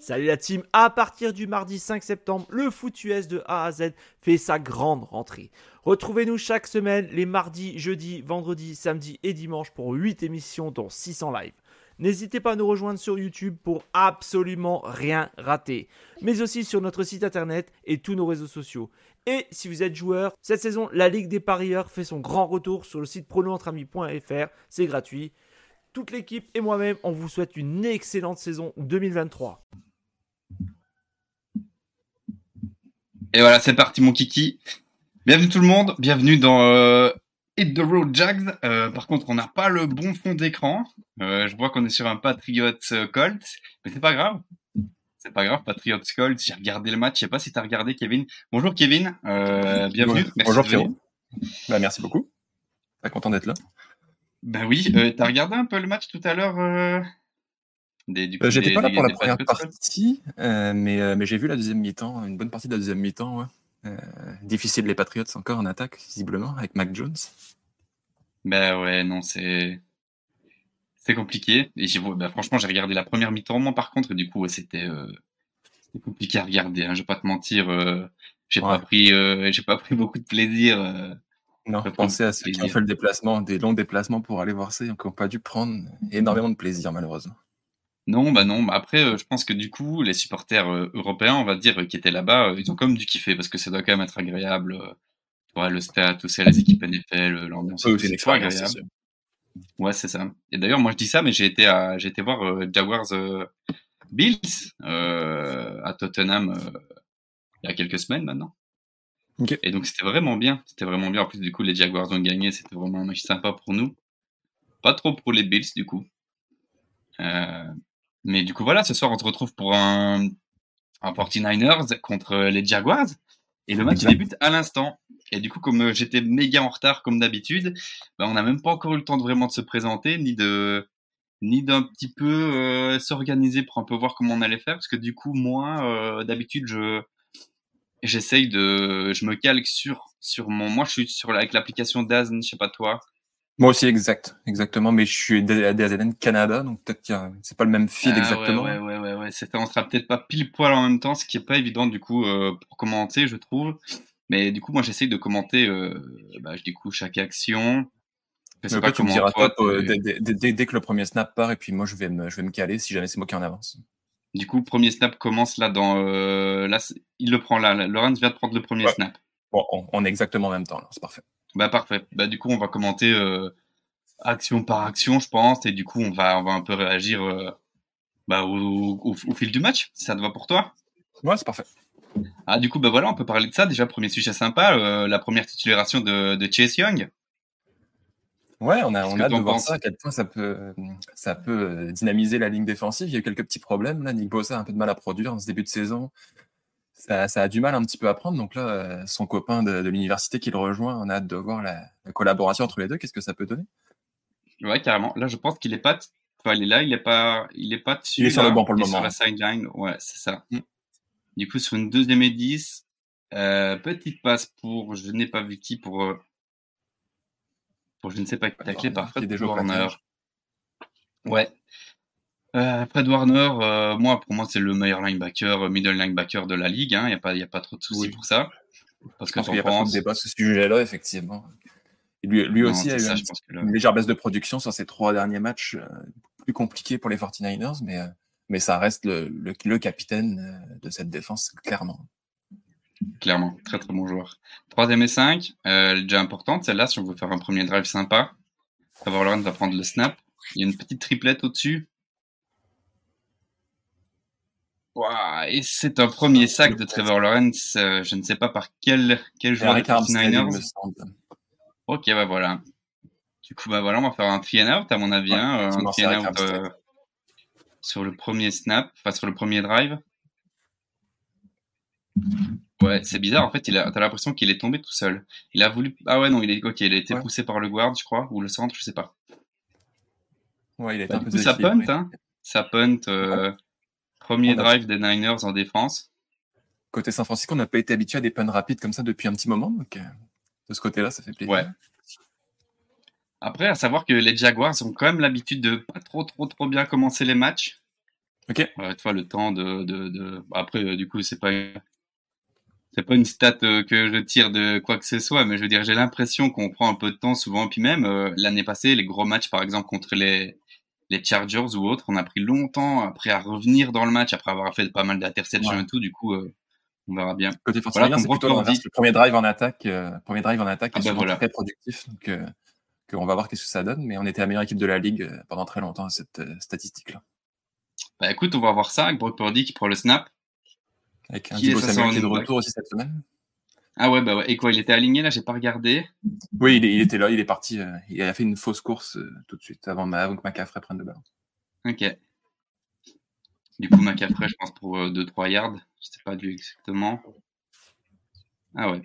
Salut la team, à partir du mardi 5 septembre, le foot US de A à Z fait sa grande rentrée. Retrouvez-nous chaque semaine les mardis, jeudis, vendredis, samedis et dimanches pour 8 émissions dont 600 live. N'hésitez pas à nous rejoindre sur YouTube pour absolument rien rater, mais aussi sur notre site internet et tous nos réseaux sociaux. Et si vous êtes joueur, cette saison, la Ligue des parieurs fait son grand retour sur le site pronoentrami.fr, c'est gratuit. Toute l'équipe et moi-même, on vous souhaite une excellente saison 2023. Et voilà, c'est parti mon kiki. Bienvenue tout le monde, bienvenue dans euh, Hit the Road Jags. Euh, par contre, on n'a pas le bon fond d'écran. Euh, je vois qu'on est sur un Patriot euh, Colt, mais c'est pas grave. C'est pas grave, Patriot Colt. J'ai regardé le match. Je sais pas si t'as regardé, Kevin. Bonjour Kevin, bienvenue. Merci Bonjour Pierrot. Bah, merci beaucoup. Très content d'être là. Ben oui, t'as regardé un peu le match tout à l'heure euh... euh, J'étais pas là pour la première partie, euh, mais, euh, mais j'ai vu la deuxième mi-temps, une bonne partie de la deuxième mi-temps. Ouais. Difficile les Patriots encore en attaque, visiblement, avec Mac Jones. Ben ouais, non, c'est c'est compliqué. Et bah, franchement, j'ai regardé la première mi-temps, moi par contre, et du coup, c'était euh, compliqué à regarder. Hein, je vais pas te mentir, euh, j'ai ouais. pas pris, euh, j'ai pas pris beaucoup de plaisir. non, pensez à ceux qui ont fait le déplacement, des longs déplacements pour aller voir ça, et qui n'ont pas dû prendre énormément de plaisir, malheureusement. Non, bah non. Bah après, euh, je pense que du coup, les supporters euh, européens, on va dire, euh, qui étaient là-bas, ils ont comme dû kiffer parce que ça doit quand même être agréable. tu vois, le stade, tout ça, les équipes NFL, l'ambiance, oui, c'est agréable. Ouais, c'est ça. Et d'ailleurs, moi, je dis ça, mais j'ai été à, j'ai été voir Jaguars Bills à Tottenham il y a quelques semaines maintenant. Okay. Et donc, c'était vraiment bien. C'était vraiment bien. En plus, du coup, les Jaguars ont gagné. C'était vraiment un match sympa pour nous. Pas trop pour les Bills, du coup. Euh, mais du coup, voilà, ce soir, on se retrouve pour un, un 49ers contre les Jaguars. Et le match débute à l'instant. Et du coup, comme j'étais méga en retard, comme d'habitude, ben, on n'a même pas encore eu le temps de vraiment de se présenter, ni de ni d'un petit peu euh, s'organiser pour un peu voir comment on allait faire. Parce que du coup, moi, euh, d'habitude, je j'essaye de... Je me calque sur, sur mon... Moi, je suis sur avec l'application DAZN, je sais pas toi. Moi aussi, exact, exactement. Mais je suis à DAZN Canada, donc peut-être que c'est pas le même feed ah, exactement. Ouais, ouais, ouais, ouais. On sera peut-être pas pile poil en même temps, ce qui est pas évident du coup euh, pour commenter, je trouve. Mais du coup, moi, j'essaye de commenter. Euh, bah, je dis chaque action. Je sais pas tu me diras toi, toi dès, dès, dès, dès, que le premier snap part, et puis moi, je vais me, je vais me caler si jamais c'est moi qui en avance. Du coup, premier snap commence là dans. Euh, là, il le prend là. Laurence vient de prendre le premier ouais. snap. Bon, on, on, est exactement en même temps là, c'est parfait. Bah parfait. Bah du coup, on va commenter euh, action par action, je pense, et du coup, on va on va un peu réagir euh, bah, au, au, au, fil du match. Si ça te va pour toi Ouais, c'est parfait. Ah du coup, bah voilà, on peut parler de ça. Déjà, premier sujet sympa, euh, la première titularisation de, de Chase Young. Ouais, on a, on a de voir ça, à quel point ça peut, ça peut dynamiser la ligne défensive. Il y a eu quelques petits problèmes. Là, Nick Bossa a un peu de mal à produire en ce début de saison. Ça, ça, a du mal un petit peu à prendre. Donc là, son copain de, de l'université qui le rejoint, on a hâte de voir la, la collaboration entre les deux. Qu'est-ce que ça peut donner? Ouais, carrément. Là, je pense qu'il est pas, enfin, il est là, il est pas, il est pas dessus. Il est sur le banc pour le il moment. Sur la sideline, ouais, c'est ça. Mm. Du coup, sur une deuxième et dix, euh, petite passe pour, je n'ai pas vu qui pour, euh, pour je ne sais pas qui taclé par Fred Warner. Ouais. Euh, Fred Warner, euh, moi, pour moi, c'est le meilleur linebacker, middle linebacker de la ligue. Il hein. n'y a pas, y a pas trop de soucis oui. pour ça. Parce que tu penses. Pas trop de débat sur ce sujet-là, effectivement. Et lui, lui non, aussi a eu ça, un, une légère baisse de production sur ses trois derniers matchs, euh, plus compliqués pour les 49ers, mais, euh, mais ça reste le, le, le capitaine euh, de cette défense, clairement. Clairement, très très bon joueur. Troisième et 5, euh, elle est déjà importante, celle-là, si on veut faire un premier drive sympa. Trevor Lawrence va prendre le snap. Il y a une petite triplette au-dessus. Wow, et c'est un premier sac de Trevor Lawrence, euh, je ne sais pas par quel, quel joueur des 49ers. Ok, bah voilà. Du coup, bah voilà, on va faire un three and out, à mon avis, ouais, hein, un three and out euh, sur le premier snap, enfin sur le premier drive. Ouais, c'est bizarre. En fait, il a, t'as l'impression qu'il est tombé tout seul. Il a voulu. Ah ouais, non, il est. Ok, il a été ouais. poussé par le guard, je crois, ou le centre, je sais pas. Ouais, il a été bah, un peu. Coup, ça punt, hein. Ça punt. Euh, premier a... drive des Niners en défense. Côté San Francisco, on n'a pas été habitué à des punts rapides comme ça depuis un petit moment, donc euh, de ce côté-là, ça fait plaisir. Ouais. Après, à savoir que les Jaguars ont quand même l'habitude de pas trop, trop, trop bien commencer les matchs. Ok. tu vois, le temps de, de, de... Après, du coup, c'est pas c'est pas une stat que je tire de quoi que ce soit, mais je veux dire, j'ai l'impression qu'on prend un peu de temps souvent. Puis même l'année passée, les gros matchs, par exemple contre les les Chargers ou autres, on a pris longtemps après à revenir dans le match après avoir fait pas mal d'interceptions et tout. Du coup, on verra bien. Côté voilà, c'est plutôt Le premier drive en attaque, euh, premier drive en attaque ah est bah très productif. Donc, euh, on va voir qu'est-ce que ça donne. Mais on était la meilleure équipe de la ligue euh, pendant très longtemps à cette statistique-là. Bah écoute, on va voir ça avec Brock Purdy qui prend le snap. Avec un Divo Samuel qui est de retour aussi cette semaine. Ah ouais, bah ouais. Et quoi, il était aligné là? J'ai pas regardé. Oui, il, était là, il est parti. il a fait une fausse course tout de suite avant, avant que McCaffrey prenne le ballon. Ok. Du coup, McCaffrey, je pense pour 2-3 yards. Je sais pas du exactement. Ah ouais.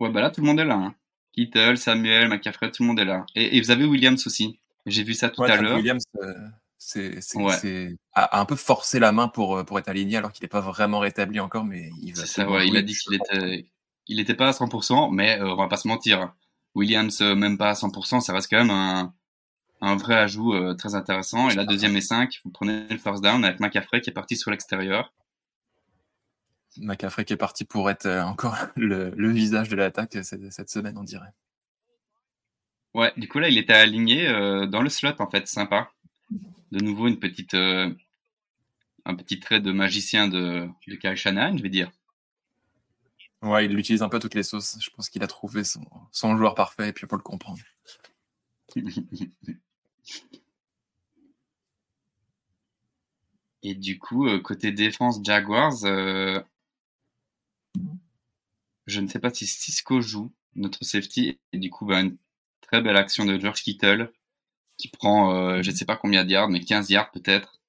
Ouais, bah là, tout le monde est là. Hein. Kittle, Samuel, McCaffrey, tout le monde est là. Et, vous avez Williams aussi. J'ai vu ça tout à l'heure. Williams, euh, c'est a, un peu forcé la main pour, euh, pour être aligné alors qu'il n'est pas vraiment rétabli encore, mais il va. Ça, ouais, il a dit qu'il était, il était pas à 100%, mais euh, on va pas se mentir. Williams, même pas à 100%, ça reste quand même un, un vrai ajout très intéressant. Et la deuxième et 5, vous prenez le first down avec McCaffrey qui est parti sur l'extérieur. McCaffrey qui est parti pour être euh, encore le, visage de l'attaque cette, semaine, on dirait. Ouais, du coup là, il était aligné euh, dans le slot en fait, sympa. De nouveau une petite, euh, un petit trait de magicien de, de Kyle Shanahan, je vais dire. Ouais, il l'utilise un peu toutes les sauces. Je pense qu'il a trouvé son, son, joueur parfait et puis pour le comprendre. et du coup, côté défense Jaguars, je ne sais pas si Cisco joue notre safety et du coup bah, une très belle action de George Kittle qui prend euh, je ne sais pas combien de yards mais 15 yards peut-être.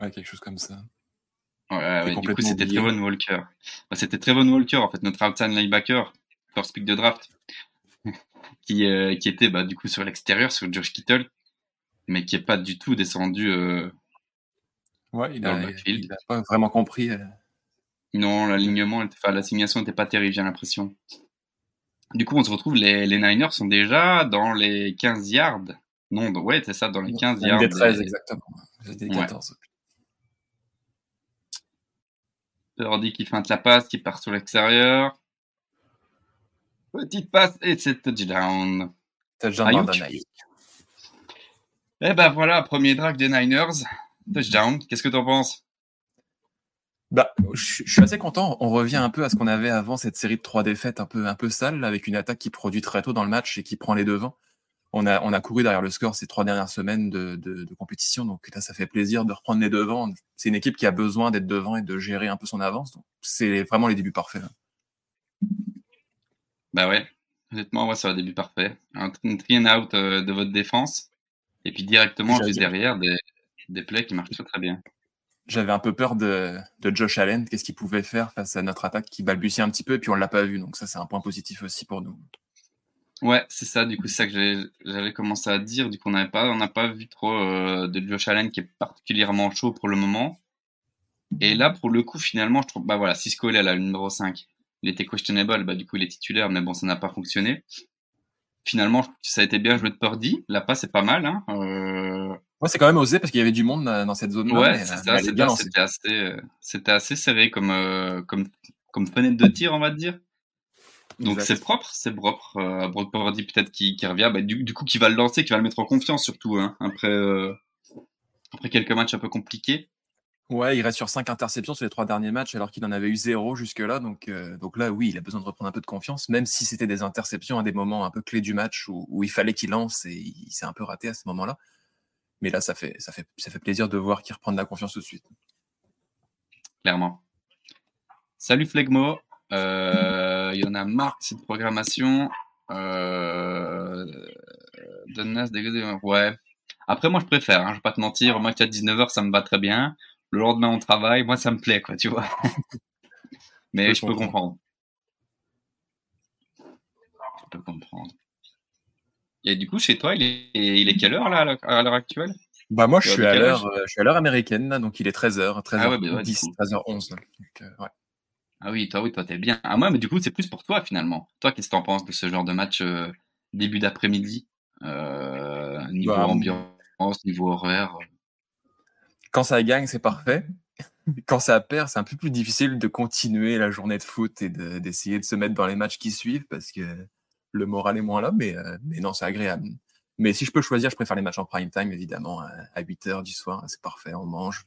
Ouais, quelque chose comme ça. Ouais, du coup c'était Trevon Walker. Bah, c'était Trevon Walker en fait notre outside linebacker, first pick de draft qui euh, qui était bah, du coup sur l'extérieur sur George Kittle mais qui est pas du tout descendu euh, ouais, il a, Il a pas vraiment compris non, l'alignement, enfin, l'assignation n'était pas terrible, j'ai l'impression. Du coup, on se retrouve, les, les Niners sont déjà dans les 15 yards. Non, ouais, c'est ça, dans les 15 yards. Des 13, exactement. Des 14. Purdy qui feinte la passe, qui part sur l'extérieur. Petite passe et c'est touchdown. Touchdown Eh ben voilà, premier drag des Niners. Touchdown. Qu'est-ce que tu en penses? Bah, je suis assez content. On revient un peu à ce qu'on avait avant cette série de trois défaites un peu, un peu sale, avec une attaque qui produit très tôt dans le match et qui prend les devants. On a, on a couru derrière le score ces trois dernières semaines de, de, de compétition, donc là, ça fait plaisir de reprendre les devants. C'est une équipe qui a besoin d'être devant et de gérer un peu son avance. Donc, c'est vraiment les débuts parfaits. Là. Bah ouais, honnêtement, ouais, c'est un début parfait. Un, try and out euh, de votre défense, et puis directement juste derrière des, des plays qui marchent très très bien j'avais un peu peur de, de Josh Allen, qu'est-ce qu'il pouvait faire face à notre attaque qui balbutiait un petit peu, et puis on l'a pas vu, donc ça c'est un point positif aussi pour nous. Ouais, c'est ça, du coup c'est ça que j'avais commencé à dire, du coup on n'avait pas, on n'a pas vu trop euh, de Josh Allen qui est particulièrement chaud pour le moment. Et là pour le coup finalement je trouve, bah voilà, Cisco il est à la numéro 5, il était questionable, bah du coup il est titulaire, mais bon ça n'a pas fonctionné. Finalement ça a été bien joué de Purdy, la passe est pas mal, hein. Euh Ouais, c'est quand même osé parce qu'il y avait du monde dans cette zone-là. Ouais, ça, c'était assez, euh, assez serré comme, euh, comme, comme fenêtre de tir, on va dire. Donc c'est propre, c'est propre. Euh, Brock Purdy peut-être qui, qui revient, bah, du, du, coup qui va le lancer, qui va le mettre en confiance surtout, hein, après, euh, après quelques matchs un peu compliqués. Ouais, il reste sur 5 interceptions sur les trois derniers matchs alors qu'il en avait eu zéro jusque-là. Donc, euh, donc là, oui, il a besoin de reprendre un peu de confiance, même si c'était des interceptions à des moments un peu clés du match où, où il fallait qu'il lance et il s'est un peu raté à ce moment-là. Mais là, ça fait, ça fait, ça fait plaisir de voir qu'il reprend de la confiance tout de suite. Clairement. Salut Flegmo. Euh, il y en a marre de cette programmation. Euh, ouais. Après, moi, je préfère. Hein, je vais pas te mentir. Moi, qui à 19h, ça me va très bien. Le lendemain, on travaille. Moi, ça me plaît, quoi, tu vois. Mais je peux comprendre. Je peux comprendre. Et du coup, chez toi, il est, il est quelle heure là à l'heure actuelle? Bah moi, je suis, à l'heure, euh, je suis à l'heure américaine, donc il est 13h, 13h10, 13h11. Ah oui, toi, oui, toi, t'es bien. Ah moi, mais du coup, c'est plus pour toi finalement. Toi, qu'est-ce que t'en penses de ce genre de match euh, début d'après-midi, euh, niveau bah, ambiance, niveau horaire quand ça gagne, c'est parfait. Quand ça perd, c'est un peu plus difficile de continuer la journée de foot et d'essayer de, se mettre dans les matchs qui suivent parce que le moral est moins là, mais, euh, mais non, c'est agréable. Mais si je peux choisir, je préfère les matchs en prime time, évidemment, à 8 h du soir. C'est parfait, on mange.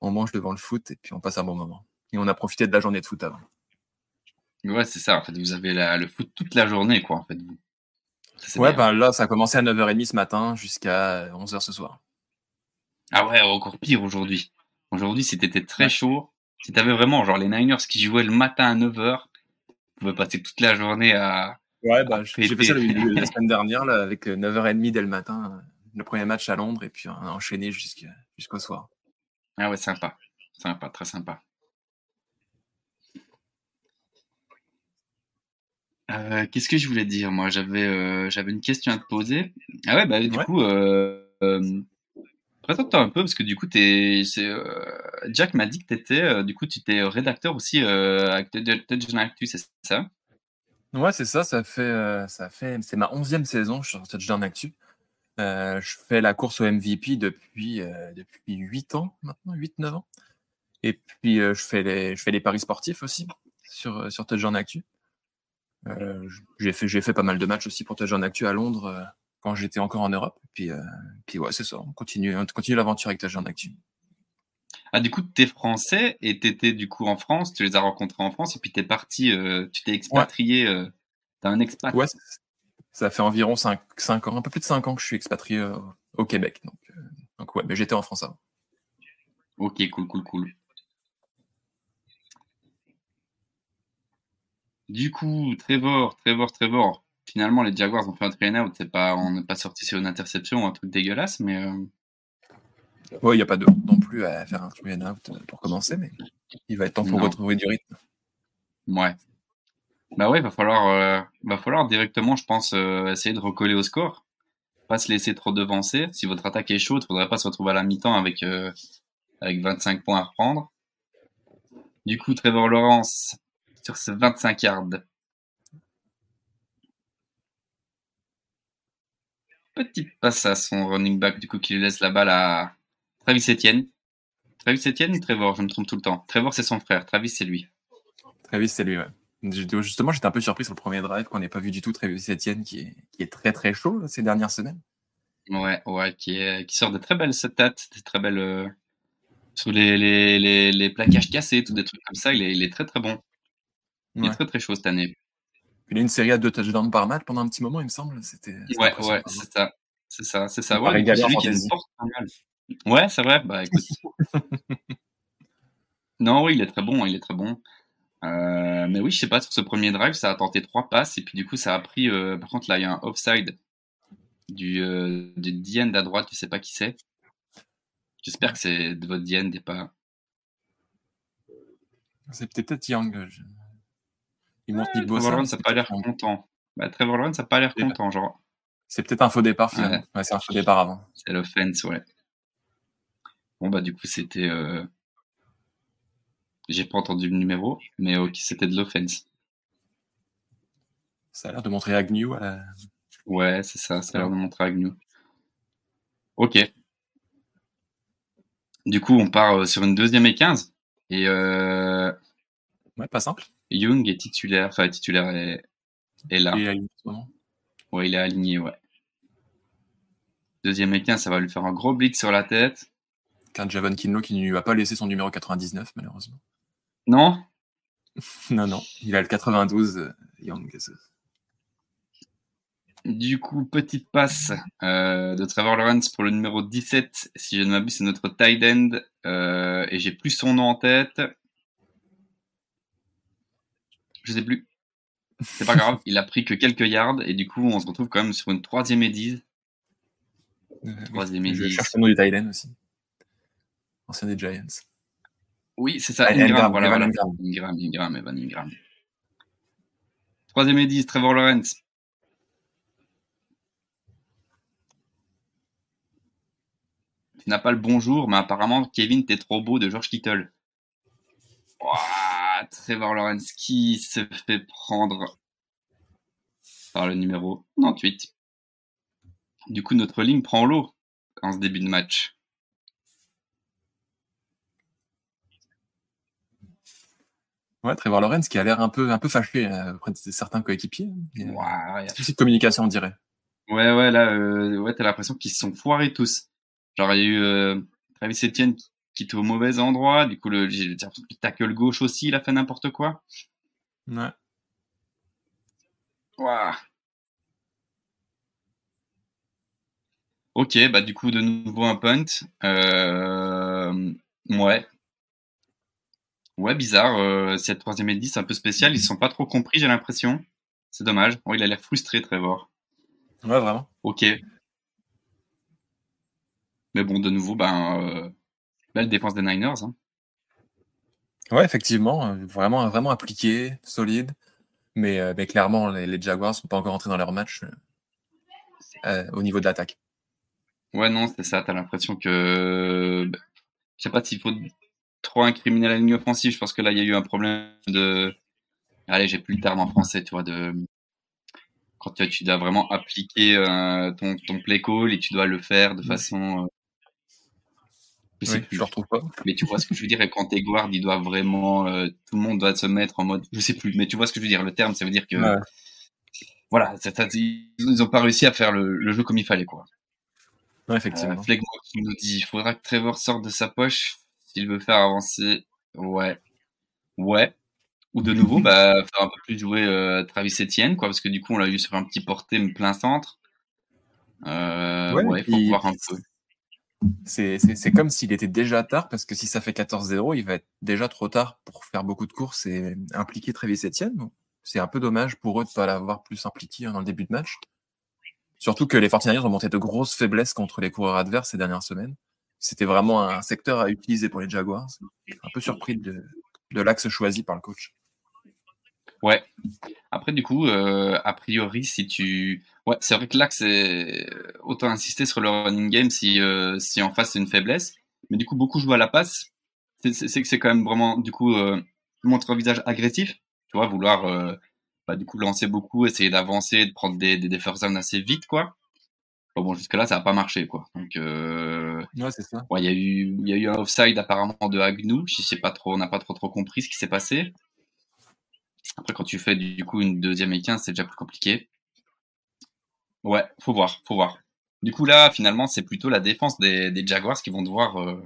On mange devant le foot et puis on passe un bon moment. Et on a profité de la journée de foot avant. Ouais, c'est ça. En fait, vous avez le foot toute la journée, quoi, en fait. Vous. ouais, ben là, ça a commencé à 9h30 ce matin jusqu'à 11h ce soir. Ah ouais, encore pire aujourd'hui. Aujourd'hui, c'était très chaud, si t'avais vraiment genre les Niners qui jouaient le matin à 9h, tu pouvais passer toute la journée à. Ouais, bah, j'ai fait ça la, semaine dernière là, avec 9h30 euh, dès le matin, le premier match à Londres et puis on a enchaîné jusqu'au soir. Ah ouais, sympa. Sympa, très sympa. Euh, qu'est-ce que je voulais dire Moi, j'avais j'avais une question à te poser. Ah ouais, bah du coup, Présente-toi un peu parce que du coup, es, euh, Jack m'a dit que étais, euh, du coup, tu étais rédacteur aussi euh, avec Touchdown Actu, c'est ça? Ouais, c'est ça. Ça fait, ça fait, c'est ma onzième saison sur Touchdown Actu. je fais la course au MVP depuis depuis huit ans maintenant, 8-9 ans. Et puis je fais les, je fais les paris sportifs aussi sur sur Touchdown Actu. J'ai fait j'ai fait pas mal de matchs aussi pour Touchdown Actu à Londres quand j'étais encore en Europe. Puis, euh, puis ouais, c'est ça. On continue, on continue l'aventure avec ta jeune actu. Ah, du coup, tu es français et tu étais du coup en France, tu les as rencontrés en France et puis tu es parti, euh, tu t'es expatrié, euh, tu un expat. Ouais, ça fait environ 5, 5, ans, un peu plus de 5 ans que je suis expatrié au Québec. Donc, donc ouais, mais j'étais en France avant. Ok, cool, cool, cool. Du coup, Trevor, Trevor, Trevor, finalement, les Jaguars ont fait un train out. C'est pas, on n'est pas sorti sur une interception ou un truc dégueulasse, mais. Euh... il n'y a pas de non plus à faire un train out pour commencer, mais il va être temps pour retrouver du rythme. Ouais. Bah ouais, va falloir, euh, va falloir directement, je pense, euh, essayer de recoller au score. Pas se laisser trop devancer. Si votre attaque est chaude, il faudrait pas se retrouver à la mi-temps avec, euh, avec 25 points à reprendre. Du coup, Trevor Lawrence, sur ce 25 yards, petite passe à son running back, du coup, qui lui laisse la balle à Travis Etienne. Travis Etienne ou Trevor? Je me trompe tout le temps. Trevor, c'est son frère. Travis, c'est lui. Travis, c'est lui, ouais. Justement, j'étais un peu surpris sur le premier drive qu'on n'ait pas vu du tout Travis Etienne, qui est, qui est très très chaud ces dernières semaines. Ouais, ouais, qui, est, qui sort de très belles stats, des très belles. Euh, sur les, les, les, les, plaquages cassés, tout des trucs comme ça, il est, il est très très bon. Il est très très chaud cette année. Il a une série à deux touchdowns par match pendant un petit moment, il me semble. C'était. Ouais, ouais, c'est ça. C'est ça, c'est ça. Ouais, celui qui porte pas mal. Ouais, c'est vrai. Bah écoute. non, oui, il est très bon. Il est très bon. Euh, mais oui, je sais pas, sur ce premier drive, ça a tenté trois passes et puis du coup, ça a pris. Euh, par contre, là, il y a un offside du, euh, du DN à droite, je sais pas qui c'est. J'espère que c'est de votre DN et pas. C'est peut-être Young. Je... Il montre Nick Bosa. Trevor Lawrence n'a pas l'air content. Bah, Trevor Lawrence n'a pas l'air content, genre. C'est peut-être un faux départ finalement. Ouais, c'est un faux départ avant. C'est l'offense, ouais. Bon bah du coup c'était. Euh... J'ai pas entendu le numéro, mais ok, c'était de l'offense. Ça a l'air de montrer Agnew. Ouais, c'est ça, ça a l'air de montrer Agnew. Ok. Du coup, on part euh, sur une deuxième et 15. Et euh... Ouais, pas simple. Young est titulaire, enfin titulaire est, est là. Il est aligné Ouais, il est aligné, ouais. Deuxième équin, ça va lui faire un gros blitz sur la tête. Qu'un Javon Kinlo qui ne lui a pas laissé son numéro 99, malheureusement. Non? Non, non. Il a le 92, euh, Young. Du coup, petite passe euh, de Trevor Lawrence pour le numéro 17. Si je ne m'abuse, c'est notre tight end. Euh, et j'ai plus son nom en tête. Je sais plus. C'est pas grave, il a pris que quelques yards et du coup on se retrouve quand même sur une troisième et troisième et Je cherche le nom du Thailand aussi. Ancien des Giants. Oui, c'est ça. Ingram, voilà, voilà. Ingram, Ingram, Evan Ingram. Troisième et 10, Trevor Lawrence. Tu n'as pas le bonjour, mais apparemment, Kevin, t'es trop beau de George Kittle. Trevor Lawrence qui se fait prendre par le numéro 98. Du coup, notre ligne prend l'eau en ce début de match. Ouais, Trevor Lawrence qui a l'air un peu, un peu fâché euh, auprès de certains coéquipiers. Il y a communication, on dirait. Ouais, ouais, là, euh, ouais, t'as l'impression qu'ils se sont foirés tous. Genre, il y a eu euh, Travis Etienne qui qui était au mauvais endroit. Du coup, le, le tackle gauche aussi, il a fait n'importe quoi. Ouais. Ouah. Ok, bah du coup, de nouveau un punt. Euh, ouais. Ouais, bizarre. Euh, cette troisième et 10, un peu spécial. Ils sont pas trop compris, j'ai l'impression. C'est dommage. Bon, il a l'air frustré, Trevor. Ouais, vraiment. Ok. Mais bon, de nouveau, ben, euh, belle défense des Niners. Hein. Ouais, effectivement. euh, Vraiment, vraiment appliqué, solide. Mais, euh, mais clairement, les, les Jaguars sont pas encore entrés dans leur match euh, au niveau de l'attaque. Ouais, non, c'est ça. T'as l'impression que. ben, Je sais pas s'il faut trop incriminer la ligne offensive. Je pense que là, il y a eu un problème de. Allez, j'ai plus le terme en français, tu vois, de. Quand tu, tu dois vraiment appliquer euh, ton, ton play call et tu dois le faire de façon. euh, Je sais Oui, plus. je le retrouve pas. Mais tu vois ce que je veux dire, et quand tes guards, ils doivent vraiment, euh, tout le monde doit se mettre en mode, je sais plus, mais tu vois ce que je veux dire, le terme, ça veut dire que, Ouais. voilà, ça- ça- ils ont pas réussi à faire le, le jeu comme il fallait, quoi. Ouais, Euh, effectivement. Flegmo qui nous dit, il faudra que Trevor sorte de sa poche s'il veut faire avancer, ouais, ouais. Ou de nouveau, bah, faire un peu plus jouer euh, Travis Etienne, quoi, parce que du coup, on l'a eu sur un petit porté, plein centre. Euh, Ouais, ouais, il faut voir un peu. C'est comme s'il était déjà tard, parce que si ça fait 14-0, il va être déjà trop tard pour faire beaucoup de courses et impliquer Travis Etienne. C'est un peu dommage pour eux de ne pas l'avoir plus impliqué dans le début de match. Surtout que les 49ers ont monté de grosses faiblesses contre les coureurs adverses ces dernières semaines. C'était vraiment un secteur à utiliser pour les Jaguars. Un peu surpris de, de l'axe choisi par le coach. Ouais. Après, du coup, euh, a priori, si tu. Ouais, c'est vrai que là, c'est autant insister sur le running game si, euh, si en face c'est une faiblesse. Mais du coup, beaucoup jouent à la passe. C'est- que c'est quand même vraiment, du coup, euh, montrer un visage agressif. Tu vois, vouloir, euh, bah, du coup, lancer beaucoup, essayer d'avancer, de prendre des, des, des first downs assez vite, quoi. Bon, bon jusque-là, ça n'a pas marché, quoi. Donc, euh, Ouais, c'est ça. Ouais, il y a eu, y a eu un offside apparemment de Agnew. Je sais pas trop, on n'a pas trop trop compris ce qui s'est passé. Après, quand tu fais du coup une deuxième et 15, c'est déjà plus compliqué. Ouais, faut voir, faut voir. Du coup là, finalement, c'est plutôt la défense des, des Jaguars qui vont devoir, euh,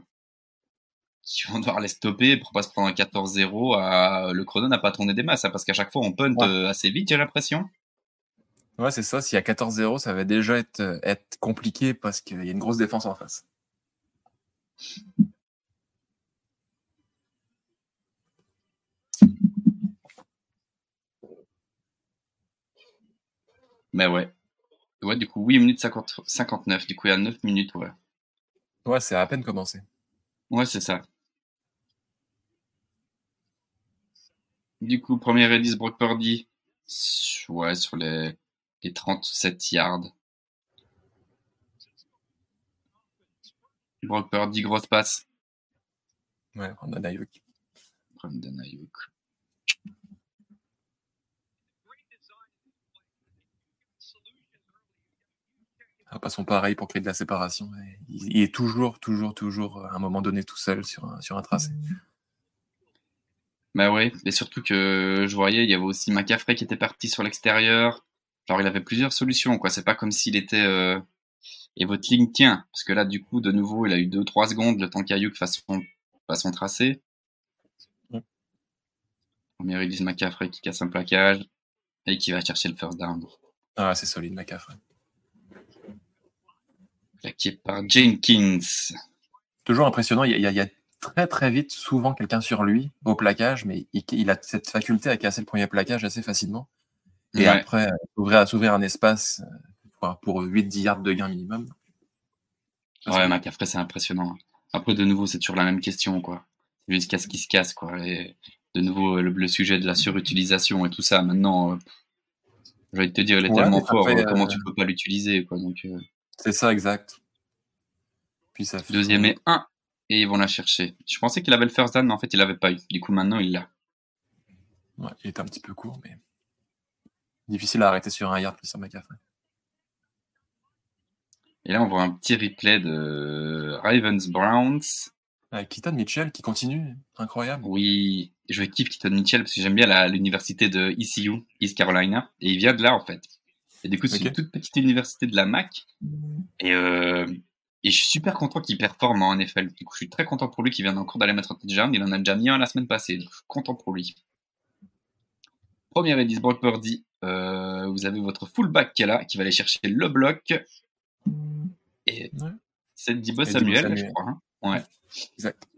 qui vont devoir les stopper pour pas se prendre un 14-0. À... Le chrono n'a pas tourné des masses, hein, parce qu'à chaque fois on punt Ouais. euh, assez vite, j'ai l'impression. Ouais, c'est ça. S'il y a 14-0, ça va déjà être, euh, être compliqué parce qu'il y a une grosse défense en face. Mais ouais. Ouais, du coup, 8 minutes 50 59. Du coup, il y a 9 minutes, ouais. Ouais, c'est à peine commencé. Ouais, c'est ça. Du coup, premier release Brock Purdy. Ouais, sur les, les 37 yards. Brock Purdy, grosse passe. Ouais, on a Ayuk. Brandon Ayuk. Ah, Passons pareil pour créer de la séparation. Et Il, il est toujours, toujours, toujours à un moment donné tout seul sur un, sur un tracé. Bah ouais, et surtout que je voyais, il y avait aussi McCaffrey qui était parti sur l'extérieur. Genre, il avait plusieurs solutions, quoi. C'est pas comme s'il était. euh, Et votre ligne tient. Parce que là, du coup, de nouveau, il a eu 2-3 secondes le temps qu'Ayuk fasse son, fasse son tracé. Ouais. Premier release McCaffrey qui casse un plaquage et qui va chercher le first down. Ah, c'est solide, McCaffrey. Plaqué par Jenkins. Toujours impressionnant. Il y, a, il y très, très vite, souvent, quelqu'un sur lui au plaquage, mais il, il a cette faculté à casser le premier plaquage assez facilement. Et Ouais. après, euh, s'ouvrir, s'ouvrir un espace euh, pour, pour 8-10 yards de gain minimum. Ouais, c'est- McCaffrey, c'est impressionnant. Après, de nouveau, c'est toujours la même question, quoi. C'est juste qu'est-ce qui se casse, quoi. Et de nouveau, le, le sujet de la surutilisation et tout ça, maintenant, euh, j'ai envie de te dire, il est Ouais, tellement fort, après, euh, comment euh, tu peux pas l'utiliser, quoi. Donc, euh, C'est ça, exact. Puis ça fait- deuxième et un, et ils vont la chercher. Je pensais qu'il avait le first down, mais en fait, il l'avait pas eu. Du coup, maintenant, il l'a. Ouais, il était un petit peu court, mais difficile à arrêter sur un yard plus sur McCaffrey. Et là, on voit un petit replay de Ravens Browns. Avec Keaton Mitchell qui continue, incroyable. Oui, je kiffe Keaton Mitchell parce que j'aime bien l'université de ECU, East Carolina, et il vient de là en fait. Et du coup, c'est une toute petite université de la Mac. Et, euh, et je suis super content qu'il performe en NFL. Du coup, je suis très content pour lui qu'il vient encore d'aller mettre un touchdown. Il en a déjà mis un la semaine passée. Donc, je suis content pour lui. Premier indice, Brock Purdy. Euh, vous avez votre fullback qui est là, qui va aller chercher le bloc. Et c'est Dibo Samuel, Samuel, je crois. Hein. ouais. Exact.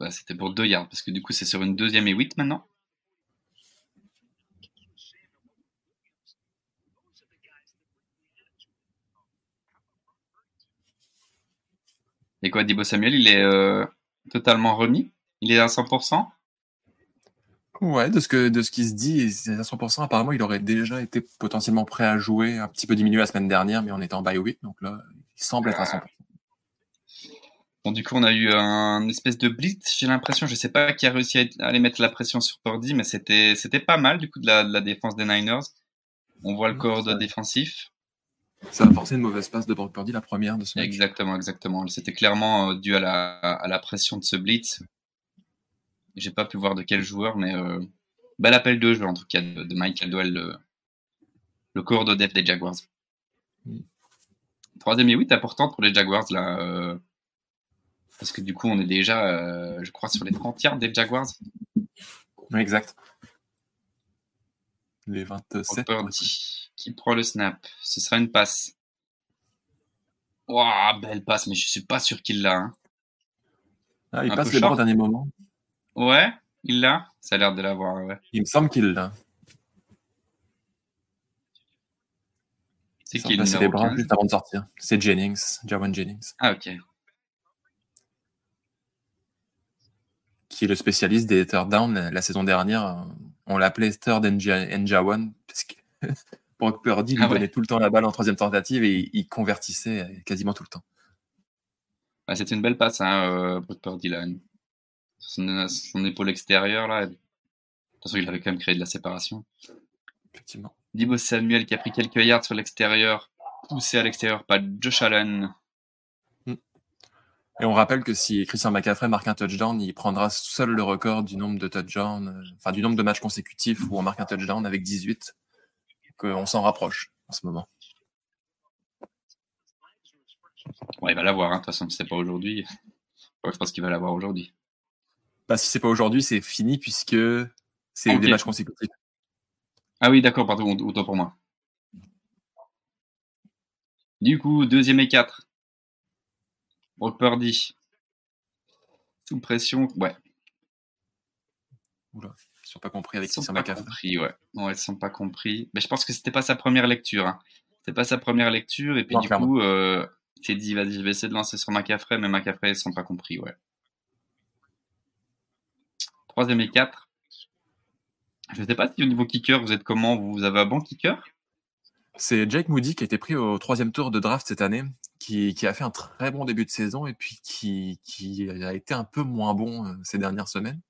Bah, c'était pour 2 yards, parce que du coup, c'est sur une deuxième et 8 maintenant. Et quoi, Dibo Samuel, il est euh, totalement remis? Il est à 100% Ouais, de ce, que, de ce qui se dit, à 100%, apparemment, il aurait déjà été potentiellement prêt à jouer, un petit peu diminué la semaine dernière, mais on était en bye 8, donc là, il semble être à 100%. Bon, du coup, on a eu un espèce de blitz, j'ai l'impression. Je sais pas qui a réussi à aller mettre la pression sur Purdy, mais c'était, c'était pas mal, du coup, de la, de la défense des Niners. On voit le corps défensif. Ça a forcé une mauvaise passe de Brock Purdy, la première de ce match. Exactement, exactement. C'était clairement euh, dû à la, à la pression de ce blitz. J'ai pas pu voir de quel joueur, mais euh, bel appel de jeu, en tout cas, de, Michael Doyle, le, le corps de def des Jaguars. Troisième et 8 important pour les Jaguars, là. Euh, parce que du coup, on est déjà, euh, je crois, sur les 30 yards des Jaguars. Oui, exact. Les 27. Qui prend le snap Ce sera une passe. Waouh, belle passe, mais je suis pas sûr qu'il l'a. Hein. Ah, il passe les bras au dernier moment. Ouais, il l'a Ça a l'air de l'avoir, ouais. Il me semble qu'il l'a. C'est qui le les bras juste avant de sortir. C'est Jennings, Jawan Jennings. Ah, ok. Qui est le spécialiste des third down la saison dernière. On l'appelait third Njawan parce que Brock Purdy lui ah donnait tout le temps la balle en troisième tentative et il convertissait quasiment tout le temps. Bah, C'était une belle passe, hein, euh, Brock Purdy là. Son, son, épaule extérieure là. De toute façon, il avait quand même créé de la séparation. Effectivement. Dibo Samuel qui a pris quelques yards sur l'extérieur, poussé à l'extérieur par Josh Allen. Et on rappelle que si Christian McCaffrey marque un touchdown, il prendra seul le record du nombre de touchdowns, enfin du nombre de matchs consécutifs où on marque un touchdown avec 18. on s'en rapproche en ce moment. Ouais, il va l'avoir, hein. de toute façon, c'est pas aujourd'hui. Je pense qu'il va l'avoir aujourd'hui. Bah, si c'est pas aujourd'hui, c'est fini puisque c'est des matchs consécutifs. Ah oui, d'accord, pardon, autant pour moi. Du coup, deuxième et quatre. Brock Purdy. Sous pression, ouais. Oula, ils sont pas compris avec Ils sont pas compris, ouais. Ouais, ils sont pas compris. Mais je pense que c'était pas sa première lecture. Hein. C'était pas sa première lecture. Et puis du coup, euh, il dit, vas-y, je vais essayer de lancer sur McCaffrey, mais McCaffrey, ils sont pas compris, ouais. Troisième et quatre. Je sais pas si au niveau kicker, vous êtes comment? Vous avez un bon kicker? C'est Jake Moody qui a été pris au troisième tour de draft cette année qui, a fait un très bon début de saison et puis qui, a été un peu moins bon euh, ces dernières semaines.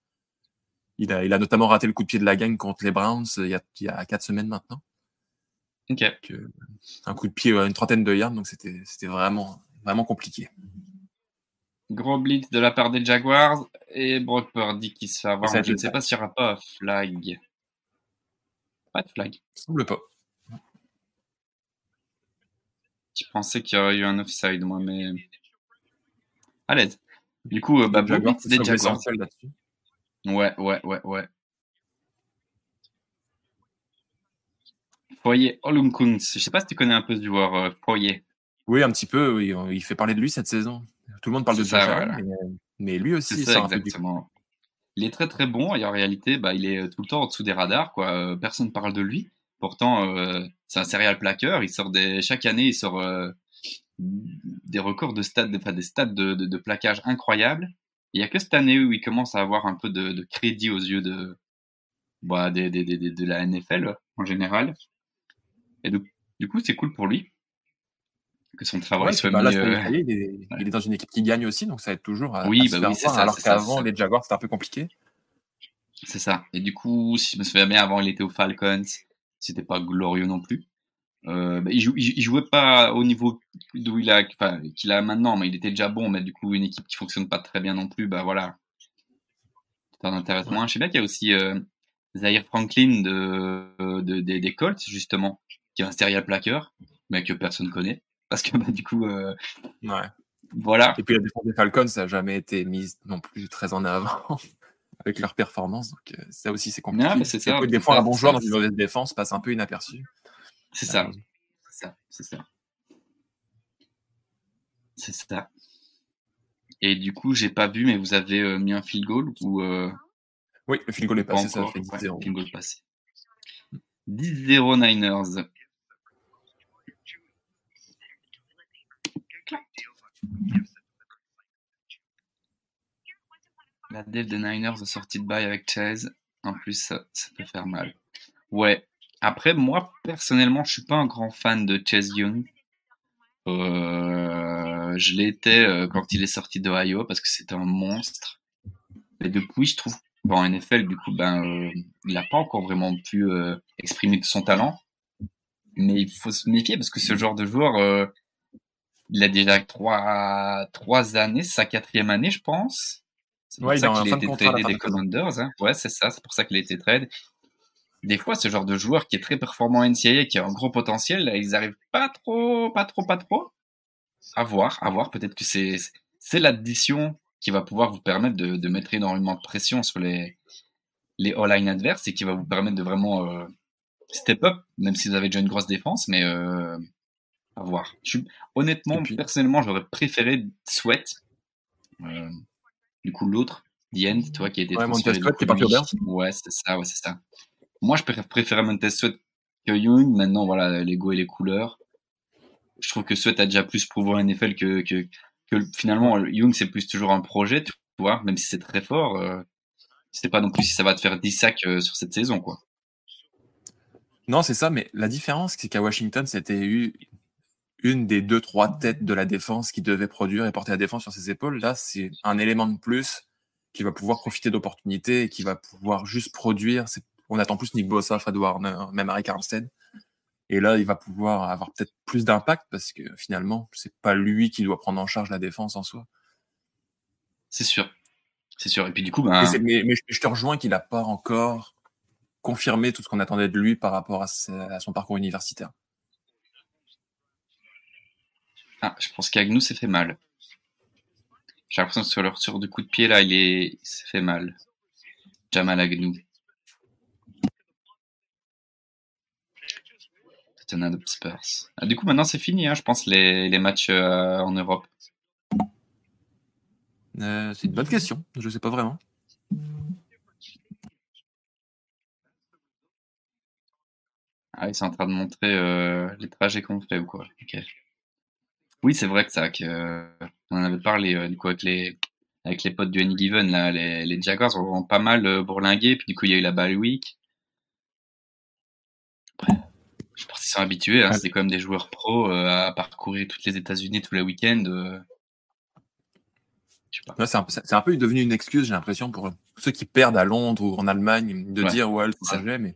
Il a, il a notamment raté le coup de pied de la gang contre les Browns euh, il y a, quatre semaines maintenant. Ok. Euh, un coup de pied à une trentaine de yards, donc c'était vraiment, vraiment compliqué. Gros blitz de la part des Jaguars et Brock Purdy qui se fait avoir. Je ne sais pas s'il n'y aura pas flag. Pas de flag. semble pas. Je pensais qu'il y aurait eu un offside, moi, mais. À l'aise. Du coup, euh, bah, Jaguars, des Jaguars. Ouais, ouais, ouais, ouais. Foyer Olumkunz. Je sais pas si tu connais un peu ce joueur, euh, Foyer. Oui, un petit peu. Oui. Il fait parler de lui cette saison. Tout le monde parle de ça, mais, lui aussi, ça, exactement. Il est très très bon et en réalité, bah, il est tout le temps en dessous des radars. Quoi. Euh, personne ne parle de lui. Pourtant, euh, c'est un serial plaqueur. Il sort des, chaque année, il sort euh, des records de stade, enfin, des stades de, de, plaquage incroyables. Il n'y a que cette année où il commence à avoir un peu de, crédit aux yeux de, bah, de, de, la NFL en général. Et du, coup, c'est cool pour lui que son travail soit bah, euh, il, est, dans une équipe qui gagne aussi, donc ça aide toujours à, oui, bah ça, alors qu'avant, les Jaguars, c'était un peu compliqué. C'est ça. Et du coup, si je me souviens bien, avant, il était aux Falcons. C'était pas glorieux non plus. Euh, bah, il, jouait pas au niveau d'où il a, qu'il a maintenant, mais il était déjà bon. Mais du coup, une équipe qui fonctionne pas très bien non plus, bah voilà, ça m'intéresse moins. Je sais bien qu'il y a aussi euh, Zaire Franklin de, de, des Colts justement, qui est un serial plaqueur, mais que personne connaît, parce que bah, du coup, euh, ouais. voilà. Et puis la défense des Falcons, ça n'a jamais été mise non plus très en avant. Avec leur performance, donc euh, ça aussi c'est compliqué. c'est ça, des fois, un bon joueur dans une mauvaise défense passe un peu inaperçu. C'est ça. C'est ça. C'est ça. C'est ça. Et du coup, j'ai pas vu, mais vous avez euh, mis un field goal ou euh, Oui, le field goal est passé, ça fait 10-0. Ouais, field goal passé. 10-0 Niners. La dev des Niners a sorti de bail avec Chase. En plus, ça, peut faire mal. Ouais, après, moi, personnellement, je suis pas un grand fan de Chase Young. Euh, je l'étais euh, quand il est sorti d'Ohio parce que c'était un monstre. Mais depuis, je trouve qu'en NFL, du coup, ben, euh, il n'a pas encore vraiment pu euh, exprimer son talent. Mais il faut se méfier parce que ce genre de joueur, il a déjà trois, trois années, sa quatrième année, je pense. C'est pour Ouais, ça qu'il a été tradé des. Commanders. Hein. Ouais, c'est ça, c'est pour ça qu'il a été trade des fois, ce genre de joueur qui est très performant en NCAA, qui a un gros potentiel, là, ils arrivent pas trop, pas trop, pas trop. À voir, à voir. Peut-être que c'est, c'est l'addition qui va pouvoir vous permettre de, de mettre énormément de pression sur les, les all-line adverses et qui va vous permettre de vraiment euh, step up, même si vous avez déjà une grosse défense, mais euh, à voir. Je honnêtement, puis- personnellement, j'aurais préféré Sweat. Euh, du coup, l'autre, The End, tu vois, qui a été Ouais, Montez transféré Sweat du qui est parti au coup, lui. Bears. Ouais, c'est ça, ouais, c'est ça. Moi, je préfère préférais Montez Sweat que Young. Maintenant, voilà, les goûts et les couleurs. Je trouve que Sweat a déjà plus prouvé en NFL que, que, que finalement, Young, c'est plus toujours un projet, tu vois, même si c'est très fort. Euh, c'est pas non plus si ça va te faire 10 sacs euh, sur cette saison, quoi. Non, c'est ça, mais la différence, c'est qu'à Washington, c'était eu une des deux, trois têtes de la défense qui devait produire et porter la défense sur ses épaules. Là, c'est un élément de plus qui va pouvoir profiter d'opportunités et qui va pouvoir juste produire. On attend plus Nick Bossa, Fred Warner, même Eric Armstead. Et là, il va pouvoir avoir peut-être plus d'impact parce que finalement, c'est pas lui qui doit prendre en charge la défense en soi. C'est sûr. C'est sûr. Et puis, du coup, ben, mais, mais je- je te rejoins qu'il n'a pas encore confirmé tout ce qu'on attendait de lui par rapport à, sa- à son parcours universitaire. Ah, je pense qu'Agnew s'est fait mal. J'ai l'impression que sur le retour du coup de pied, là, il est, s'est fait mal. Jamal Agnew. Tottenham Spurs. Ah, du coup, maintenant, c'est fini, hein, je pense, les, les matchs euh, en Europe. Euh, c'est une bonne question. Je sais pas vraiment. Ah, ils sont en train de montrer euh, les trajets qu'on fait ou quoi. Ok. Oui, c'est vrai que ça, que, euh, on en avait parlé euh, du coup avec les avec les potes du Any Given là, les, les Jaguars ont pas mal euh, bourlingué, puis du coup il y a eu la bye week. Après, je pense qu'ils sont habitués, hein, c'est quand même des joueurs pros euh, à parcourir toutes les États-Unis tous les week-ends. euh. C'est un, peu- c'est un peu devenu une excuse, j'ai l'impression, pour ceux qui perdent à Londres ou en Allemagne, de Ouais, dire ouais le c'est ça. trajet, mais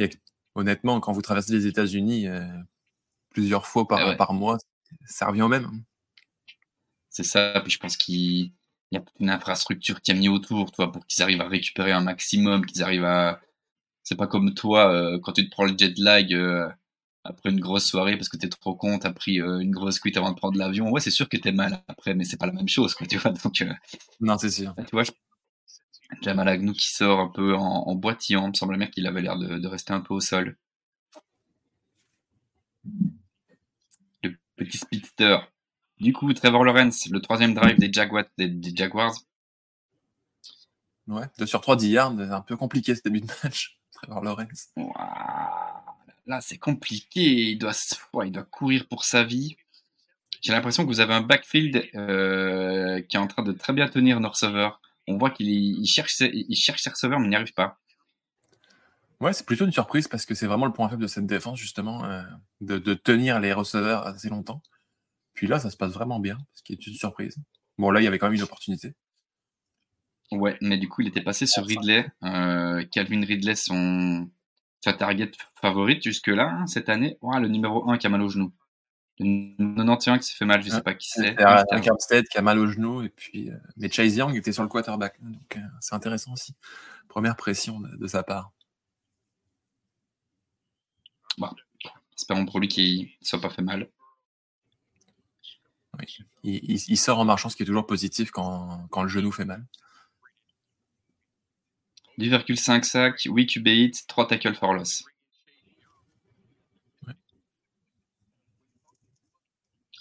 a- honnêtement, quand vous traversez les États-Unis euh, plusieurs fois par, Ah ouais. par mois, ça revient au même. hein. C'est ça, puis je pense qu'il il y a une infrastructure qui a mis autour, toi, pour qu'ils arrivent à récupérer un maximum, qu'ils arrivent à. C'est pas comme toi, euh, quand tu te prends le jet lag euh, après une grosse soirée parce que t'es trop con, t'as pris euh, une grosse cuite avant de prendre l'avion. Ouais, c'est sûr que t'es mal après, mais c'est pas la même chose, quoi, tu vois. Donc, Non, c'est sûr. tu vois, je... Jamal Agnew qui sort un peu en, en boitillant, il me semble bien qu'il avait l'air de, de rester un peu au sol. Petit speedster. Du coup, Trevor Lawrence, le troisième drive des Jaguars, des, des Jaguars. Ouais. 2 sur 3, 10 yards, c'est un peu compliqué ce début de match. Trevor Lawrence. Là, c'est compliqué. Il doit, il doit courir pour sa vie. J'ai l'impression que vous avez un backfield euh, qui est en train de très bien tenir nos receveurs. On voit qu'il il cherche, il cherche ses receveurs, mais il n'y arrive pas. Ouais, c'est plutôt une surprise parce que c'est vraiment le point faible de cette défense, justement, euh, de, de tenir les receveurs assez longtemps. Puis là, ça se passe vraiment bien, ce qui est une surprise. Bon, là, il y avait quand même une opportunité. Ouais, mais du coup, il était passé sur Ridley. Euh, Calvin Ridley, son, sa target favorite jusque-là, hein, cette année. le numéro 1 qui a mal au genou. Le 91 qui s'est fait mal, je ne sais pas qui c'est. Armstead qui a mal au genou. Et puis, euh, mais Chase Young était sur le quarterback. Donc, euh, c'est intéressant aussi. Première pression de, sa part. Bon, espérons pour lui qu'il ne soit pas fait mal. Il, sort en marchant, ce qui est toujours positif quand, quand le genou fait mal. 2,5 sacs, 8 QB 3 tackles for loss.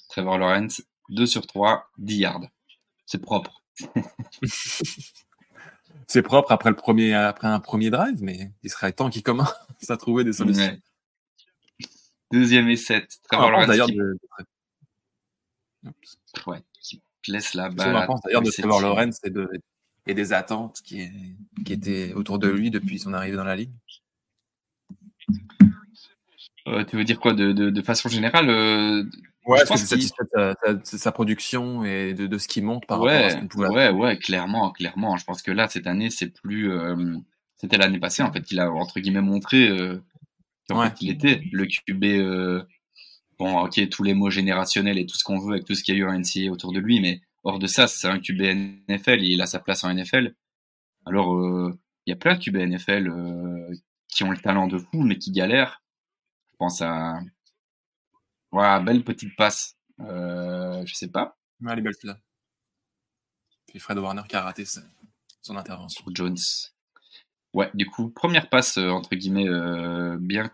Trevor Lawrence, 2 sur 3, 10 yards. C'est propre. c'est propre après, le premier, après un premier drive, mais il serait temps qu'il commence à trouver des solutions. Deuxième et 7. Trevor Lawrence. D'ailleurs, Ouais, qui laisse la balle. d'ailleurs de Trevor Lawrence et, de, et des attentes qui, qui étaient autour de lui depuis son arrivée dans la ligue. Euh, tu veux dire quoi de, de, façon générale euh, Ouais, est-ce que satisfait de sa, production et de, de ce qu'il monte par ouais, rapport à ce qu'on pouvait Ouais, ouais, clairement, clairement. Je pense que là, cette année, c'est plus. Euh, c'était l'année passée, en fait, qu'il a, entre guillemets, montré euh, qu'il était le QB. Euh, bon, ok, tous les mots générationnels et tout ce qu'on veut avec tout ce qu'il y a eu en NCA autour de lui, mais hors de ça, c'est un QB NFL, il a sa place en NFL. Alors, euh, il y a plein de QB NFL qui ont le talent de fou, mais qui galèrent. Je pense à voilà, belle petite passe. Euh, je sais pas. Ouais, elle est belle là. Puis Fred Warner qui a raté son intervention. Jones. Ouais, du coup, première passe, euh, entre guillemets, euh, bien,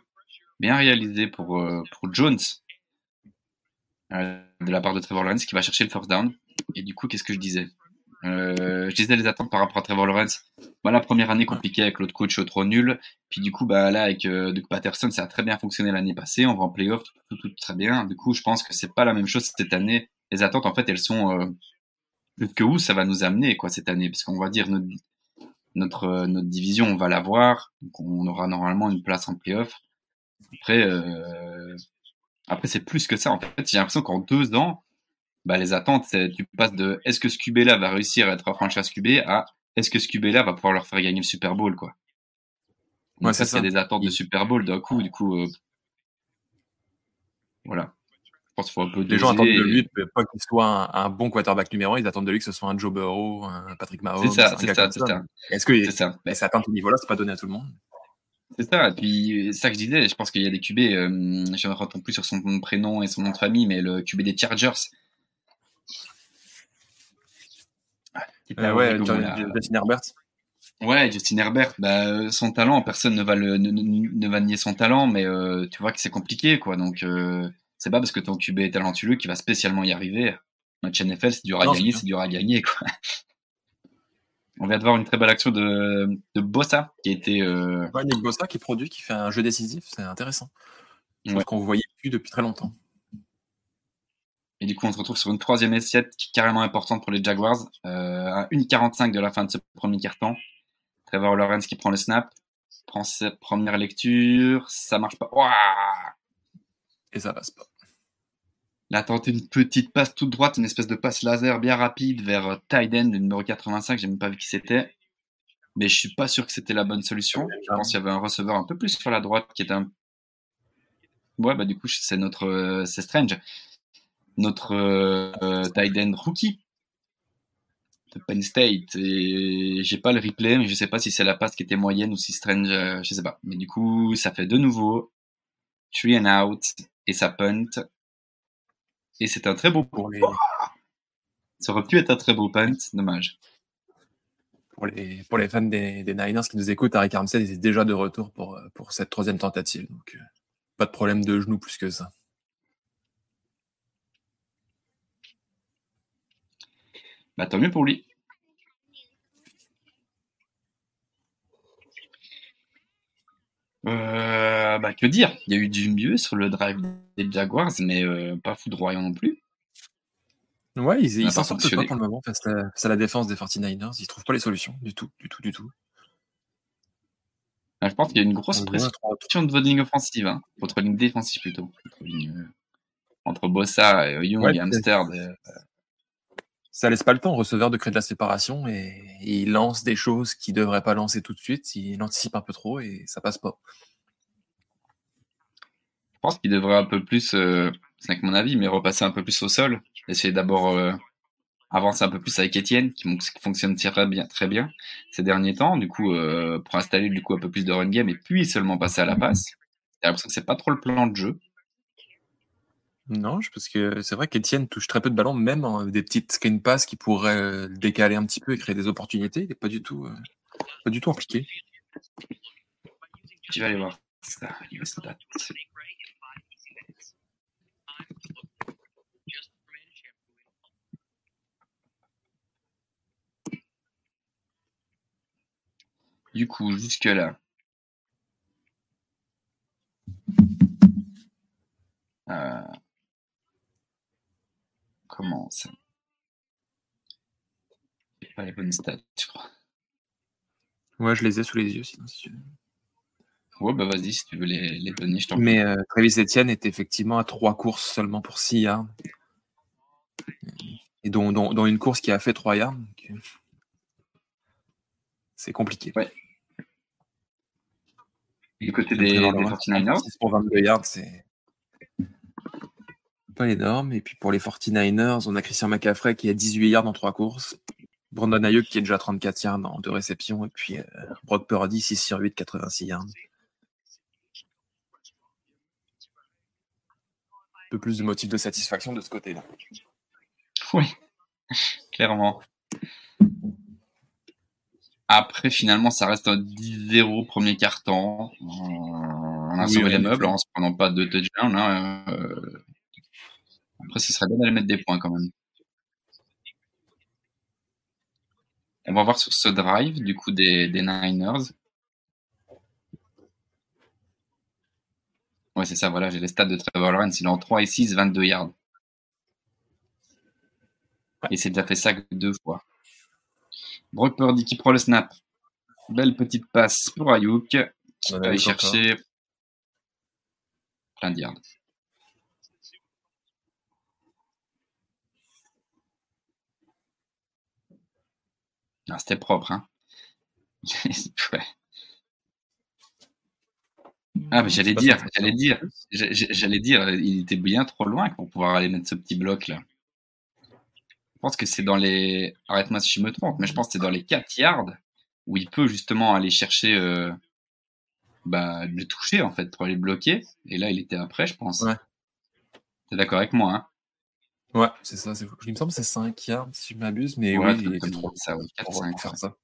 bien réalisée pour, euh, Jones. de la part de Trevor Lawrence qui va chercher le first down. Et du coup, qu'est-ce que je disais? Euh, je disais les attentes par rapport à Trevor Lawrence. Voilà, première année compliquée avec l'autre coach trop nul. Puis du coup, bah là avec euh, Doug Patterson, ça a très bien fonctionné l'année passée. On va en playoff, tout, tout, très bien. Du coup, je pense que c'est pas la même chose cette année. Les attentes, en fait, elles sont euh, que où ça va nous amener quoi cette année, parce qu'on va dire notre notre euh, division, on va l'avoir, on aura normalement une place en playoff. Après, euh, après c'est plus que ça. En fait, j'ai l'impression qu'en deux ans, bah, les attentes, c'est tu passes de est-ce que ce QB-là va réussir à être un franchise QB à est-ce que ce QB-là va pouvoir leur faire gagner le Super Bowl, quoi. ouais, ça, c'est des attentes de Super Bowl d'un coup, du coup, euh, voilà. Je pense qu'il faut un peu Les gens attendent de lui, pas qu'il soit un, bon quarterback numéro 1, ils attendent de lui que ce soit un Joe Burrow, un Patrick Mahomes. C'est ça, c'est ça, c'est ça. Est-ce que ça. Ben, ça atteint ce niveau-là, c'est pas donné à tout le monde? C'est ça, et puis ça que je disais, je pense qu'il y a des QB, euh, je ne retourne plus sur son prénom et son nom de famille, mais le QB des Chargers, Euh, ouais, Justin Herbert. Ouais, Justin Herbert, bah, son talent, personne ne va, le, ne, va nier son talent, mais euh, tu vois que c'est compliqué, quoi. Donc, euh, c'est pas parce que ton QB est talentueux qu'il va spécialement y arriver. Match NFL, c'est dur à gagner, c'est dur à gagner, quoi. On vient de voir une très belle action de, de Bossa, qui a été. Euh... Ouais, Nick Bossa qui produit, qui fait un jeu décisif, c'est intéressant. Je pense qu'on voyait plus depuis très longtemps. Et du coup, on se retrouve sur une troisième assiette qui est carrément importante pour les Jaguars. Euh, à 1,45 de la fin de ce premier quart-temps. Trevor Lawrence qui prend le snap, prend sa première lecture, ça marche pas. Et ça passe pas. Il a tenté une petite passe toute droite, une espèce de passe laser bien rapide vers Tyden, le numéro 85, j'ai même pas vu qui c'était. Mais je suis pas sûr que c'était la bonne solution. Je pense qu'il y avait un receveur un peu plus sur la droite qui était un. Ouais, bah du coup, c'est notre. Euh, c'est Strange notre euh, end rookie de Penn State. Et j'ai pas le replay, mais je sais pas si c'est la passe qui était moyenne ou si Strange, euh, je sais pas. Mais du coup, ça fait de nouveau three and out et ça punt. Et c'est un très beau pour les... Ça aurait pu être un très beau punt, dommage. Pour les, pour les fans des, des Niners qui nous écoutent, Harry Armstead est déjà de retour pour, pour cette troisième tentative. Donc, euh, pas de problème de genou plus que ça. Bah, tant mieux pour lui. Euh, bah, que dire? Il y a eu du mieux sur le drive des Jaguars, mais euh, pas foudroyant non plus. Ouais, ils s'en sortent pas pour le moment face à, la défense des 49ers. Ils trouvent pas les solutions du tout, du tout, du tout. Ah, je pense qu'il y a une grosse pression de votre ligne offensive, hein. votre ligne défensive plutôt. Euh, entre Bossa, et Young et Amsterdam ça laisse pas le temps au receveur de créer de la séparation et, il lance des choses qu'il devrait pas lancer tout de suite. Il anticipe un peu trop et ça passe pas. pense qu'il devrait un peu plus, euh, c'est mon avis, mais repasser un peu plus au sol. Essayer d'abord euh, avancer un peu plus avec Etienne, qui, fonctionne très bien, très bien ces derniers temps. Du coup, euh, pour installer du coup un peu plus de run game et puis seulement passer à la passe. C'est pas trop le plan de jeu. Non, parce que c'est vrai qu'Etienne touche très peu de ballons, même des petites screen pass qui pourraient décaler un petit peu et créer des opportunités. Il n'est pas du tout, pas du tout impliqué. Tu vas aller voir Du coup, jusque-là. Euh, comment ça pas les bonnes stats, je crois. Ouais, je les ai sous les yeux, sinon si tu veux. Ouais, bah vas-y, si tu veux les, les donner, je t'en Mais euh, Travis Etienne est effectivement à trois courses seulement pour 6 yards. Et dont, dont, une course qui a fait 3 yards. C'est compliqué. Ouais. du côté des, des 49ers Pour 22 yards, c'est pas énorme. Et puis pour les 49ers, on a Christian McCaffrey qui a 18 yards en 3 courses. Brandon Ayuk qui est déjà 34 yards en 2 réceptions. Et puis euh, Brock Purdy, 6 sur 8, 86 yards. peu plus de motifs de satisfaction de ce côté-là. Oui, clairement. Après, finalement, ça reste un 10-0 premier quart-temps. On a sauvé les meubles en se prenant pas de touchdown. Hein, euh. Après, ce serait bien d'aller mettre des points quand même. On va voir sur ce drive, du coup, des, des Niners. Ouais, c'est ça, voilà, j'ai les stats de Trevor Lawrence. Il est en 3 et 6, 22 yards. Et c'est déjà fait ça deux fois. Brock Purdy qui prend le snap. Belle petite passe pour Ayuk qui va aller chercher plein de yards. Ah, c'était propre, hein. ouais. Ah, mais j'allais dire, j'allais dire, j'allais dire, il était bien trop loin pour pouvoir aller mettre ce petit bloc là. Je pense que c'est dans les, arrête-moi si je me trompe, mais je pense que c'est dans les 4 yards où il peut justement aller chercher, euh... bah, le toucher en fait pour aller bloquer. Et là, il était après, je pense. Ouais. T'es d'accord avec moi, hein? Ouais, c'est ça. Il me semble que c'est 5 yards si je m'abuse, mais oui, il était trop. Ça, ouais, 4, 5, faire ça.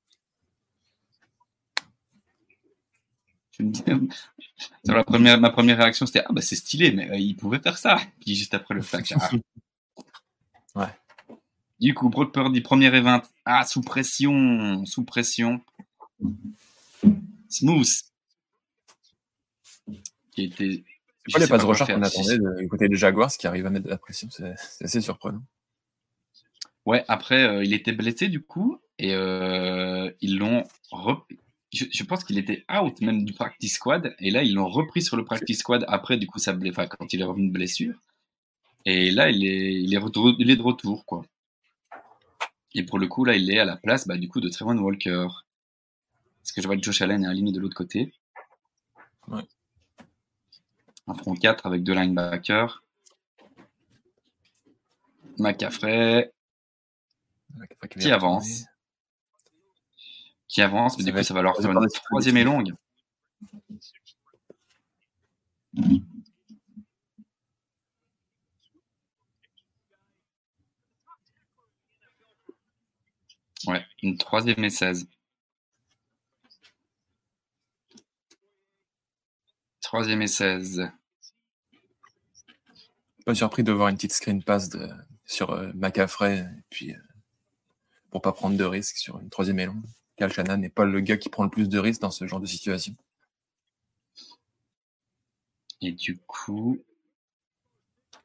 la première, ma première réaction, c'était Ah, bah c'est stylé, mais euh, il pouvait faire ça. Puis juste après le flash. Ah. ouais. Du coup, Brock Purdy, premier et 20. Ah, sous pression, sous pression. Smooth. Qui était. C'est pas les passes qu'on attendait du côté des Jaguars qui arrive à mettre de la pression. C'est assez surprenant. Ouais, après, euh, il était blessé du coup, et euh, ils l'ont je, pense qu'il était out même du practice squad. Et là, ils l'ont repris sur le practice squad après, du coup, ça, enfin, quand il est revenu de blessure. Et là, il est, il est, il est de retour, quoi. Et pour le coup, là, il est à la place, bah, du coup, de Trevon Walker. Parce que je vois que Josh Allen est aligné de l'autre côté. Ouais. Un front 4 avec deux linebackers. McCaffrey. qui avance qui avance, mais du coup, ça va leur faire une troisième et longue. Ouais, une troisième et 16. Troisième et 16. Pas surpris de voir une petite screen pass de, sur euh, et puis euh, pour pas prendre de risques sur une troisième et longue. Cal n'est pas le gars qui prend le plus de risques dans ce genre de situation. Et du coup.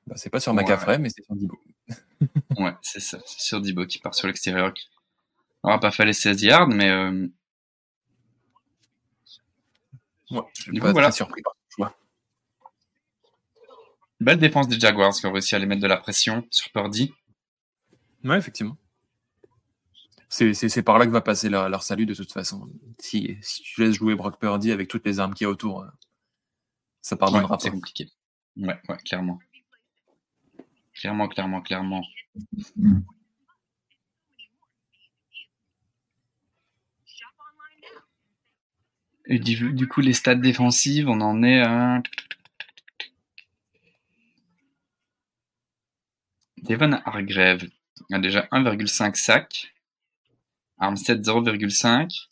Bah, c'est pas sur ouais. mais c'est sur Dibo. ouais, c'est ça. C'est sur Dibo qui part sur l'extérieur. On n'aura pas fait les 16 yards, mais. Euh... Ouais, je suis pas voilà. surpris par. Belle défense des Jaguars qui ont réussi à les mettre de la pression sur Purdy. Ouais, effectivement c'est par là que va passer leur, salut de toute façon. Si, si, tu laisses jouer Brock Purdy avec toutes les armes qu'il y a autour, euh, ça pardonnera ouais, C'est compliqué. Ouais, ouais, clairement. Clairement, clairement, clairement. Et du, coup, les stats défensives, on en est à. Devon Hargrave a déjà 1,5 sac. Armstead 0,5.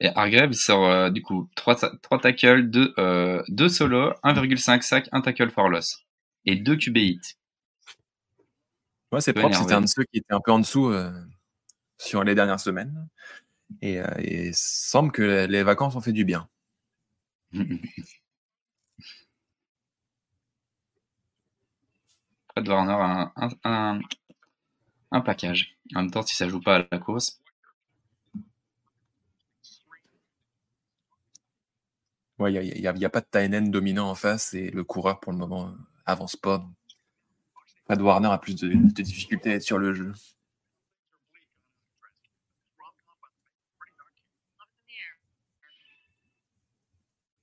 Et Hargrave sort euh, du coup 3, 3 tackles, 2, euh, 2 solos, 1,5 sac, 1 tackle for loss. Et 2 QB hits. Ouais, c'est propre. C'était un de ceux qui était un peu en dessous euh, sur les dernières semaines. Et, euh, il semble que les vacances ont fait du bien. Fred Warner a un, un, un, plaquage. En même temps, si ça joue pas à la course. Ouais, il n'y a, a, pas de Tynen dominant en face et le coureur pour le moment avance pas. Fred Warner a plus de, de difficultés à être sur le jeu.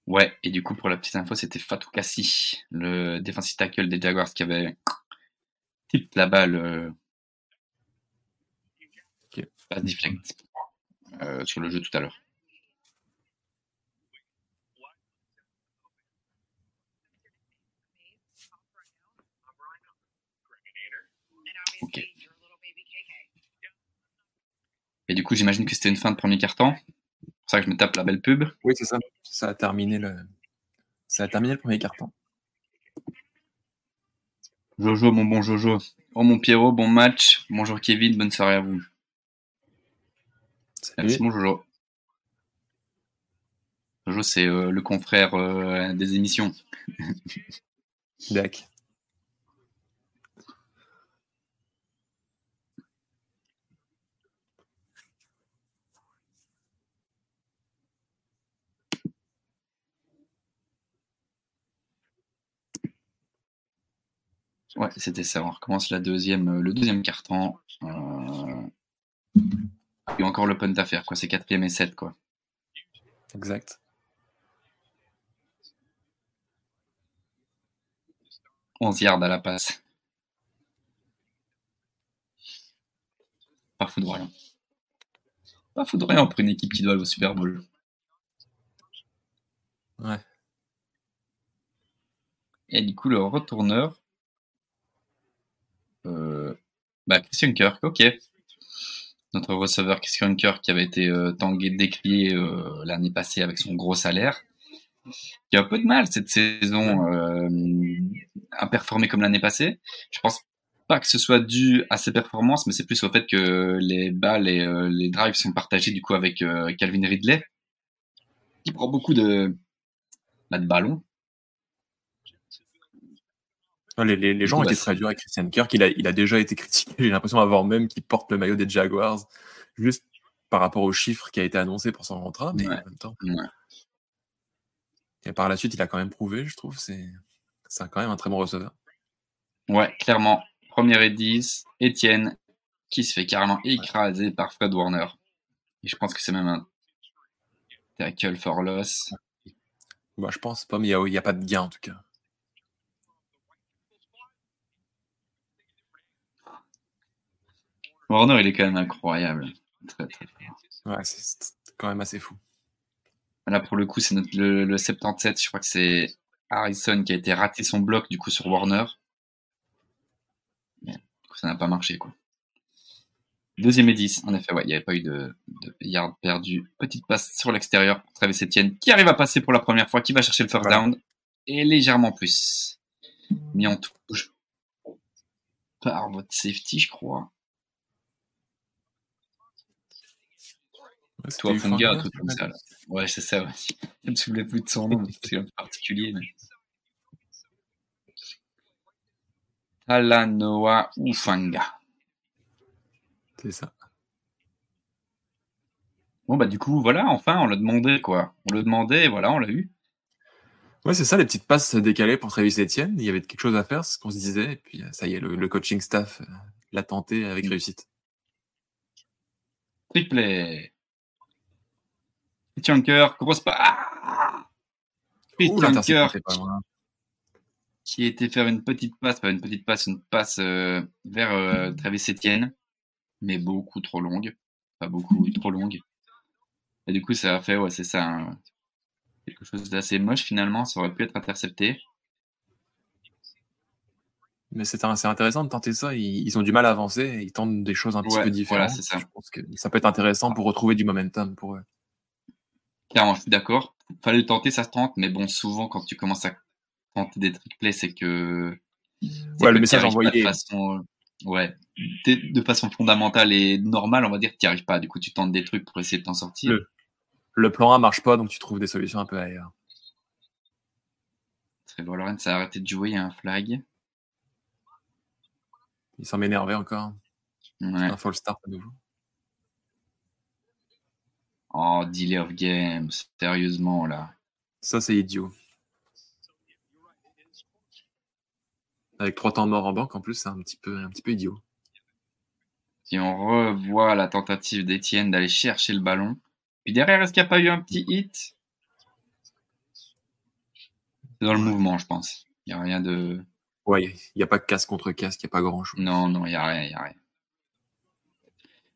Ouais, et du coup, pour la petite info, c'était Fatou Kassi, le defensive tackle des Jaguars, qui avait type la balle euh, sur le jeu tout à l'heure. Ok. Et du coup, j'imagine que c'était une fin de premier quart-temps ça que je me tape la belle pub. Oui, c'est ça. Ça a terminé le, ça a terminé le premier carton. Jojo, mon bon Jojo. Oh mon Pierrot, bon match. Bonjour Kevin, bonne soirée à vous. Merci mon Jojo. Jojo, c'est euh, le confrère euh, des émissions. D'accord. Ouais, c'était ça. On recommence la deuxième, euh, le deuxième carton. Euh... Et encore le punt à faire, quoi. C'est quatrième et 7, quoi. Exact. On yards à la passe. Pas foudroyant. Pas foudroyant pour une équipe qui doit aller au Super Bowl. Ouais. Et du coup, le retourneur, bah, Christian Kirk, ok. Notre receveur Christian Kirk qui avait été euh, tangué, décrié euh, l'année passée avec son gros salaire, qui a un peu de mal cette saison euh, à performer comme l'année passée. Je pense pas que ce soit dû à ses performances, mais c'est plus au fait que les balles et euh, les drives sont partagés du coup avec euh, Calvin Ridley, qui prend beaucoup de, bah, de ballons les, gens ont été très durs avec Christian Kirk. Il a, il a déjà été critiqué, j'ai l'impression, avant même qu'il porte le maillot des Jaguars, juste par rapport aux chiffres qui a été annoncé pour son contrat, mais en même temps. Et par la suite, il a quand même prouvé, je trouve. C'est quand même un très bon receveur. Ouais, clairement. Première et 10, Etienne, qui se fait carrément écraser par Fred Warner. Et je pense que c'est même un tackle for loss. Bah, je pense pas, mais il n'y a, a, pas de gain en tout cas. Warner, il est quand même incroyable. Très, très Ouais, c'est quand même assez fou. Là, pour le coup, c'est le, le 77. Je crois que c'est Harrison qui a été raté son bloc, du coup, sur Warner. ça n'a pas marché, quoi. Deuxième et 10, en effet, ouais, il n'y avait pas eu de, de yard perdu. Petite passe sur l'extérieur pour Travis Etienne, qui arrive à passer pour la première fois, qui va chercher le first down, et légèrement plus. Mis en touche par votre safety, je crois. Toi, Funga, un truc comme ça. Là. Ouais, c'est ça. Ouais. Je me souviens plus de son nom, c'est un peu particulier. Mais... Talanoa Ufanga. C'est ça. Bon, bah, du coup, voilà, enfin, on l'a demandé, quoi. On le demandait, et voilà, on l'a eu. Ouais, c'est ça, les petites passes décalées pour Travis Etienne. Il y avait quelque chose à faire, ce qu'on se disait. Et puis, ça y est, le, coaching staff euh, l'a tenté avec mm. réussite. Triplé. Kirk, grosse pas. Ah qui été faire une petite passe, pas une petite passe, une passe euh, vers euh, Travis Etienne, mais beaucoup trop longue. Pas beaucoup, trop longue. Et du coup, ça a fait, ouais, c'est ça, quelque chose d'assez moche finalement. Ça aurait pu être intercepté. Mais c'est intéressant de tenter ça. Ils, ont du mal à avancer. Ils tentent des choses un petit peu différentes. ça. Je pense que ça peut être intéressant pour retrouver du momentum pour eux. Clairement, je suis d'accord. Fallait le tenter, ça se tente. Mais bon, souvent, quand tu commences à tenter des trick plays, c'est que. Ouais, le message envoyé. De façon, ouais, de façon fondamentale et normale, on va dire, tu n'y arrives pas. Du coup, tu tentes des trucs pour essayer de t'en sortir. Le, plan A marche pas, donc tu trouves des solutions un peu ailleurs. Trevor Lawrence a arrêté de jouer, il y a un flag. Il s'en m'énerver encore. Ouais. Un false start à nouveau. Oh, delay of games. Sérieusement, là. Ça, c'est idiot. Avec trois temps morts en banque, en plus, c'est un petit peu, un petit peu idiot. Si on revoit la tentative d'Etienne d'aller chercher le ballon. Puis derrière, est-ce qu'il n'y a pas eu un petit hit? C'est dans le mouvement, je pense. Il n'y a rien de. Ouais, il n'y a pas de casse contre casque, il n'y a pas grand chose. Non, non, il n'y a rien, il a rien.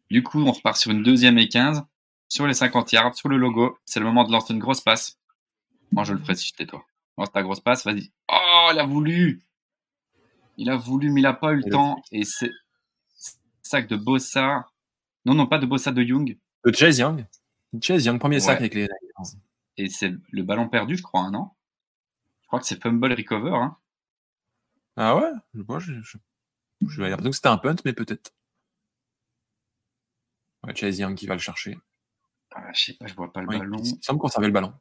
Du coup, on repart sur une deuxième et 15. Sur les 50 yards, sur le logo. C'est le moment de lancer une grosse passe. Moi, je le ferai si j'étais toi. Lance ta grosse passe, vas-y. Oh, il a voulu Il a voulu, mais il n'a pas eu le temps. Et c'est sac de Bossa. Non, non, pas de Bossa de Young. De Chase Young. Chase Young, premier sac avec les Et c'est le ballon perdu, je crois, hein, non? Je crois que c'est fumble recover. Hein. Ah ouais? Moi, je, je, je l'impression que c'était un punt, mais peut-être. Ouais, Chase Young qui va le chercher. Ah, je sais pas, je vois pas le ballon. Il semble conserver le ballon.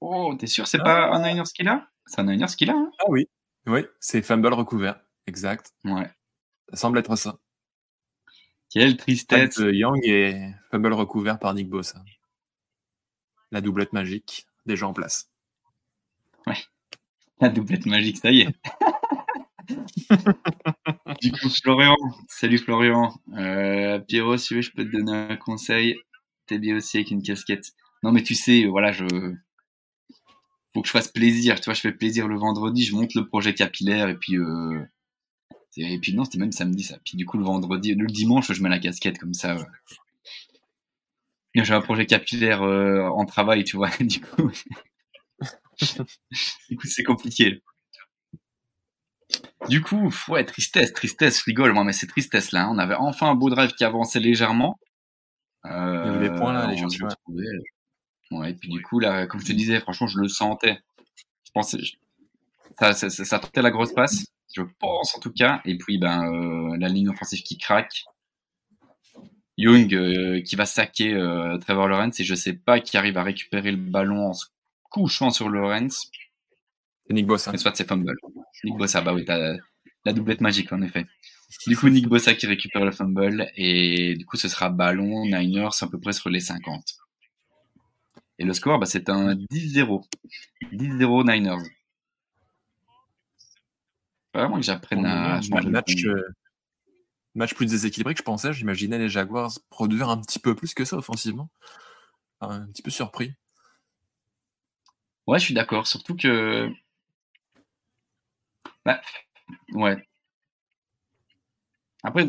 Oh, t'es sûr, c'est pas un Niners qu'il a C'est un Niners qu'il a hein? Ah oui, oui, c'est fumble recouvert, exact. Ouais. Ça semble être ça. Quelle tristesse. Young et fumble recouvert par Nick Bossa. La doublette magique, déjà en place. Ouais. La doublette magique, ça y est. du coup, Florian, salut Florian. Euh, Pierrot, si je peux te donner un conseil. T'es bien aussi avec une casquette. Non, mais tu sais, voilà, je. Faut que je fasse plaisir. Tu vois, je fais plaisir le vendredi, je monte le projet capillaire et puis. Euh... Et puis non, c'était même samedi ça. Puis du coup, le vendredi, le dimanche, je mets la casquette comme ça. J'ai un projet capillaire euh, en travail, tu vois. du coup, c'est compliqué. Du coup, ouais, tristesse, tristesse, rigole, moi, mais c'est tristesse là. Hein. On avait enfin un beau drive qui avançait légèrement. Euh, Il y avait des points là, les gens Ouais, et puis du coup, là, comme je te disais, franchement, je le sentais. Je pensais, ça, ça, ça, tentait la grosse passe, je pense en tout cas. Et puis, ben, euh, la ligne offensive qui craque. Young euh, qui va saquer euh, Trevor Lawrence et je sais pas qui arrive à récupérer le ballon en se couchant sur Lawrence. C'est Nick Bossa. Mais soit c'est fumble. Nick Bossa, bah oui, t'as la doublette magique en effet. Du coup, Nick Bossa qui récupère le fumble et du coup, ce sera ballon Niners à peu près sur les 50. Et le score, bah, c'est un 10-0. 10-0 Niners. Vraiment que j'apprenne à match, euh, match plus déséquilibré que je pensais. J'imaginais les Jaguars produire un petit peu plus que ça offensivement. Un petit peu surpris. Ouais, je suis d'accord. Surtout que bah, ouais. Après,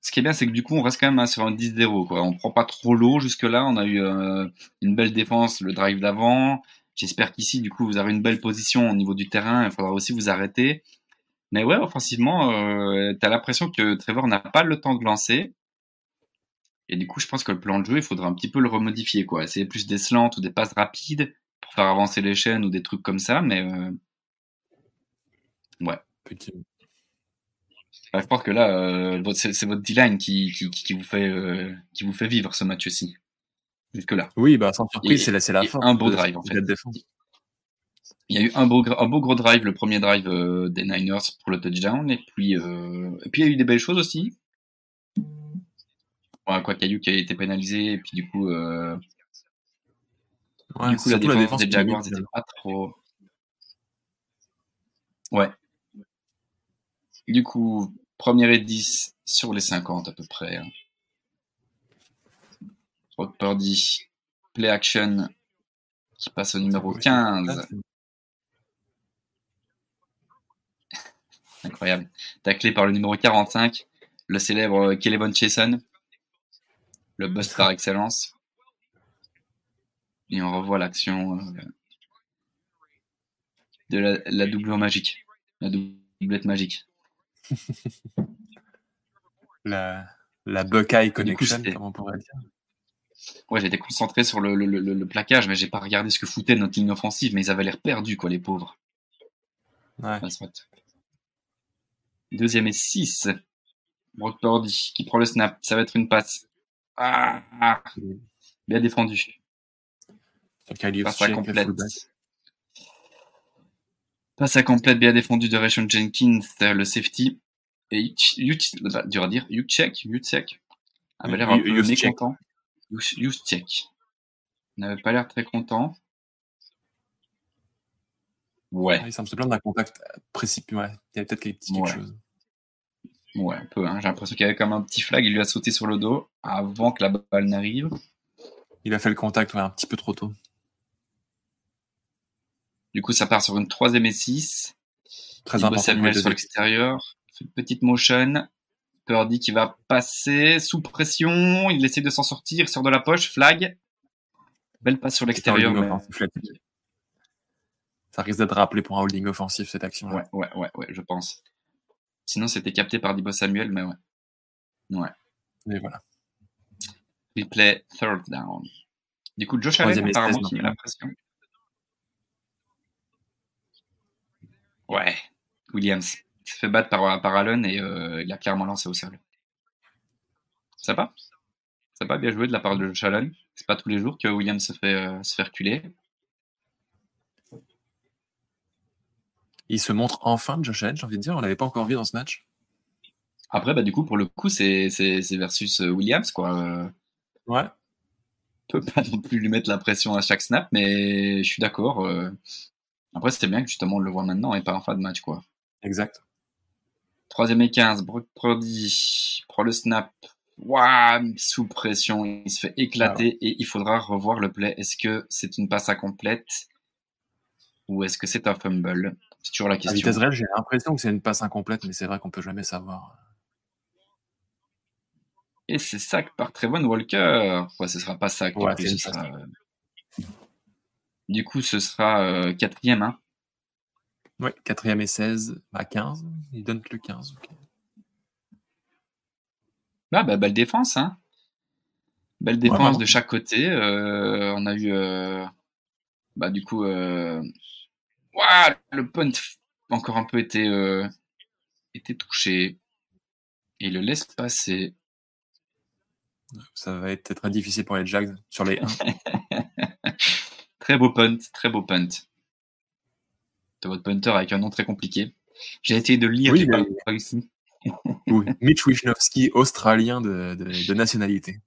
ce qui est bien, c'est que du coup, on reste quand même sur un 10-0. Quoi. On prend pas trop l'eau jusque-là. On a eu euh, une belle défense, le drive d'avant. J'espère qu'ici, du coup, vous avez une belle position au niveau du terrain. Il faudra aussi vous arrêter. Mais ouais, offensivement, euh, tu as l'impression que Trevor n'a pas le temps de lancer. Et du coup, je pense que le plan de jeu, il faudra un petit peu le remodifier. Quoi. Essayer plus des slants ou des passes rapides pour faire avancer les chaînes ou des trucs comme ça. Mais euh, Ouais. je pense que là, euh, c'est votre D-line qui, qui, vous fait, euh, qui vous fait vivre ce match aussi. Jusque-là. Oui, bah, sans surprise, c'est la, la fin. Un beau drive, en fait. Il y a eu un beau, un beau gros drive, le premier drive euh, des Niners pour le touchdown. Et puis, et puis, il y a eu des belles choses aussi. Ouais, quoi, Caillou qui a été pénalisé. Et puis, du coup, ouais, du coup la défense, des Jaguars n'était pas trop. Ouais, du coup, première et 10 sur les 50 à peu près. Hein. Purdy, play action qui passe au numéro 15. incroyable. Taclé par le numéro 45, le célèbre Kelevon Chason, le bust par excellence. Et on revoit l'action euh, de la, la doublure magique, la doublette magique. La, la Buckeye Connection, comme on pourrait dire. Ouais, j'étais concentré sur le, le, le, plaquage, mais j'ai pas regardé ce que foutait notre ligne offensive, mais ils avaient l'air perdus, quoi, les pauvres. Ouais. Deuxième et 6. Brock Purdy qui prend le snap. Ça va être une passe. Ah, bien défendu. Passe à complète. Passe à complète, bien défendu de Rayshon Jenkins, le safety. Et bah, dur à dire, Yuchek, Yuchek, avait l'air un peu mécontent. Yuchek. N'avait pas l'air très content. Ouais. Il semble se plaindre d'un contact précipité. Ouais. Il y avait peut-être quelque, quelque ouais. chose. Ouais, un peu. Hein. J'ai l'impression qu'il y avait comme un petit flag. Il lui a sauté sur le dos avant que la balle n'arrive. Il a fait le contact ouais, un petit peu trop tôt. Du coup, ça part sur une troisième et 6. Très important. Samuel sur l'extérieur. Petite motion. Purdy qui va passer sous pression. Il essaie de s'en sortir. Sort de la poche. Flag. Belle passe sur l'extérieur. Mais... Ça risque d'être rappelé pour un holding offensif cette action. Ouais, ouais, ouais, ouais, je pense. Sinon, c'était capté par Dibo Samuel, mais ouais. Ouais. Et voilà. Replay third down. Du coup, Josh Allen, apparemment, qui met la pression. Ouais. Williams se fait battre par, par Allen et euh, il a clairement lancé au cerveau. Ça va? Ça va bien joué de la part de Josh Allen. C'est pas tous les jours que Williams se fait, euh, se fait reculer. Il se montre enfin Josh Allen, j'ai envie de dire. On l'avait pas encore vu dans ce match. Après, bah, du coup, pour le coup, c'est versus euh, Williams, quoi. Ouais. On peut pas non plus lui mettre la pression à chaque snap, mais je suis d'accord. Euh. Après, c'était bien que justement on le voit maintenant et pas en fin de match, quoi. Exact. Troisième et 15, Brock Purdy prend le snap. Waouh, sous pression, il se fait éclater et il faudra revoir le play. Est-ce que c'est une passe incomplète ou est-ce que c'est un fumble? C'est toujours la question. À vitesse réelle, j'ai l'impression que c'est une passe incomplète, mais c'est vrai qu'on peut jamais savoir. Et c'est sac par Trevon Walker. Ouais, ce sera pas sac. Ouais, du, coup, ce sera... euh, quatrième. Hein. Oui, quatrième et 16 à 15. Il donne le 15. Okay. Ah, bah, belle défense. Hein. Belle défense ouais, de chaque côté. Euh, on a eu, euh, bah, du coup, euh... Ouah, le punt encore un peu été, été touché. Et il le laisse passer. Ça va être très difficile pour les Jags sur les 1. très beau punt, très beau punt. De votre punter avec un nom très compliqué. J'ai essayé de le lire, oui, j'ai mais... pas réussi. oui, Mitch Wisnowski, australien de, de, de, nationalité.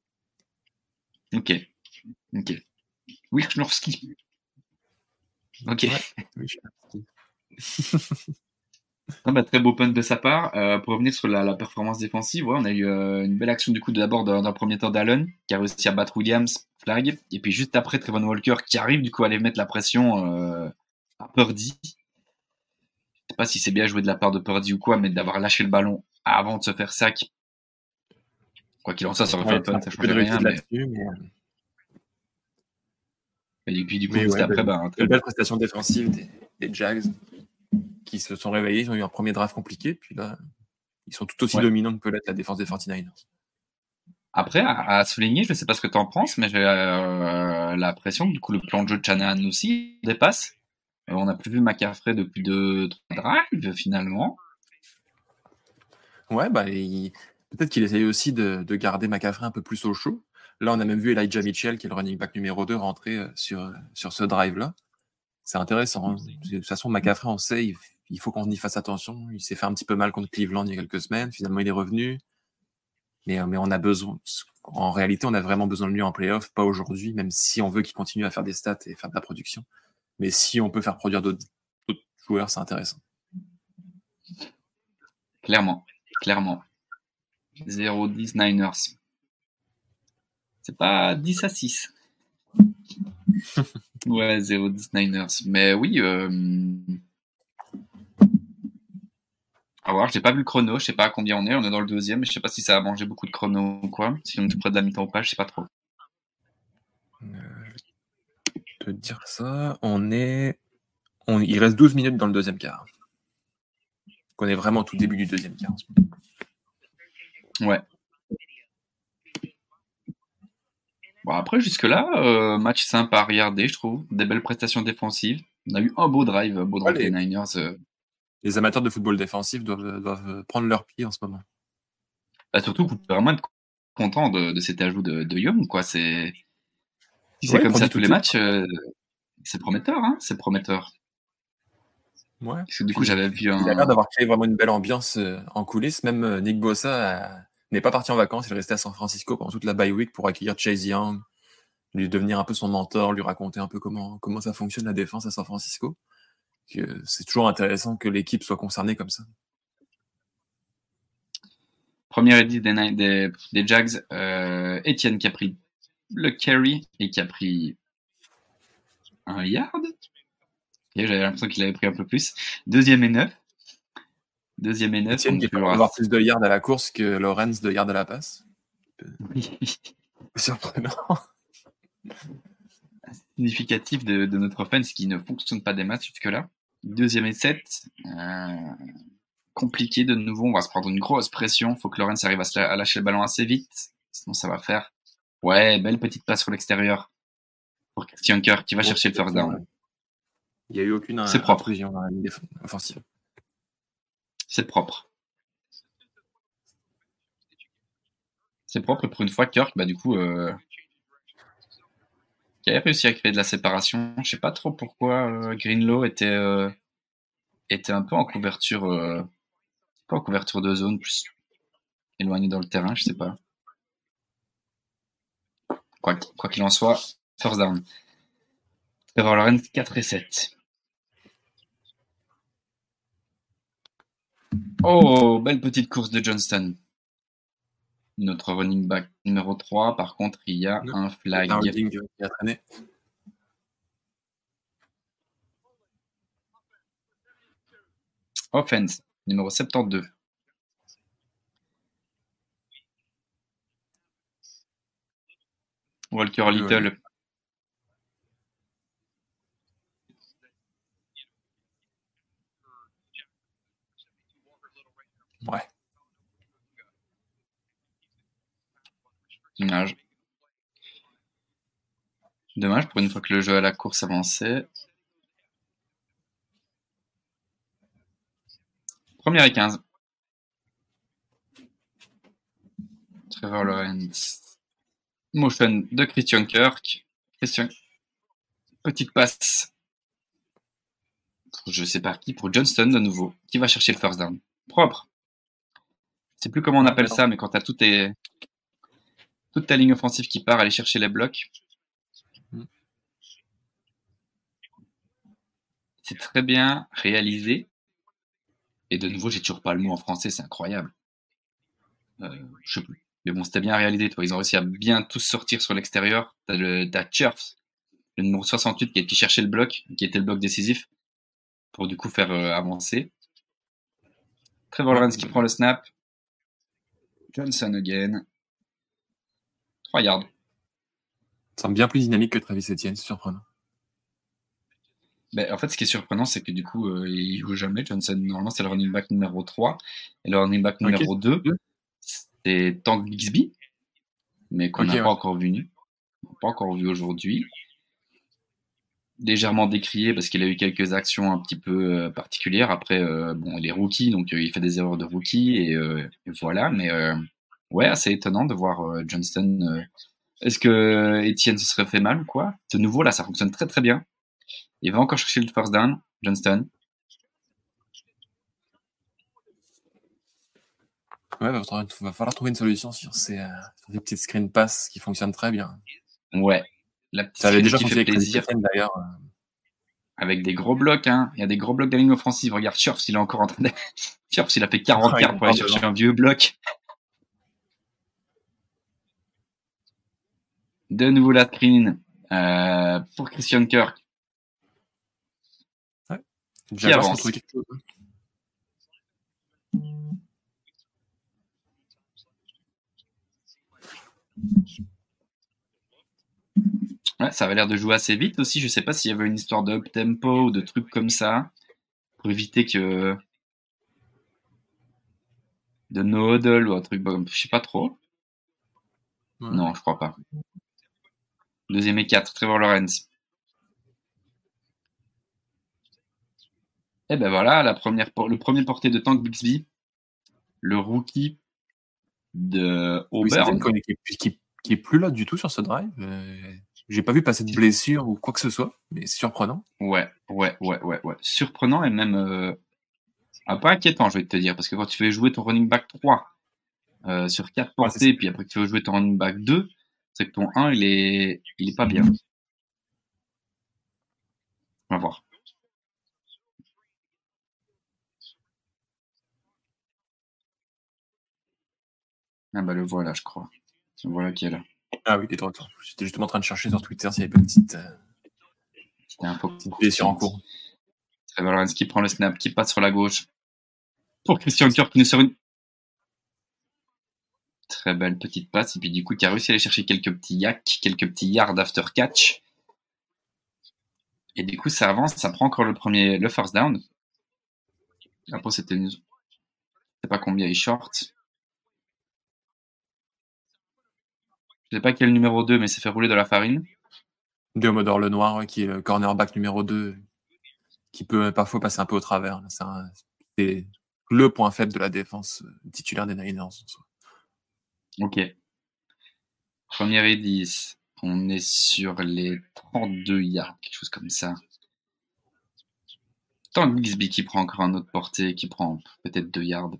Ok. Ok. Wisnowski. Ok. Ouais, Non, bah, très beau punt de sa part. Euh, pour revenir sur la, la performance défensive, ouais, on a eu euh, une belle action du coup d'abord dans, le premier temps d'Allen qui a réussi à battre Williams, flag, et puis juste après Trevon Walker qui arrive du coup à aller mettre la pression euh, à Purdy. Je sais pas si c'est bien joué de la part de Purdy ou quoi, mais d'avoir lâché le ballon avant de se faire sac. Quoi qu'il en soit, ça aurait fait le punt, ça changeait rien. Mais... mais... Et puis du coup, juste ouais, après, belle, bah, belle prestation défensive des, des Jags qui se sont réveillés, ils ont eu un premier draft compliqué, puis là, ils sont tout aussi Ouais. dominants que peut l'être la défense des 49ers. Après, à, souligner, je sais pas ce que tu en penses, mais j'ai euh, l'impression que du coup le plan de jeu de Shanahan aussi dépasse. Euh, on n'a plus vu McCaffrey depuis deux, trois drives finalement. Ouais, bah, il- peut-être qu'il essaye aussi de, de garder McCaffrey un peu plus au chaud. Là, on a même vu Elijah Mitchell, qui est le running back numéro 2, rentrer euh, sur, sur ce drive-là. C'est intéressant. hein. De toute façon, McCaffrey, on sait, il, faut qu'on y fasse attention. Il s'est fait un petit peu mal contre Cleveland il y a quelques semaines. Finalement, il est revenu. Mais, euh, mais on a besoin. En réalité, on a vraiment besoin de lui en playoff, pas aujourd'hui, même si on veut qu'il continue à faire des stats et faire de la production. Mais si on peut faire produire d'autres d'autres joueurs, c'est intéressant. Clairement, clairement. 0-10 Niners. C'est pas 10 à 6. ouais, 0-10 Niners. Mais oui, euh... À voir, j'ai pas vu le chrono, je sais pas à combien on est, on est dans le deuxième, mais je sais pas si ça a mangé beaucoup de chrono ou quoi. Si on est tout près de la mi-temps ou pas, je sais pas trop. Euh, je vais te dire ça, on est. On... Il reste 12 minutes dans le deuxième quart. On est vraiment tout début du deuxième quart. Ouais. Bon, après, jusque-là, euh, match sympa à regarder, je trouve. Des belles prestations défensives. On a eu un beau drive, beau drive Ouais, des Niners. euh. Les amateurs de football défensif doivent, doivent prendre leur pied en ce moment. Bah, surtout, vous pouvez vraiment être content de, de cet ajout de, de Young, quoi. C'est, si c'est comme ça tous les matchs, euh, c'est prometteur, hein. C'est prometteur. Ouais. Parce que du coup, j'avais vu un. Il a l'air d'avoir créé vraiment une belle ambiance euh, en coulisses. Même euh, Nick Bossa a- n'est pas parti en vacances, il est resté à San Francisco pendant toute la bye week pour accueillir Chase Young, lui devenir un peu son mentor, lui raconter un peu comment, comment ça fonctionne la défense à San Francisco. C'est toujours intéressant que l'équipe soit concernée comme ça. Première edit des, des, des Jags, euh, Etienne qui a pris le carry et qui a pris un yard. J'avais l'impression qu'il avait pris un peu plus. Deuxième et neuf. Deuxième et neuf. Etienne qui peut avoir plus de yards à la course que Lawrence de yards à la passe. Surprenant. significatif de, de notre offense qui ne fonctionne pas des matchs jusque-là. Deuxième et 7. compliqué de nouveau. On va se prendre une grosse pression. Faut que Lawrence arrive à, se la- à lâcher le ballon assez vite. Sinon, ça va faire. Ouais, belle petite passe sur l'extérieur. Pour Christian Kerr qui va chercher le first down. Il n'y a eu aucune C'est propre. dans la ligne déf- offensive. C'est propre. C'est propre pour une fois, Kirk, bah du coup, euh, qui réussi à créer de la séparation. Je sais pas trop pourquoi euh, Greenlow était euh, était un peu en couverture, euh, pas en couverture de zone, plus éloigné dans le terrain, je sais pas. Quoi qu'- quoi qu'il en soit, first down. Trevor Lawrence 4 et 7. Oh, belle petite course de Johnston. Notre running back numéro 3, par contre, il y a Non. un flag. Un. Offense, numéro 72. Walker. Little. Ouais. Dommage. Dommage pour une fois que le jeu à la course avançait. Première et 15. Trevor Lawrence. Motion de Christian Kirk. Christian. Petite passe. Je sais pas qui, pour Johnston de nouveau, qui va chercher le first down. Propre. Je sais plus comment on appelle ça, mais quand t'as tout tes, toute ta ligne offensive qui part aller chercher les blocs. Mm. C'est très bien réalisé. Et de nouveau, j'ai toujours pas le mot en français, c'est incroyable. Euh, je sais plus. Mais bon, c'était bien réalisé, toi. Ils ont réussi à bien tous sortir sur l'extérieur. T'as le, le numéro 68, qui a été chercher le bloc, qui était le bloc décisif, pour du coup faire euh, avancer. Trevor Lawrence qui prend le snap. Johnson again. 3 yards. Ça semble bien plus dynamique que Travis Etienne, c'est surprenant. Ben, en fait, ce qui est surprenant, c'est que du coup, euh, il joue jamais. Johnson, normalement, c'est le running back numéro 3. Et le running back numéro 2, deux. c'est Tank Bixby, mais qu'on n'a pas encore vu. Pas encore vu aujourd'hui. Légèrement décrié parce qu'il a eu quelques actions un petit peu euh, particulières. Après, euh, bon, il est rookie, donc euh, il fait des erreurs de rookie et, et voilà. Mais ouais, assez étonnant de voir Johnston. Est-ce que Etienne se serait fait mal ou quoi? De nouveau, là, ça fonctionne très très bien. Il va encore chercher le first down, Johnston. Ouais, va falloir, va falloir trouver une solution sur ces, sur ces petites screen pass qui fonctionnent très bien. Ouais. Ça avait déjà qui fait plaisir. D'ailleurs. Euh. Avec des gros blocs, hein. Il y a des gros blocs de ligne offensive. Regarde Schurfs, il est encore en train de. Schurfs, il a fait 40 cartes ah, pour aller chercher un vieux bloc. De nouveau la screen euh, pour Christian Kirk. Ouais. Qui avance. Chose. Ouais, ça avait l'air de jouer assez vite aussi. Je sais pas s'il y avait une histoire de up tempo ou de trucs comme ça pour éviter que de no ou un truc, je sais pas trop. Non, je crois pas. Deuxième et 4, Trevor Lawrence. Et eh ben voilà, la première, le premier porté de Tank Bixby, le rookie de Auburn. qui, est plus là du tout sur ce drive. J'ai pas vu passer de blessure ou quoi que ce soit, mais surprenant. Ouais, ouais, ouais, ouais, ouais. Surprenant et même euh, un peu inquiétant, je vais te dire, parce que quand tu fais jouer ton running back 3 euh, sur 4 portées, puis après que tu veux jouer ton running back 2, c'est que ton 1, il est, il est pas bien. On va voir. Ah bah le voilà, je crois. Le voilà qui est là. Ah oui, il est J'étais justement en train de chercher sur Twitter s'il y avait pas une petite, euh... un peu petite blessure en cours. Trevor qui prend le snap, qui passe sur la gauche. Pour Christian Kirk qui nous sort une très belle petite passe. Et puis du coup, qui a réussi à aller chercher quelques petits yaks, quelques petits yards after catch. Et du coup, ça avance, ça prend encore le premier, le first down. Après, c'était une... Je sais pas combien il short. Je sais pas quel numéro 2, mais c'est fait rouler de la farine. Diomodor Le Noir, qui est le cornerback numéro 2, qui peut parfois passer un peu au travers. C'est le point faible de la défense euh, titulaire des Niners. Ok. Première et 10. On est sur les 32 yards, quelque chose comme ça. Tant Bixby qui prend encore un autre porté, qui prend peut-être 2 yards.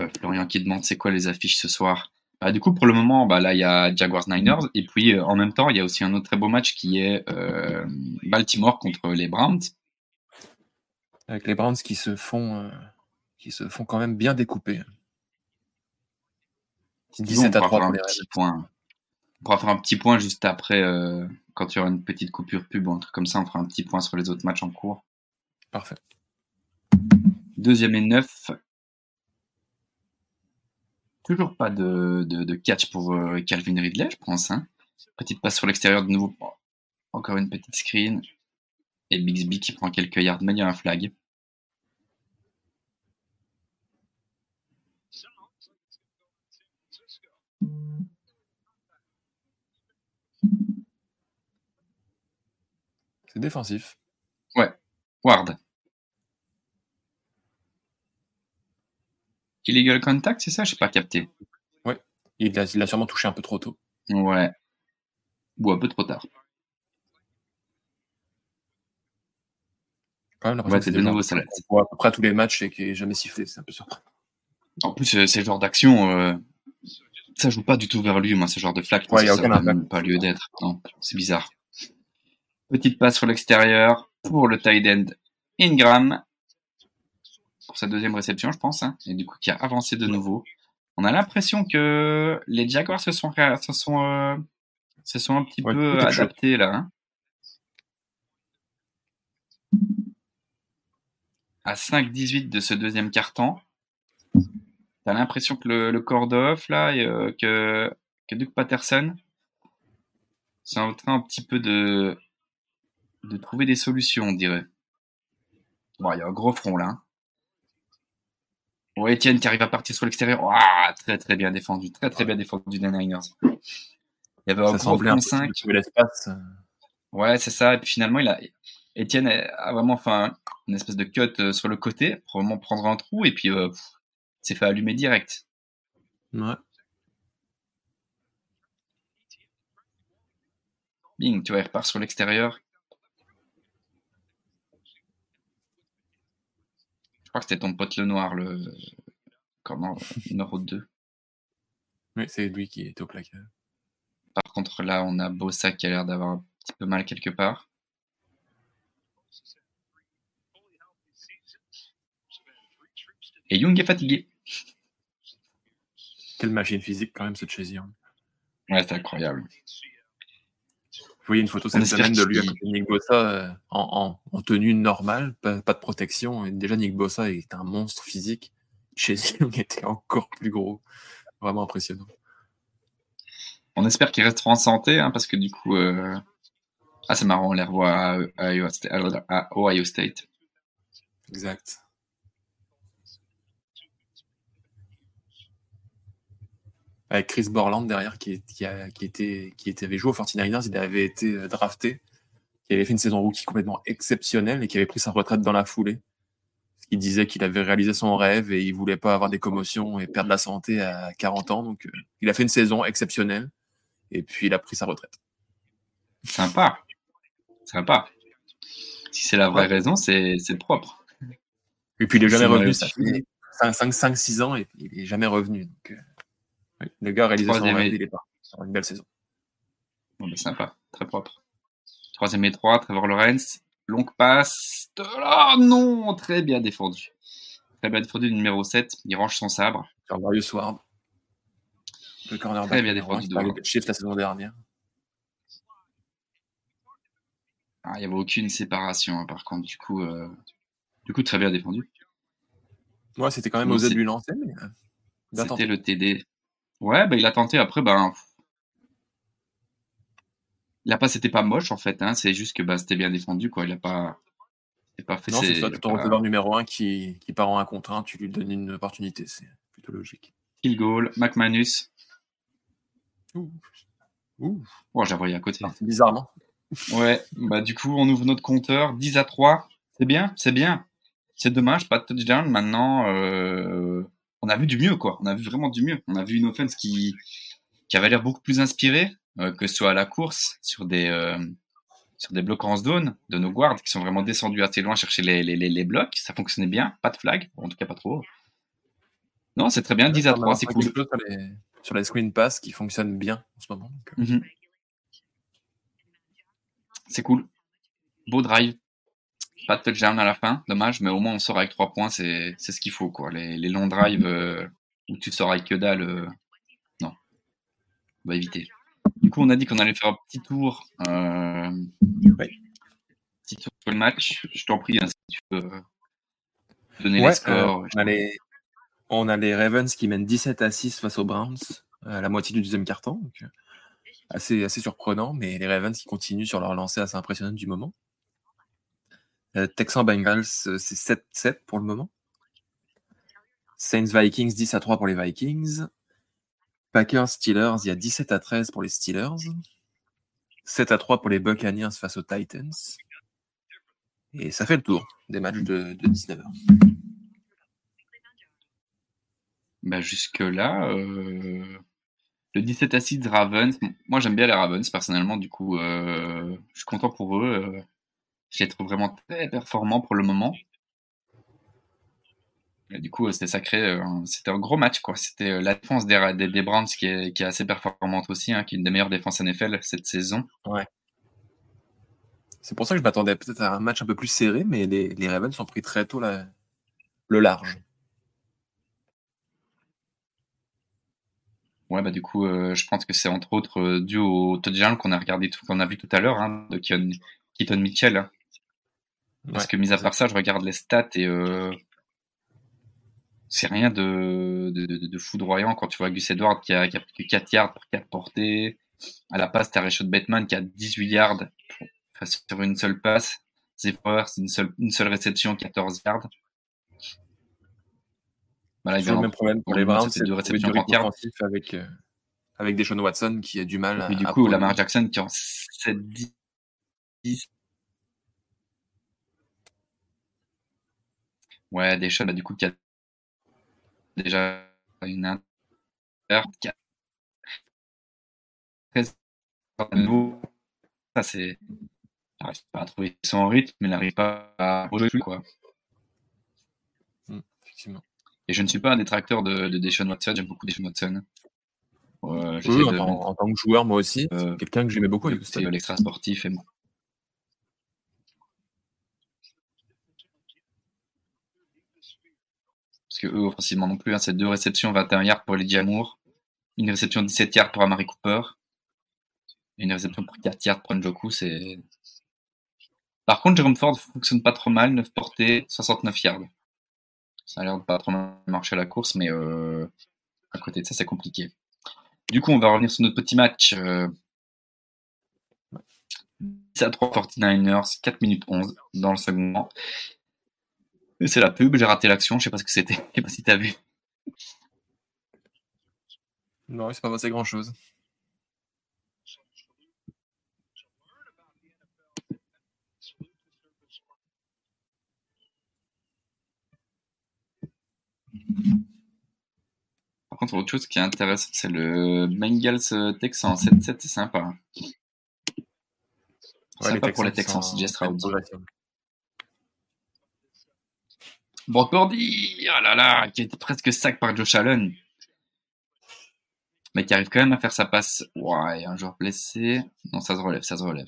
Euh, Florian qui demande c'est quoi les affiches ce soir? Bah, du coup, pour le moment, bah, là, il y a Jaguars Niners. Et puis, euh, en même temps, il y a aussi un autre très beau match qui est euh, Baltimore contre les Browns. Avec les Browns qui se font, qui se font quand même bien découper. 17 à 3 un petit point. On pourra faire un petit point juste après, euh, quand il y aura une petite coupure pub ou un truc comme ça, on fera un petit point sur les autres matchs en cours. Parfait. Deuxième et neuf. Toujours pas de, de, catch pour euh, Calvin Ridley, je pense. Hein. Petite passe sur l'extérieur de nouveau. Encore une petite screen. Et Bixby qui prend quelques yards, mais il y a un flag. C'est défensif. Ouais. Ward. Illegal contact, c'est ça? Je n'ai pas capté. Ouais. Il a, il a sûrement touché un peu trop tôt. Ouais. Ou un peu trop tard. Quand même, ouais, c'est de nouveau ça. À peu près tous les matchs et qui n'est jamais sifflé, c'est un peu surprenant. En plus, c'est le genre d'action, euh, ça joue pas du tout vers lui, moi, ce genre de flag. Ouais, il a aucun même pas lieu d'être. C'est bizarre. Petite passe sur l'extérieur pour le tight end Ingram. Pour sa deuxième réception, je pense. Hein, et du coup, qui a avancé de nouveau. On a l'impression que les Jaguars se sont, se sont, euh, se sont un petit peu adaptés là. Hein. À 5-18 de ce deuxième quart-temps. T'as l'impression que le, le Cordoff, là, et, euh, que, que Duke Patterson, c'est en train un petit peu de, de trouver des solutions, on dirait. Bon, il y a un gros front là. Hein. Bon, Etienne qui arrive à partir sur l'extérieur. très très bien défendu. Très très bien défendu des Niners. Il y avait un gros front 5. l'espace. Ouais, c'est ça. Et puis finalement, il a... Etienne a vraiment fait une espèce de cut euh, sur le côté pour vraiment prendre un trou. Et puis, euh, s'est fait allumer direct. Ouais. Bing, tu vois, il repart sur l'extérieur. Crois que c'était ton pote le noir, le comment, numéro 2. Oui, c'est lui qui est au placard. Par contre, là, on a Bossa qui a l'air d'avoir un petit peu mal quelque part. Et Young est fatigué. Quelle machine physique, quand même, cette chaise. Ouais, c'est incroyable voyez une photo cette semaine de lui à côté de Nick Bossa euh, en, tenue normale, pas, de protection. Et déjà, Nick Bossa est un monstre physique. Chez Young était encore plus gros. Vraiment impressionnant. On espère qu'ils resteront en santé, hein, parce que du coup, euh... ah c'est marrant, on les revoit à, Ohio State. Exact. Avec Chris Borland derrière qui, qui, a, qui, était, qui était, avait joué aux 49ers, il avait été euh, drafté, qui avait fait une saison rookie complètement exceptionnelle et qui avait pris sa retraite dans la foulée. Il disait qu'il avait réalisé son rêve et il voulait pas avoir des commotions et perdre la santé à 40 ans. Donc, euh, il a fait une saison exceptionnelle et puis il a pris sa retraite. Sympa. Sympa. Si c'est la vraie raison, c'est propre. Et puis il est jamais revenu. Ça fait 5-6 ans et il est jamais revenu. Donc, euh, le gars a réalisé son rêve, il est pas. une belle saison. Bon, mais sympa, très propre. Troisième et 3, Trevor Lawrence. Longue passe. Oh non Très bien défendu. Très bien défendu, numéro 7. Il range son sabre. Marius Ward. Le cornerback. Très bien défendu. De la saison dernière. Ah, il n'y avait aucune séparation, hein, par contre. Du coup, euh, du coup, très bien défendu. Ouais, c'était quand même aux aides du lancer. C'était le TD. Ouais, bah, il a tenté. Après, ben, c'était pas moche en fait, hein, c'est juste que bah, c'était bien défendu quoi. Il a pas, pas fait. Non, c'est ça. Ton receveur numéro 1 qui, qui part en 1 contre 1, tu lui donnes une opportunité, c'est plutôt logique. Kill goal, McManus. Ouh. Ouh. Oh, j'ai à côté. bizarrement. Ouais, bah du coup on ouvre notre compteur, 10 à 3. C'est bien, c'est bien. C'est dommage, pas de touchdown. Maintenant, euh, on a vu du mieux quoi. On a vu vraiment du mieux. On a vu une offense qui, qui avait l'air beaucoup plus inspirée. Euh, que ce soit à la course, sur des, euh, sur des blocs en zone de nos guards qui sont vraiment descendus assez loin chercher les, les, les, blocs. Ça fonctionnait bien, pas de flag, en tout cas pas trop. Non, c'est très bien, 10 à 3, c'est cool. Sur les, sur les screen pass qui fonctionnent bien en ce moment. Euh. Mhm. C'est cool. Beau drive. Pas de touchdown à la fin, dommage, mais au moins on sort avec 3 points, c'est ce qu'il faut. Quoi. Les, les longs drives où tu sors avec que dalle, non. On va éviter. Du coup, on a dit qu'on allait faire un petit tour. Euh... Petit tour sur le match. Je t'en prie, hein, si tu peux euh, donner les scores. Euh, on, a les... on, a les, Ravens qui mènent 17 à 6 face aux Browns à la moitié du deuxième. Donc, euh, assez, assez surprenant, mais les Ravens qui continuent sur leur lancée assez impressionnante du moment. Texan Bengals, c'est 7-7 pour le moment. Saints Vikings, 10 à 3 pour les Vikings. Packers Steelers, il y a 17 à 13 pour les Steelers. 7 à 3 pour les Buccaneers face aux Titans. Et ça fait le tour des matchs de, 19h. Bah jusque-là, euh, le 17 à 6 Ravens, moi j'aime bien les Ravens personnellement, du coup euh, je suis content pour eux. Je les trouve vraiment très performants pour le moment du coup, c'était sacré. Euh, c'était un gros match, quoi. C'était euh, la défense des, des, des Browns qui est, qui est, assez performante aussi, hein, qui est une des meilleures défenses NFL cette saison. Ouais. C'est pour ça que je m'attendais peut-être à un match un peu plus serré, mais les, les Ravens ont pris très tôt la, le large. Ouais, bah du coup, euh, je pense que c'est entre autres dû au touchdown qu'on a regardé, qu'on a vu tout à l'heure, hein, de Keaton Mitchell. Hein. Parce que mis à part ça, je regarde les stats et c'est rien de, de, de, foudroyant quand tu vois Gus Edwards qui a, qui a plus que 4 yards pour 4 portées. À la passe, t'as Rashad Bateman qui a 18 yards sur une seule passe. Zephyr, c'est une seule, une seule réception, 14 yards. Voilà, il le même problème pour les Browns, c'est deux réceptions yards. Avec, euh, avec Deshaun Watson qui a du mal Et du coup, Lamar Jackson qui en 7-10. Ouais, Deshaun, bah, du coup, qui a déjà une inter ça c'est n'arrive pas à trouver son rythme mais n'arrive pas à rejouer plus quoi. Mmh, effectivement. Et je ne suis pas un détracteur de, de Deshaun Watson j'aime beaucoup Deshaun Watson. Euh, oui, en, tant que joueur moi aussi euh, quelqu'un que j'aimais beaucoup c'est l'extra sportif et eux, offensivement non plus, hein, c'est deux réceptions, 21 yards pour les Amour, une réception 17 yards pour Amari Cooper, et une réception pour 4 yards pour Njoku, c'est... Par contre, Jerome Ford fonctionne pas trop mal, 9 portées, 69 yards. Ça a l'air de pas trop marcher à la course, mais euh, à côté de ça, c'est compliqué. Du coup, on va revenir sur notre petit match. Euh, 10 à 3 49ers, 4 minutes 11 dans le second. C'est la pub, j'ai raté l'action, je sais pas ce que c'était. Je sais pas si tu as vu. Non, c'est pas passé grand chose. Par contre, autre chose qui est intéressant, c'est le Bengals euh, Texans 7-7, c'est sympa. C'est sympa pour les Texans, Stroud. Brock Purdy, oh là là, qui était presque sac par Josh Allen. Mais qui arrive quand même à faire sa passe. Ouais, un joueur blessé. Non, ça se relève, ça se relève.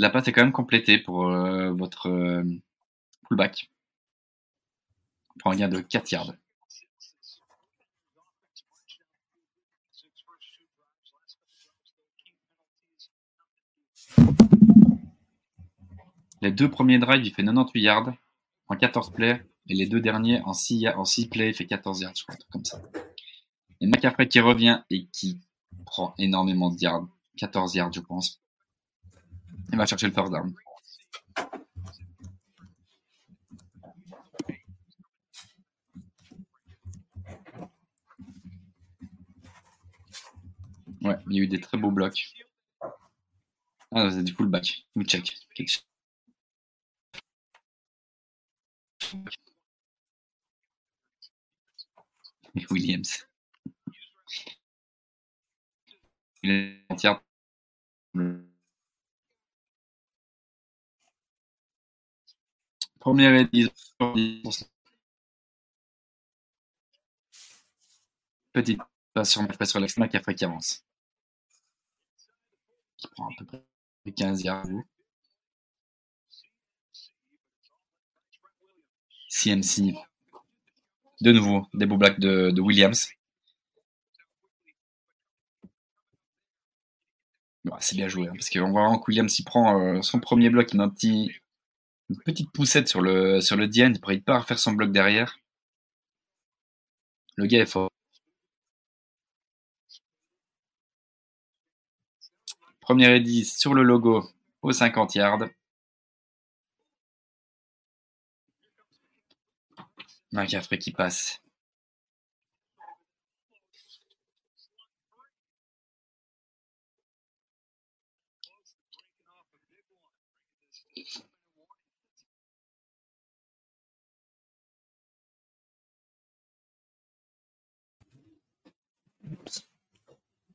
La passe est quand même complétée pour euh, votre euh, fullback. Pour un gain de 4 yards. Les deux premiers drives, il fait 98 yards en 14 plays. Et les deux derniers, en 6, en 6 plays, il fait 14 yards, je crois, comme ça. Et McCaffrey qui revient et qui prend énormément de yards. 14 yards, je pense. Il va chercher le first down. Ouais, il y a eu des très beaux blocs. Ah, c'est du fullback. Nous check. Williams. Il est entière. Première 10. Petite sur, passe sur l'axe qui qui avance. Qui prend à peu près 15 yards. CMC. De nouveau, des beaux blacks de, Williams. c'est bien joué, hein, parce qu'on voit vraiment que Williams il prend euh, son premier bloc, il une petite poussette sur le, sur le DN, il part faire son bloc derrière. Le gars est fort. Première et 10 sur le logo au 50 yards. McCaffrey qui passe.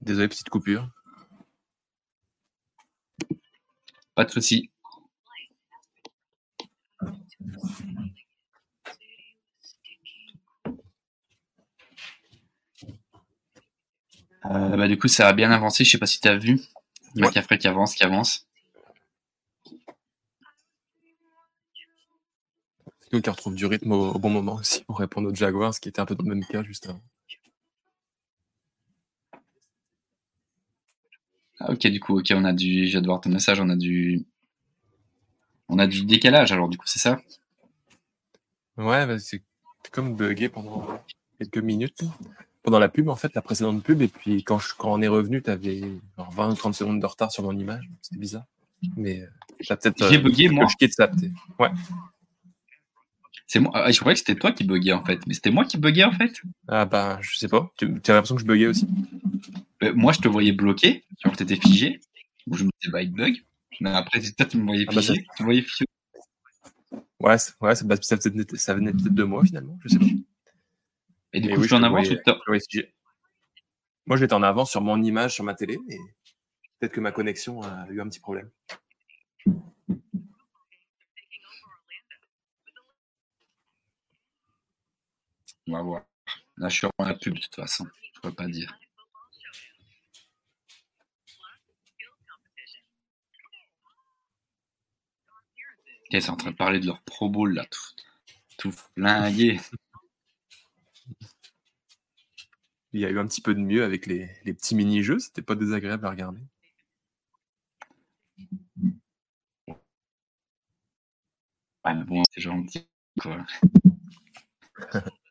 Désolé, petite coupure. Pas de souci. Euh, bah, du coup, ça a bien avancé. Je sais pas si tu as vu. Ouais. McCaffrey qui avance, qui avance. Nous qui retrouve du rythme au, bon moment aussi pour répondre aux Jaguars, qui était un peu dans le même cas juste avant. Ah, ok, du coup, ok, on a du. Je viens de voir ton message, on a du. On a du décalage alors, du coup, c'est ça? Ouais, bah, c'est comme bugué pendant quelques minutes pendant la pub, en fait, la précédente pub. Et puis quand, je, quand on est revenu, tu avais 20 ou 30 secondes de retard sur mon image. C'était bizarre. Mais euh, j'ai peut-être. J'ai bugué, moi. Je quitte ça, ouais. C'est moi. Ah, je croyais que c'était toi qui buguais en fait, mais c'était moi qui buguais en fait. Ah bah je sais pas. Tu as l'impression que je buguais aussi? Euh, Moi je te voyais bloqué, genre t'étais figé. Ou je me disais bah il bug. Mais après toi tu me voyais ah, bah, figé. tu me voyais figé. Ouais, ouais ça, ça, ça venait peut-être de moi finalement, je sais pas. Et du coup, je suis en avance Moi, j'étais en avance sur mon image sur ma télé, et peut-être que ma connexion a eu un petit problème. On va voir. Là, je suis en la pub de toute façon. Je peux pas dire. Ils sont en train de parler de leur Pro Bowl là, tout, tout flingué. Il y a eu un petit peu de mieux avec les, petits mini-jeux, c'était pas désagréable à regarder. Ouais, mais bon, c'est gentil, quoi.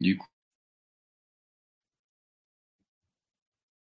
Du coup.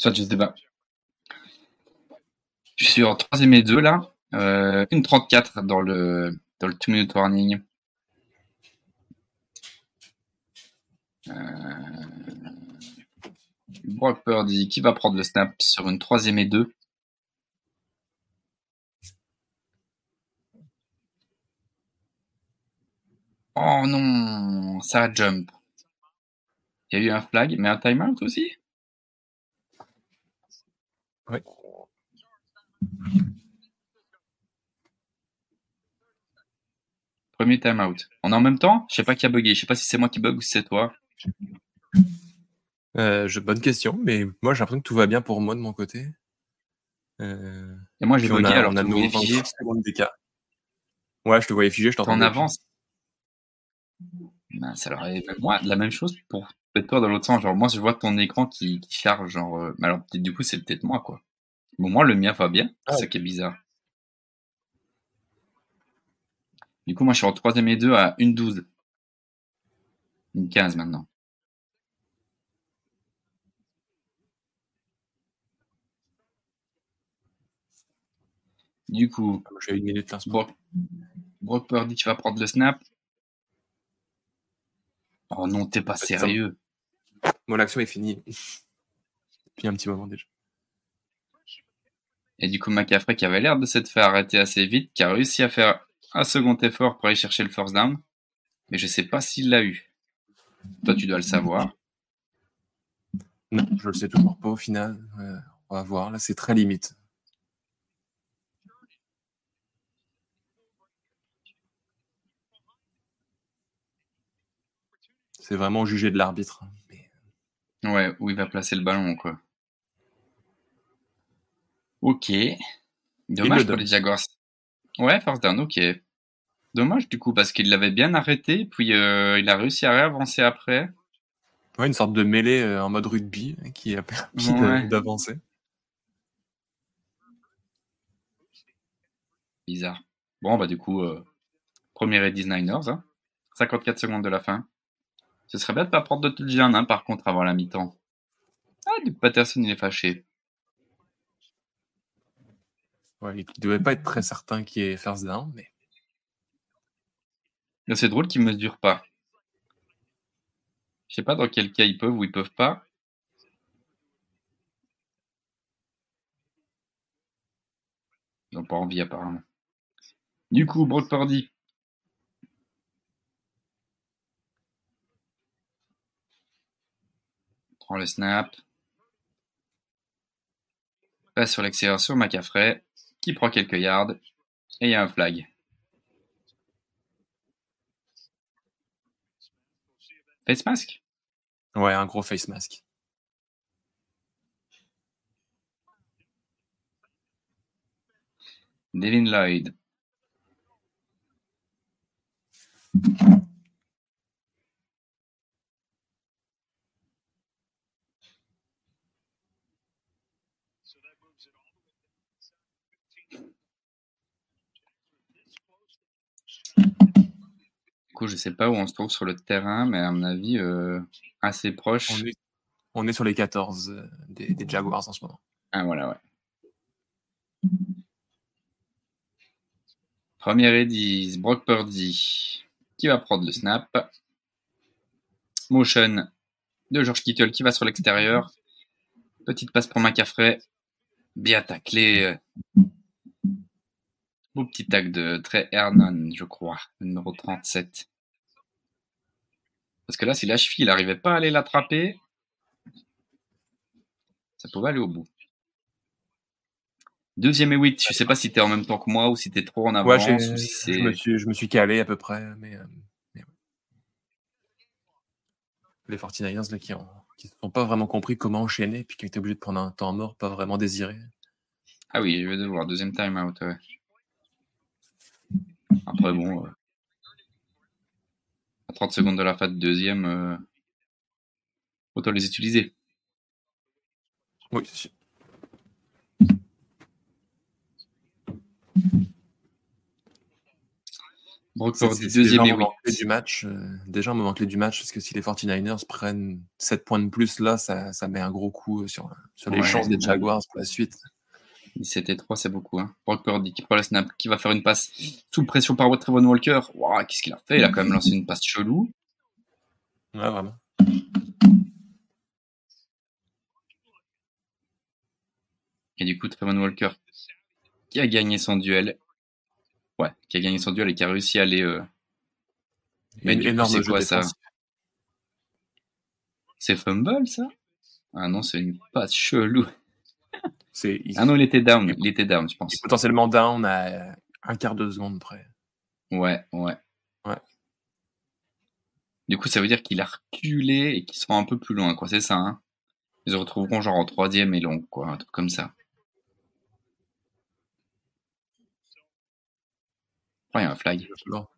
Soit je sais pas. Je suis en troisième et deux là. Euh, une 34 dans le dans le two minute warning. Euh, Brock Purdy qui va prendre le snap sur une troisième et deux. Oh non, ça jump. Il y a eu un flag, mais un timeout aussi? Oui. Premier timeout. On est en même temps? Je sais pas qui a bugué. Je sais pas si c'est moi qui bug ou si c'est toi. Euh, je, bonne question, mais moi j'ai l'impression que tout va bien pour moi de mon côté. Euh, Et moi j'ai bugué alors on a figé. Ouais, je te voyais figé, je t'entends. En avance. Ben, ça leur est moi la même chose pour toi dans l'autre sens. Genre moi je vois ton écran qui, charge genre. Euh, mais alors du coup c'est peut-être moi quoi. Bon moi le mien va bien, c'est ça qui est bizarre. Du coup moi je suis en troisième et deux à une 12. Une 15 maintenant. Du coup, j'ai une minute Brock, Brock Purdy, tu vas prendre le snap. Oh non, t'es pas sérieux. Mon action est finie. Depuis un petit moment déjà. Et du coup, McCaffrey qui avait l'air de s'être fait arrêter assez vite, qui a réussi à faire un second effort pour aller chercher le first down. Mais je sais pas s'il l'a eu. Toi, tu dois le savoir. Non, je le sais toujours pas au final. on va voir. Là, c'est très limite. C'est vraiment jugé de l'arbitre. Ouais, où il va placer le ballon, quoi. Ok. Dommage pour les Jaguars. Ouais, first down, ok. Dommage du coup, parce qu'il l'avait bien arrêté, puis euh, il a réussi à réavancer après. Ouais, une sorte de mêlée euh, en mode rugby hein, qui a permis d'avancer. Bizarre. Bon, bah du coup, euh, premier et 19ers, 54 secondes de la fin. Ce serait bien de pas prendre de touchdown, hein, par contre, avant la mi-temps. Ah, du Patterson, il est fâché. Ouais, il devait pas être très certain qu'il est first down, mais. C'est drôle qu'ils mesurent pas. Je sais pas dans quel cas ils peuvent ou ils peuvent pas. Ils n'ont pas envie apparemment. Du coup, Brock Purdy, le snap. Passe sur l'extérieur sur McCaffrey, qui prend quelques yards. Et il y a un flag. Face mask? Ouais, un gros face mask. Devin Lloyd. Je sais pas où on se trouve sur le terrain, mais à mon avis, euh, assez proche. On est, sur les 14 euh, des, Jaguars en ce moment. Ah, voilà, ouais. Première et 10, Brock Purdy qui va prendre le snap. Motion de George Kittle qui va sur l'extérieur. Petite passe pour McCaffrey. Bien taclé. Beau petit tag de Trey Hernon, je crois, numéro 37. Parce que là, si la cheville n'arrivait pas à aller l'attraper, ça pouvait aller au bout. Deuxième et 8, je sais pas si tu es en même temps que moi ou si tu es trop en avance. Ouais, ou si je, me suis, je me suis calé à peu près. Mais, euh, mais ouais. Les 49ers là, qui ont, qui n'ont pas vraiment compris comment enchaîner, puis qui étaient obligés de prendre un temps mort, pas vraiment désiré. Ah oui, je vais devoir. Deuxième time out. Ouais. Après, bon. Euh, à 30 secondes de la fin de deuxième, euh, autant les utiliser. Oui, c'est sûr. Brock C'est Purdy, c'est- c'est déjà deuxième moment clé 8. du match. euh, déjà un moment clé du match, parce que si les 49ers prennent 7 points de plus, là, ça, ça met un gros coup sur, sur les Ouais. chances des Jaguars pour la suite. 17 et 3, c'est beaucoup. Hein. Brock Purdy qui prend snap, qui va faire une passe sous pression par Trevon Walker. Waouh, qu'est-ce qu'il a fait? Il a quand même lancé une passe chelou. Ouais, vraiment. Et du coup, Trevon Walker qui a gagné son duel. Ouais, qui a gagné son duel et qui a réussi à aller. euh, Mais Une du coup, énorme c'est jeu quoi ça? C'est fumble ça? Ah non, c'est une passe chelou. C'est il- Ah non, il était down. Il était down, je il pense. est potentiellement down à un quart de seconde près. Ouais, ouais. Ouais. Du coup, ça veut dire qu'il a reculé et qu'il sera un peu plus loin, quoi. C'est ça, hein Ils se retrouveront genre en troisième et long, quoi. Un truc comme ça. Ouais, il y a un flag. Il va falloir,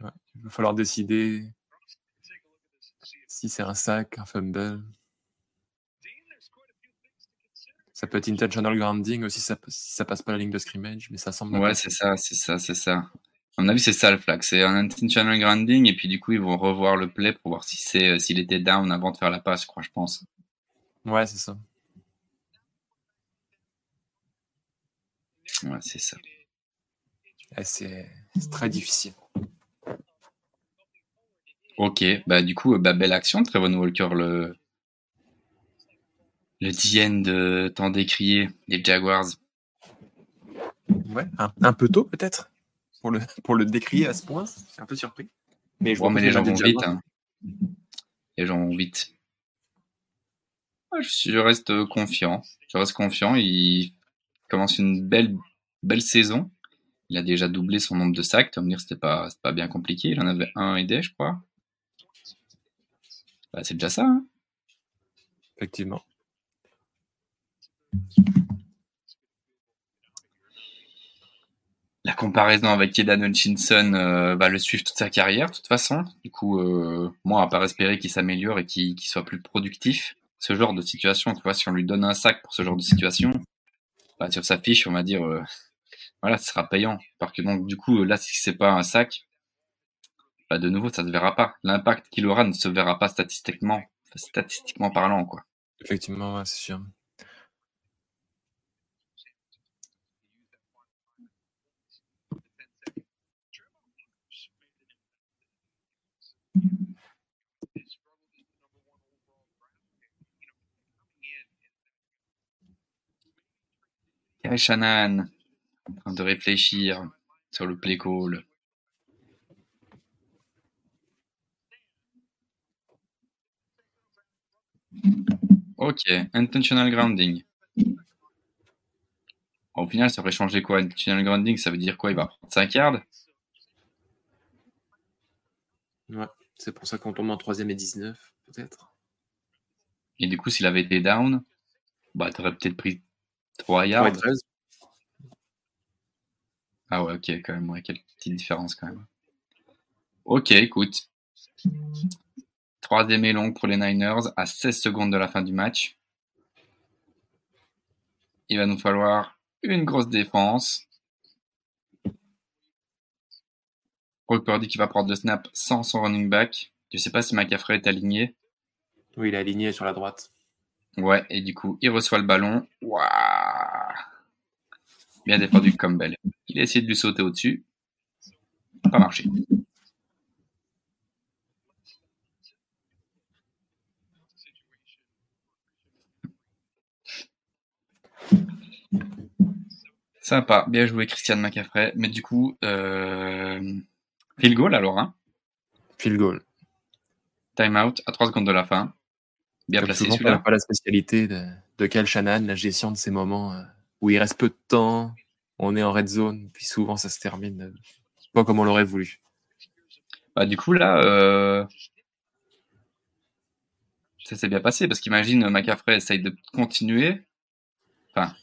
ouais, il va falloir décider si c'est un sac, un fumble. Ça peut être intentional grounding aussi ça, si ça passe pas la ligne de scrimmage, mais ça semble. Ouais, c'est ça, c'est ça, c'est ça. À mon avis, c'est ça le flag. C'est un intentional grounding et puis du coup, ils vont revoir le play pour voir si c'est euh, s'il était down avant de faire la passe, je crois, je pense. Ouais, c'est ça. Ouais, c'est ça. Ouais, c'est c'est très difficile. Ok, bah du coup, euh, bah, belle action, Trevon Walker, le le DN de tant décrié des Jaguars. Ouais, un, un peu tôt peut-être pour le, pour le décrier à ce point. Suis un peu surpris. Mais je vois mais pas les gens vont des vite. Hein. Les gens vont vite. Je, reste confiant. Je reste confiant. Il commence une belle, belle saison. Il a déjà doublé son nombre de sacs. Tu vas me dire, c'était pas, c'était pas bien compliqué. Il en avait un aidé, je crois. Bah, c'est déjà ça. Hein. Effectivement. La comparaison avec Kedan Hutchinson euh, va le suivre toute sa carrière, de toute façon. Du coup, euh, moi, à part espérer qu'il s'améliore et qu'il soit plus productif, ce genre de situation, tu vois, si on lui donne un sac pour ce genre de situation, bah, sur sa fiche, on va dire, euh, voilà, ce sera payant. Parce que donc, du coup, là, si c'est pas un sac, bah, de nouveau, ça se verra pas. L'impact qu'il aura ne se verra pas statistiquement, parlant, quoi. Effectivement, c'est sûr. Kyle Shanahan, en train de réfléchir sur le play call. Ok, intentional grounding. Au final, ça aurait changé quoi? Intentional grounding, ça veut dire quoi? Il va prendre 5 yards? Ouais. C'est pour ça qu'on tombe en 3 et 19, peut-être. Et du coup, s'il avait été down, bah, t'aurais peut-être pris 3 3 yards. et 13. Ah ouais, ok, quand même, ouais, quelle petite différence quand même. Ok, écoute. Troisième et long pour les Niners à 16 secondes de la fin du match. Il va nous falloir une grosse défense. Brock Purdy qui va prendre le snap sans son running back. Je sais pas si McCaffrey est aligné. Oui, il est aligné sur la droite. Ouais, et du coup, il reçoit le ballon. Waouh Bien défendu comme Bell. Il a essayé de lui sauter au-dessus. Pas marché. Sympa, bien joué Christian McCaffrey. Mais du coup, euh... field goal alors, hein Field goal. Time out à 3 secondes de la fin. Bien placé souvent, celui-là. pas la spécialité de, de Kyle Shanahan, la gestion de ces moments euh, où il reste peu de temps, on est en red zone, puis souvent ça se termine pas comme on l'aurait voulu. Bah, du coup, là, euh, ça s'est bien passé parce qu'imagine McCaffrey essaye de continuer, enfin,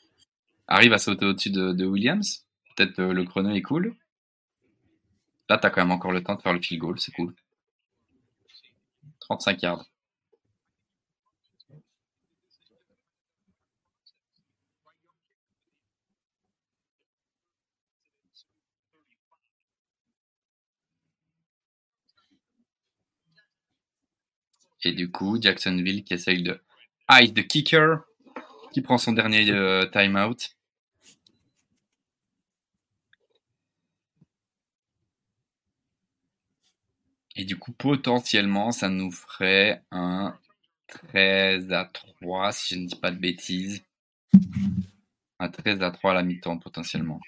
arrive à sauter au-dessus de, Williams. Peut-être euh, le chrono est cool. Là, t'as quand même encore le temps de faire le field goal, c'est cool. 35 yards. Et du coup, Jacksonville qui essaye de hide the kicker, qui prend son dernier euh, timeout. Et du coup, potentiellement, ça nous ferait un 13 à 3, si je ne dis pas de bêtises. Un 13 à 3 à la mi-temps, potentiellement.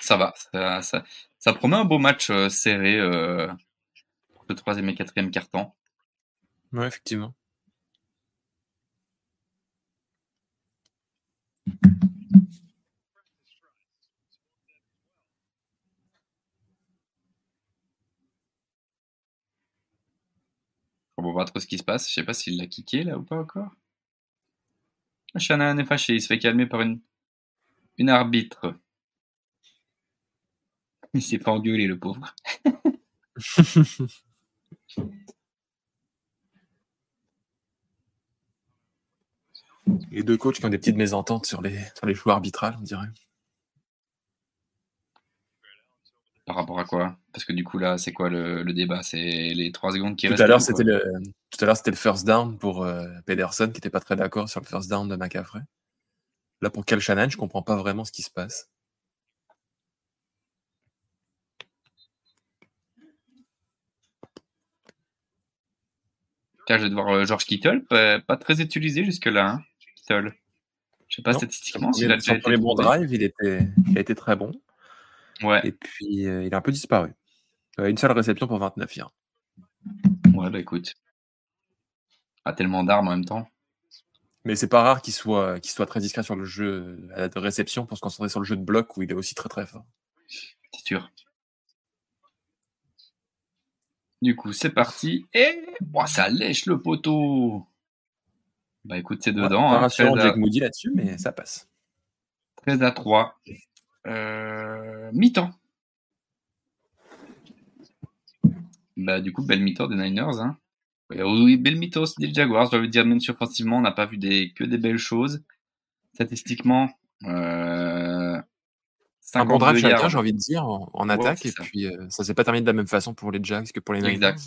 Ça va, ça, promet un beau match euh, serré. Euh, le troisième et quatrième carton. Oui, effectivement. On va voir trop ce qui se passe. Je sais pas s'il l'a kické là ou pas encore. Shannon est fâché, il se fait calmer par une, une arbitre. Il s'est pas engueulé le pauvre. Les deux coachs qui ont des petites mésententes sur les, sur les choix arbitrales, on dirait. Par rapport à quoi? Parce que du coup, là, c'est quoi le, débat? C'est les trois secondes qui tout restent à l'heure, c'était le, Tout à l'heure, c'était le first down pour euh, Pedersen, qui n'était pas très d'accord sur le first down de McCaffrey. Là, pour Kel Shannon, je comprends pas vraiment ce qui se passe. Je vais devoir euh, George Kittle, pas, très utilisé jusque-là. Hein, Kittle. Je sais pas statistiquement s'il a déjà été. premier bon drive, il, était, il a été très bon. Ouais. Et puis, euh, il a un peu disparu. Euh, une seule réception pour 29 yards. Ouais, bah écoute. A tellement d'armes en même temps. Mais c'est pas rare qu'il soit, qu'il soit très discret sur le jeu de réception pour se concentrer sur le jeu de bloc où il est aussi très très fort. C'est sûr. Du coup, c'est parti. Et ça lèche le poteau. Bah écoute, c'est dedans. Hein, Jack Moody là-dessus, mais ça passe. 13 à 3. Euh, mi-temps. Bah du coup, belle mi-temps des Niners. Hein. Oui, belle mi-temps aussi des Jaguars. Je veux dire, même offensivement, on n'a pas vu des, que des belles choses. Statistiquement, euh, un bon drive chacun, j'ai envie de dire, en, attaque. Et puis, euh, ça s'est pas terminé de la même façon pour les Jags que pour les Niners. Exact.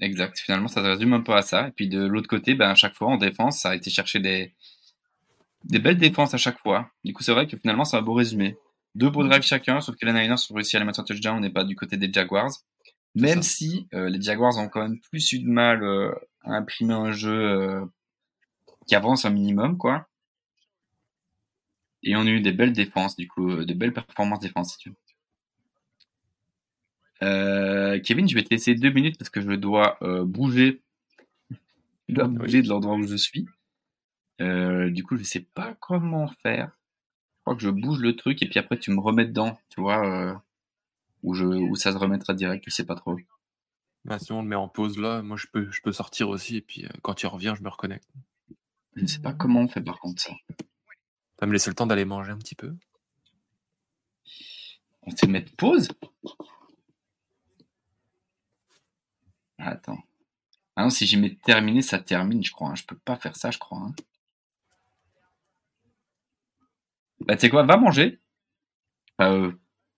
Exact. Finalement, ça se résume un peu à ça. Et puis, de l'autre côté, ben, à chaque fois, en défense, ça a été chercher des, des belles défenses à chaque fois. Du coup, c'est vrai que finalement, c'est un beau résumé. Deux beaux drives chacun, sauf que les Niners ont réussi à les mettre en touchdown. On n'est pas du côté des Jaguars. Même si euh, les Jaguars ont quand même plus eu de mal euh, à imprimer un jeu qui avance un minimum, quoi. Et on a eu des belles défenses, du coup, euh, de belles performances défensives. Euh, Kevin, je vais te laisser deux minutes parce que je dois euh, bouger. Je dois bouger de l'endroit où je suis. du coup, je sais pas comment faire. Je crois que je bouge le truc et puis après tu me remets dedans, tu vois, où, je, où ça se remettra direct, je sais pas trop. Bah, si on le met en pause là, moi je peux, je peux sortir aussi et puis quand il revient, je me reconnecte. Je ne sais pas comment on fait par contre ça va me laisser le temps d'aller manger un petit peu. On se mettre pause? Attends. Ah non, si j'y mets terminé, ça termine, je crois. Hein. Je peux pas faire ça, je crois. Hein. Bah, tu sais quoi, va manger. Euh,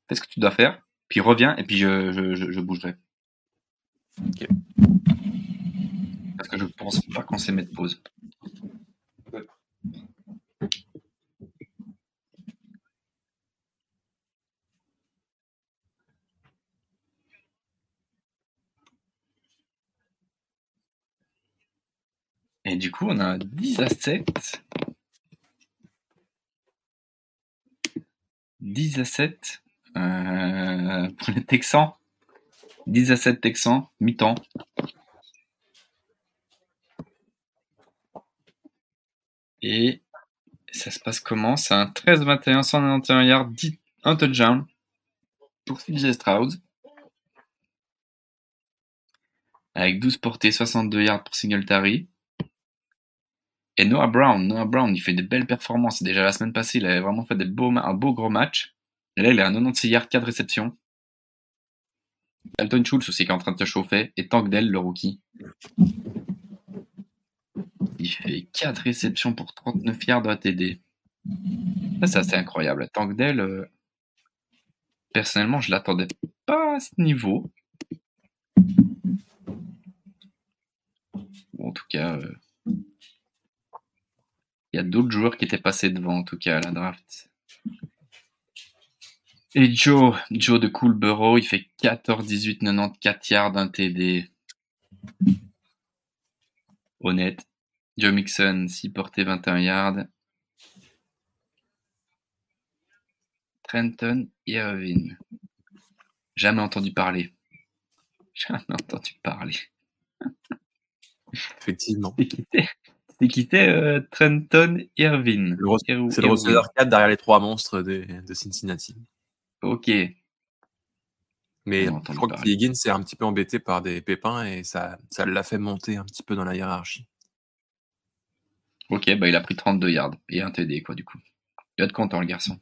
fais ce que tu dois faire. Puis reviens, et puis je, je, bougerai. Ok. Parce que je pense pas qu'on sait mettre pause. Et du coup, on a 10 à 7. 10 à 7 euh, pour les Texans. 10 à 7 Texans, mi-temps. Et ça se passe comment? C'est un 13-21, 191 yards, 10, un touchdown pour CJ Stroud. Avec 12 portées, 62 yards pour Singletary. Et Noah Brown, Noah Brown, il fait de belles performances. Déjà la semaine passée, il avait vraiment fait des un beau gros match. Et là, il a un 96 yards, 4 réceptions. Dalton Schultz aussi qui est en train de se chauffer. Et Tank Dell, le rookie. Il fait 4 réceptions pour 39 yards de TD. Ça, c'est assez incroyable. Tank Dell, euh, personnellement, je l'attendais pas à ce niveau. en tout cas, euh, il y a d'autres joueurs qui étaient passés devant, en tout cas, à la draft. Et Joe, Joe de Coolborough, il fait 14, 18, 94 yards, un TD. Honnête. Joe Mixon, 6 portées, 21 yards. Trenton Irvin. Jamais entendu parler. Jamais entendu parler. Effectivement. C'est qui euh, Trenton Irvin. C'est le receveur 4 derrière les trois monstres de, de Cincinnati. Ok. Mais je crois que Higgins s'est un petit peu embêté par des pépins et ça, ça l'a fait monter un petit peu dans la hiérarchie. Ok, bah il a pris 32 yards et un TD, quoi, du coup. Il va être content, le garçon.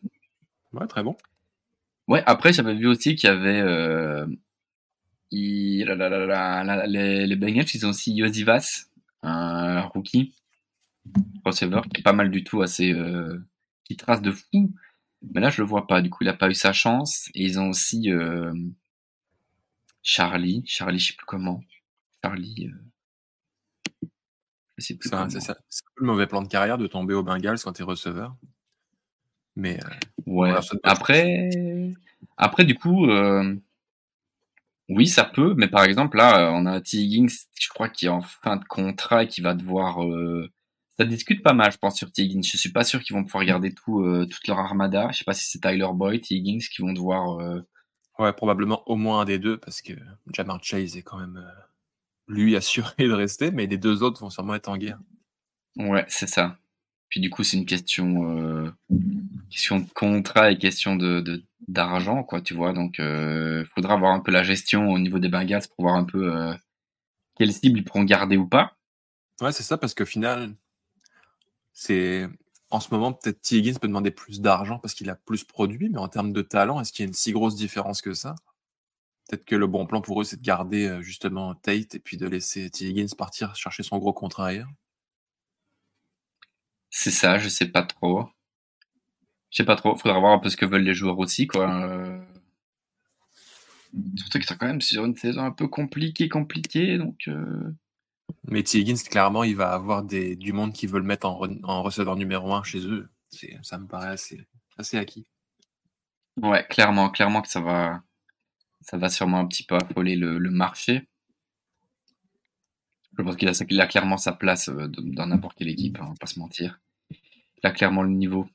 Ouais, très bon. Ouais, après, j'avais vu aussi qu'il y avait. Euh, il, les, les, Bengals, ils ont aussi Yosivas, un rookie, receiver, qui est pas mal du tout, assez. Euh, qui trace de fou. Mais là, je le vois pas. Du coup, il a pas eu sa chance. Et ils ont aussi euh, Charlie. Charlie, je sais plus comment. Charlie. Euh, je sais plus. C'est ça. C'est le mauvais plan de carrière de tomber au Bengals quand tu es receveur. Mais euh, ouais. après, après du coup, oui, ça peut. Mais par exemple, là, on a T. Higgins, je crois, qui est en fin de contrat et qui va devoir ça discute pas mal, je pense, sur T. Higgins. Je suis pas sûr qu'ils vont pouvoir garder tout, euh, toute leur armada. Je sais pas si c'est Tyler Boyd, T. Higgins qui vont devoir. Euh, ouais, probablement au moins un des deux, parce que Jamar Chase est quand même euh, lui assuré de rester, mais les deux autres vont sûrement être en guerre. Ouais, c'est ça. Puis du coup, c'est une question, question de contrat et question de d'argent, quoi, tu vois. Donc, il faudra avoir un peu la gestion au niveau des Bengals pour voir un peu quelle cible ils pourront garder ou pas. Ouais, c'est ça, parce qu'au final, c'est en ce moment, peut-être T. Higgins peut demander plus d'argent parce qu'il a plus produit, mais en termes de talent, est-ce qu'il y a une si grosse différence que ça? Peut-être que le bon plan pour eux, c'est de garder euh, justement Tate et puis de laisser T. Higgins partir chercher son gros contrat ailleurs? C'est ça, je sais pas trop. Je sais pas trop. Faudra voir un peu ce que veulent les joueurs aussi, quoi. Euh. Surtout qu'ils sont quand même sur une saison un peu compliquée, compliquée, donc. Euh. Mais T. Higgins, clairement, il va avoir des, du monde qui veut le mettre en, receveur numéro 1 chez eux. Ça me paraît assez, assez acquis. Ouais, clairement, clairement que ça va, ça va sûrement un petit peu affoler le, marché. Je pense qu'il a, a, clairement sa place euh, dans n'importe quelle équipe, hein, on va pas se mentir. Il a clairement le niveau.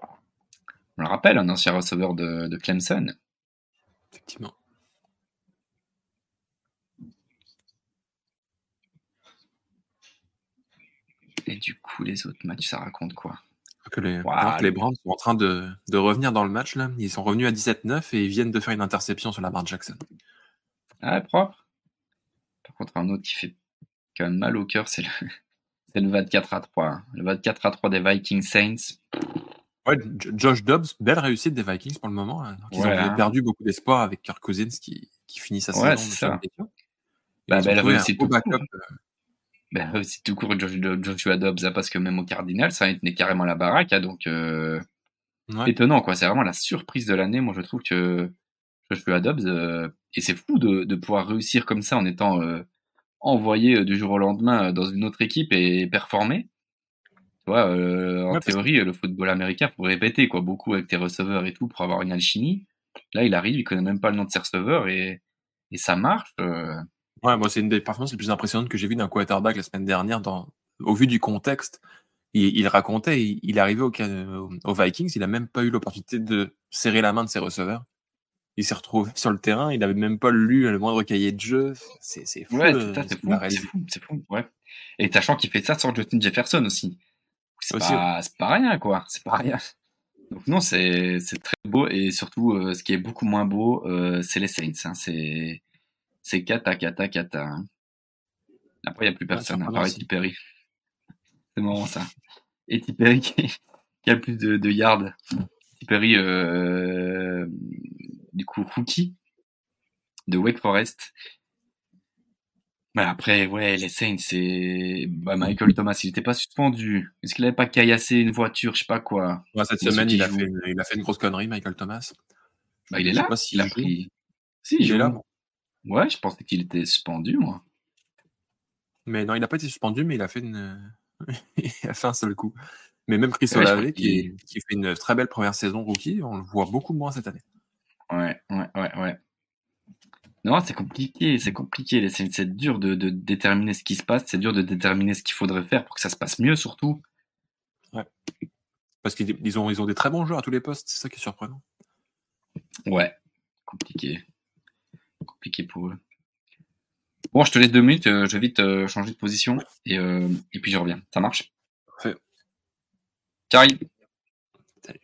On le rappelle, un ancien receveur de, de Clemson. Effectivement. Et du coup, les autres matchs, ça raconte quoi? Que les, les Browns sont en train de, revenir dans le match. là. Ils sont revenus à 17-9 et ils viennent de faire une interception sur la barre Jackson. Ah, propre. Par contre, un autre qui fait quand même mal au cœur, c'est le, le 24 à 3. Hein. Le 24 à 3 des Vikings Saints. Ouais, Josh Dobbs, belle réussite des Vikings pour le moment. Hein. Ils ont hein. perdu beaucoup d'espoir avec Kirk Cousins qui, qui finit sa ouais, saison. Ça. Bah, belle réussite. Backup, euh, ben, c'est tout court Joshua Dobbs, hein, parce que même au Cardinal, ça tenait carrément la baraque, hein, donc euh, étonnant, quoi. C'est vraiment la surprise de l'année, moi je trouve que Joshua Dobbs, euh, et c'est fou de, de, pouvoir réussir comme ça en étant euh, envoyé du jour au lendemain dans une autre équipe et performer. Tu vois, en théorie, le football américain, faut répéter, quoi, beaucoup avec tes receveurs et tout pour avoir une alchimie. Là, il arrive, il connaît même pas le nom de ses receveurs et, et ça marche. Ouais, moi, c'est une des performances les plus impressionnantes que j'ai vues d'un quarterback la semaine dernière. Dans, au vu du contexte, il, il racontait, il, est arrivé au, au, Vikings, il a même pas eu l'opportunité de serrer la main de ses receveurs. Il s'est retrouvé sur le terrain, il avait même pas lu le moindre cahier de jeu. C'est fou. Ouais, c'est fou, c'est fou, ouais. Et sachant qu'il fait ça sur Justin Jefferson aussi. C'est pas, pas, rien, quoi. C'est pas rien. Donc non, c'est très beau et surtout, euh, ce qui est beaucoup moins beau, euh, c'est les Saints. Hein. C'est c'est kata, kata, kata. Hein. Après, il n'y a plus personne, à part. C'est marrant ça. Eti Perry qui, a plus de, de yards. Eti Perry, euh, du coup, rookie de Wake Forest. Bah après, ouais, les Saints, c'est bah, Michael Thomas. Il n'était pas suspendu. Est-ce qu'il n'avait pas caillassé une voiture, je sais pas quoi? cette semaine, il a, fait une, il a, fait une, grosse connerie, Michael Thomas. Bah, il est là. il, a pris. Si, il, est là. Ouais, je pensais qu'il était suspendu, moi. Mais non, il n'a pas été suspendu, mais il a fait une. il a fait un seul coup. Mais même Chris Olave, qui, qui, fait une très belle première saison rookie, on le voit beaucoup moins cette année. Ouais, ouais, ouais, ouais. Non, c'est compliqué, c'est compliqué. C'est dur de, de, déterminer ce qui se passe, c'est dur de déterminer ce qu'il faudrait faire pour que ça se passe mieux, surtout. Ouais. Parce qu'ils ont, ils ont des très bons joueurs à tous les postes, c'est ça qui est surprenant. Ouais, compliqué. Compliqué pour eux. Bon, je te laisse deux minutes, euh, je vais vite euh, changer de position et, euh, et puis je reviens. Ça marche? Parfait. Carrie. Salut.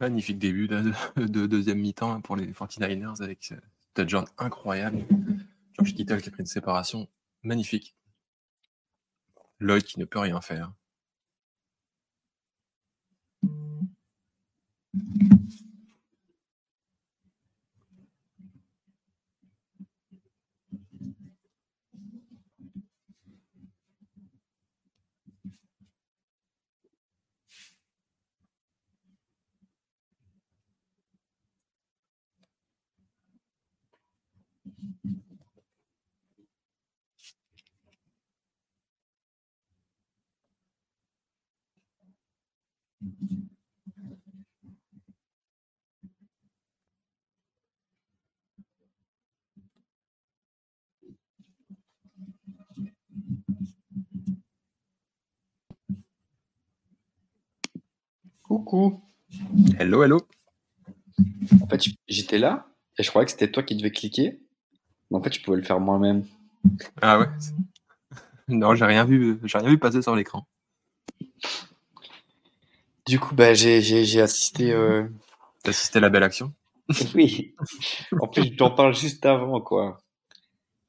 Magnifique début de, deuxième mi-temps pour les 49ers avec ce touchdown incroyable. George Kittle qui a pris une séparation magnifique. Lloyd qui ne peut rien faire. Coucou. Hello, hello. En fait, j'étais là et je croyais que c'était toi qui devais cliquer. Mais en fait, je pouvais le faire moi-même. Ah ouais Non, j'ai rien vu, j'ai rien vu passer sur l'écran. Du coup, bah, j'ai assisté. Euh... T'as assisté à la belle action Oui. En plus, je t'en parle juste avant, quoi.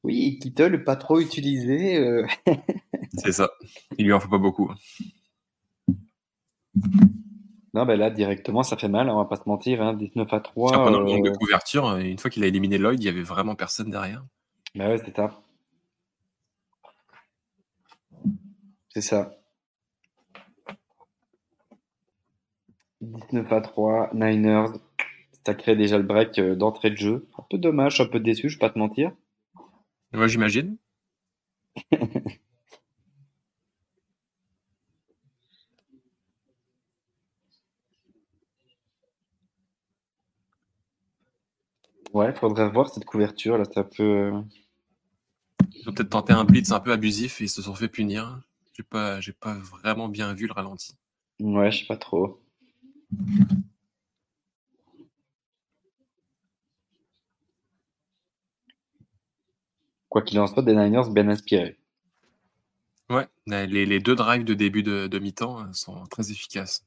Oui, Kittle, pas trop utilisé. Euh. C'est ça. Il lui en faut pas beaucoup. Non, ben là, directement, ça fait mal, on va pas se mentir. Hein, 19 à 3. Pendant le manque de euh, couverture, une fois qu'il a éliminé Lloyd, il y avait vraiment personne derrière. Bah ouais, c'est ça. C'est ça. 19 à 3, Niners. Ça crée déjà le break euh, d'entrée de jeu. Un peu dommage, un peu déçu, je vais pas te mentir. Moi, j'imagine. Ouais, faudrait voir cette couverture là, ça peut. Euh, ils ont peut-être tenté un blitz un peu abusif et ils se sont fait punir. J'ai pas, j'ai pas vraiment bien vu le ralenti. Ouais, je sais pas trop. Quoi qu'il en soit, des Niners bien inspirés. Ouais, les, deux drives de début de mi-temps euh, sont très efficaces.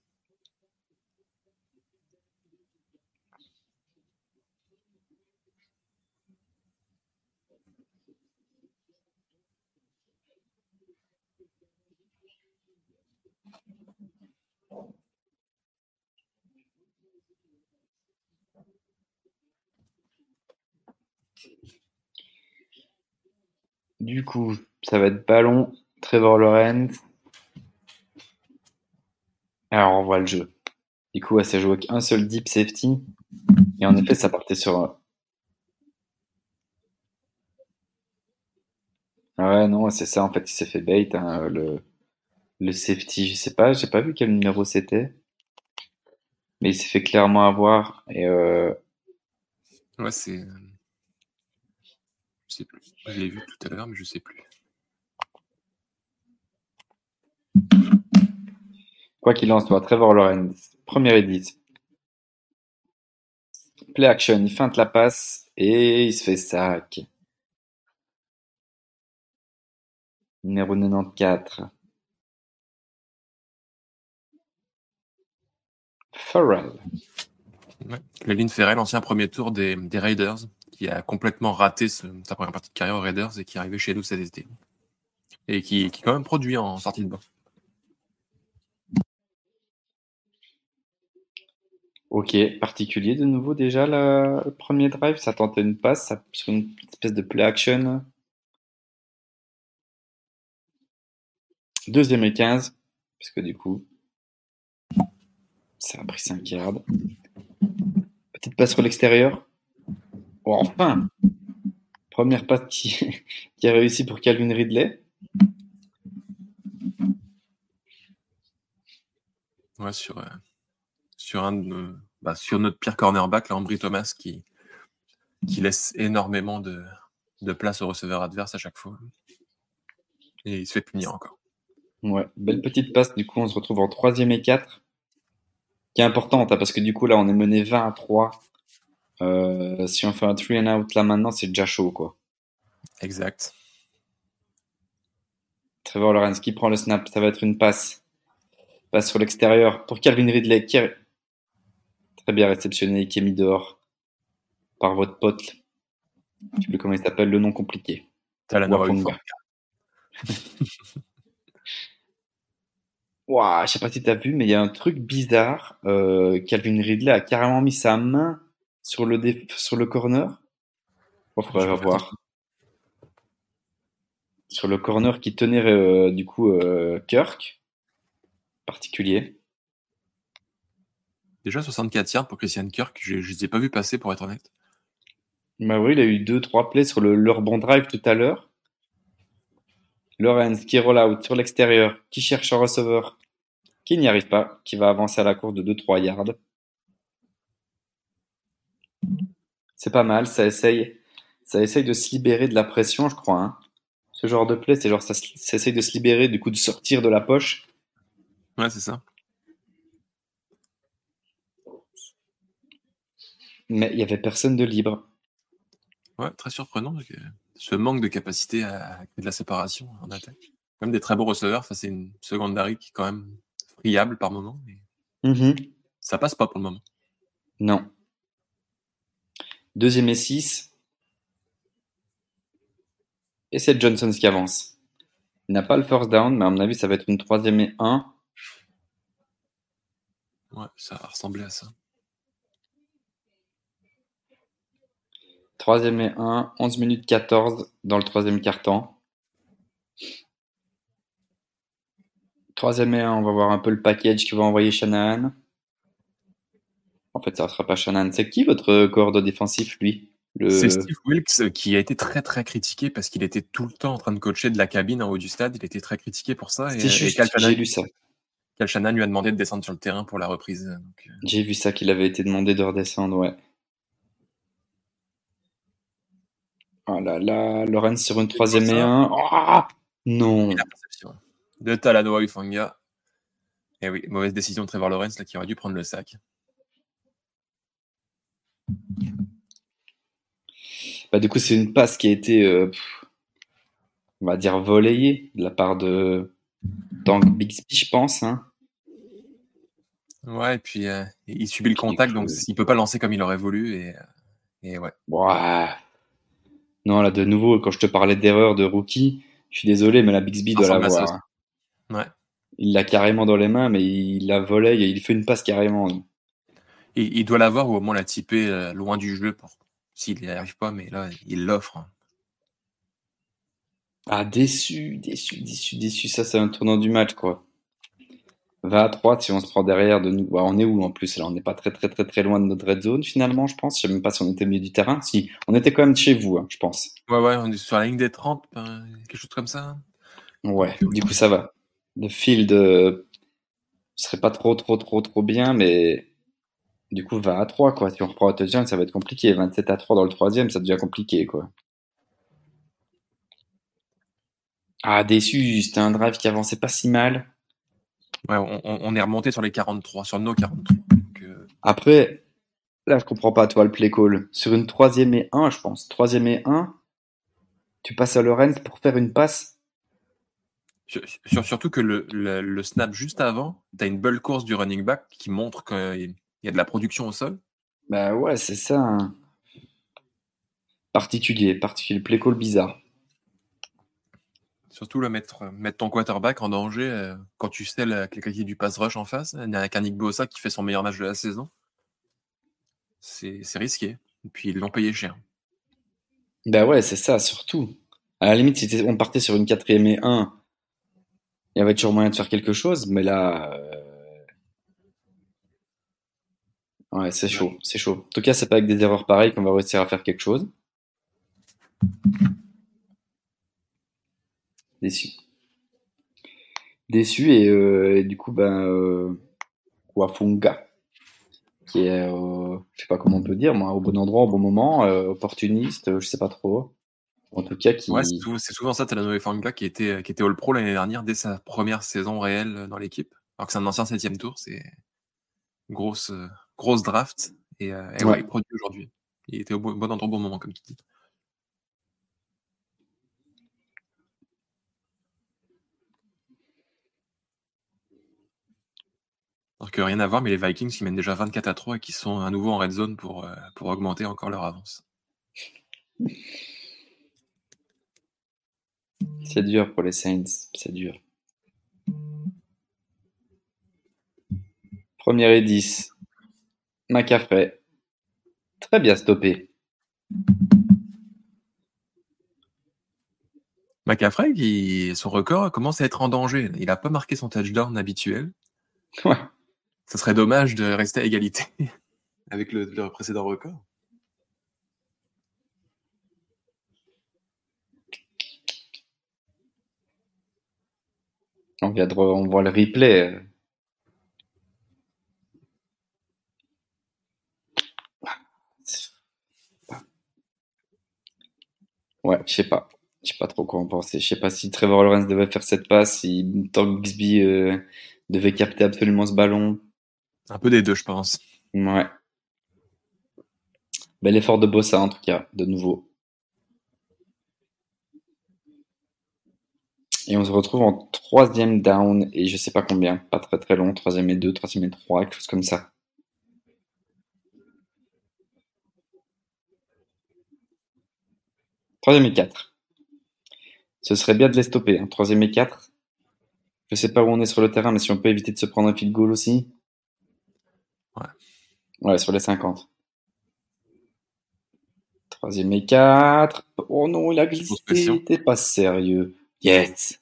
Du coup, ça va être ballon, Trevor Lawrence. Alors, on voit le jeu. Du coup, ça joue avec un seul deep safety. Et en effet, ça partait sur. Ah ouais, non, c'est ça. En fait, il s'est fait bait. Hein, le, le safety, je sais pas, j'ai pas vu quel numéro c'était. Mais il s'est fait clairement avoir. Et euh... Ouais, c'est. Je sais plus. Je l'ai vu tout à l'heure, mais je sais plus. Quoi qu'il en soit, Trevor Lawrence, premier edit. Play action, il feinte la passe et il se fait sac. Numéro 94. Farrell. Ouais. ligne Ferrell, ancien premier tour des Raiders qui a complètement raté sa première partie de carrière aux Raiders et qui est arrivé chez nous cet. Et qui, qui quand même produit en sortie de banc. Ok, particulier de nouveau déjà le premier drive, ça tentait une passe sur une espèce de play action. Deuxième et 15, puisque du coup, ça a pris 5 yards. Petite passe sur l'extérieur. Oh, enfin Première passe qui, qui, a réussi pour Calvin Ridley. Ouais, sur, euh, sur, un, bah, sur notre pire cornerback, Lambry Thomas, qui, qui laisse énormément de, de place au receveur adverse à chaque fois. Et il se fait punir encore. Ouais, belle petite passe. Du coup, on se retrouve en troisième et 4. Qui est importante, hein, parce que du coup, là, on est mené 20 à 3 euh, si on fait un three and out là maintenant, c'est déjà chaud, quoi. Exact. Trevor Lawrence qui prend le snap, ça va être une passe. Passe sur l'extérieur pour Calvin Ridley. Qui... Très bien réceptionné, qui est mis dehors par votre pote. Je sais plus comment il s'appelle, le nom compliqué. Wafunga. Ouah, je sais pas si tu as vu, mais il y a un truc bizarre. Euh, Calvin Ridley a carrément mis sa main sur le, sur le corner. Il faudrait revoir. Sur le corner qui tenait euh, du coup euh, Kirk. Particulier. Déjà 64 yards pour Christian Kirk, je ne les ai pas vus passer pour être honnête. Bah oui, il a eu 2-3 plays sur le, leur bon drive tout à l'heure. Lorenz qui roll out sur l'extérieur, qui cherche un receveur, qui n'y arrive pas, qui va avancer à la course de 2-3 yards. C'est pas mal, ça essaye, ça essaye de se libérer de la pression, je crois. Hein. Ce genre de play, c'est genre ça, ça, essaye de se libérer, du coup de sortir de la poche. Ouais, c'est ça. Mais il y avait personne de libre. Ouais, très surprenant. Ce manque de capacité à créer de la séparation en attaque. Même des très beaux receveurs face à une secondary qui est quand même friable par moment. Mhm. Ça passe pas pour le moment. Non. Deuxième et 6. Et c'est Johnson qui avance. Il n'a pas le first down, mais à mon avis, ça va être une troisième et 1. Ouais, ça va ressembler à ça. Troisième et 1, 11 minutes 14 dans le troisième quart-temps. Troisième et 1, on va voir un peu le package que va envoyer Shanahan. En fait, ça ne sera pas Shanahan. C'est qui votre coordonnateur défensif, lui? C'est Steve Wilkes qui a été très très critiqué parce qu'il était tout le temps en train de coacher de la cabine en haut du stade. Il était très critiqué pour ça. Et, j'ai lu ça. Cal Shanahan lui a demandé de descendre sur le terrain pour la reprise. Euh. J'ai vu ça qu'il avait été demandé de redescendre, ouais. Oh là là, Lorenz sur une troisième et un. Ah non. De Talanoa Ufanga. Et eh oui, mauvaise décision de Trevor Lawrence là, qui aurait dû prendre le sac. Bah, du coup, c'est une passe qui a été, euh, on va dire, volayée de la part de Tank Bixby, je pense. Hein. Ouais, et puis euh, il subit le contact, donc il peut pas lancer comme il aurait voulu. Et, euh, et ouais. Non, là, de nouveau, quand je te parlais d'erreur de rookie, je suis désolé, mais la Bixby doit l'avoir. Ouais. Il l'a carrément dans les mains, mais il la volé et il fait une passe carrément. Il, il doit l'avoir ou au moins la typer euh, loin du jeu pour s'il n'y arrive pas, mais là, il l'offre. Ah, déçu, déçu, déçu, déçu. Ça, c'est un tournant du match, quoi. 20 à 3, si on se prend derrière de nous. Bah, on est où en plus Là, on n'est pas très, très, très, très loin de notre red zone finalement, je pense. Je sais même pas si on était au milieu du terrain. Si, on était quand même chez vous, hein, je pense. Ouais, ouais, on est sur la ligne des 30, ben, quelque chose comme ça. Ouais, du coup, ça va. Le field euh, serait pas trop, trop, trop, trop bien, mais du coup, 20 à 3, quoi. Si on reprend deuxième, ça va être compliqué. 27 à 3 dans le troisième, ça devient compliqué, quoi. Ah, déçu, c'était un drive qui avançait pas si mal. Ouais, on, est remonté sur les 43, sur nos 43. Euh, Après, là, je comprends pas, toi, le play call. Sur une troisième et 1, je pense. Troisième et 1, tu passes à Lorenz pour faire une passe. surtout que le, snap juste avant, tu as une belle course du running back qui montre qu'il y a de la production au sol? Bah ouais, c'est ça. Hein. Particulier, particulier, play call bizarre. Surtout le mettre, mettre ton quarterback en danger euh, quand tu sais la, qualité du pass rush en face. Il y a Nick Bossa qui fait son meilleur match de la saison. C'est risqué. Et puis ils l'ont payé cher. Bah ouais, c'est ça, surtout. À la limite, si on partait sur une quatrième et 1, il y avait toujours moyen de faire quelque chose, mais là. Euh, ouais, c'est chaud, c'est chaud. En tout cas, c'est pas avec des erreurs pareilles qu'on va réussir à faire quelque chose. déçu. Déçu et, euh, du coup, ben, euh, Wafunga, qui est, euh, je sais pas comment on peut dire, moi, au bon endroit, au bon moment, euh, opportuniste, je sais pas trop. En tout cas, qui. Ouais, c'est souvent, ça, Talanoe Fanga qui était, qui était All-Pro l'année dernière, dès sa première saison réelle dans l'équipe. Alors que c'est un ancien septième tour, c'est grosse, grosse draft. Et, ouais. il produit aujourd'hui. Il était au bon, bon endroit, au bon moment, comme tu dis. Alors que rien à voir, mais les Vikings qui mènent déjà 24 à 3 et qui sont à nouveau en red zone pour, euh, pour augmenter encore leur avance. C'est dur pour les Saints, c'est dur. Première et 10. McCaffrey. Très bien stoppé. McCaffrey, qui, son record commence à être en danger. Il n'a pas marqué son touchdown habituel. Ouais. Ce serait dommage de rester à égalité avec le, le précédent record. On, vient de re- on voit le replay. Ouais, je sais pas. Je sais pas trop quoi en penser. Je sais pas si Trevor Lawrence devait faire cette passe, si Tom Bixby euh, devait capter absolument ce ballon. Un peu des deux, je pense. Ouais. Bel effort de Bossa en tout cas, de nouveau. Et on se retrouve en troisième down et je sais pas combien, pas très très long, troisième et deux, troisième et trois, quelque chose comme ça. Troisième et quatre. Ce serait bien de les stopper, hein. troisième et quatre. Je sais pas où on est sur le terrain, mais si on peut éviter de se prendre un field goal aussi. Ouais. Ouais, sur les 50. Troisième et quatre. Oh non, il a glissé. T'es pas sérieux. Yes.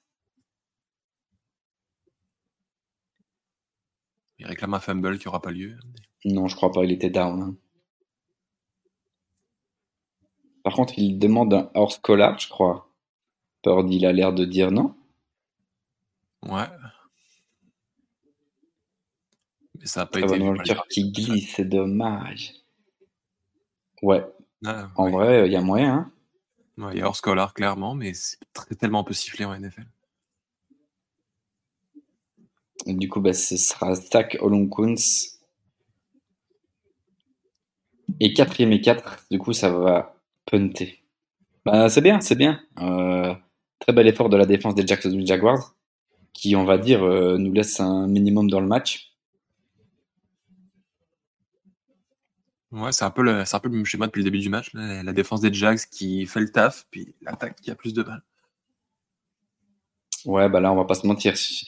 Il réclame un fumble qui n'aura pas lieu. Non, je crois pas, il était down. Par contre, il demande un hors collar, je crois. Purdy, il a l'air de dire non. Ouais. Mais ça n'a pas Trevor été Walker qui glisse, c'est dommage. Ouais, Ah, en ouais. vrai, il y a moyen. hein. Ouais, il y a hors scholar, clairement, mais c'est tellement peu sifflé en NFL. Et du coup, bah, ce sera Stack Olonkuns. Et quatrième et 4, du coup, ça va Bah, c'est bien, c'est bien. Euh, très bel effort de la défense des Jacksonville Jaguars, qui, on va dire, euh, nous laisse un minimum dans le match. Ouais, c'est un, peu le, c'est un peu le même schéma depuis le début du match. là. La, la défense des Jags qui fait le taf, puis l'attaque qui a plus de balles. Ouais, bah là, on va pas se mentir. Si,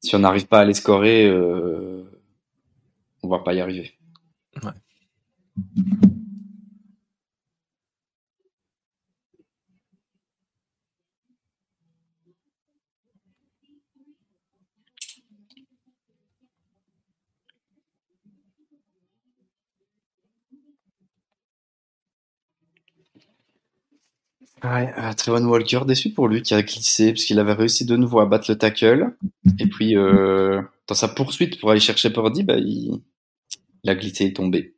si on n'arrive pas à les scorer, euh, on va pas y arriver. Ouais. Ouais, euh, Trevon Walker, déçu pour lui qui a glissé parce qu'il avait réussi de nouveau à battre le tackle. Et puis, euh, dans sa poursuite pour aller chercher Purdy, bah, il, il a glissé et tombé.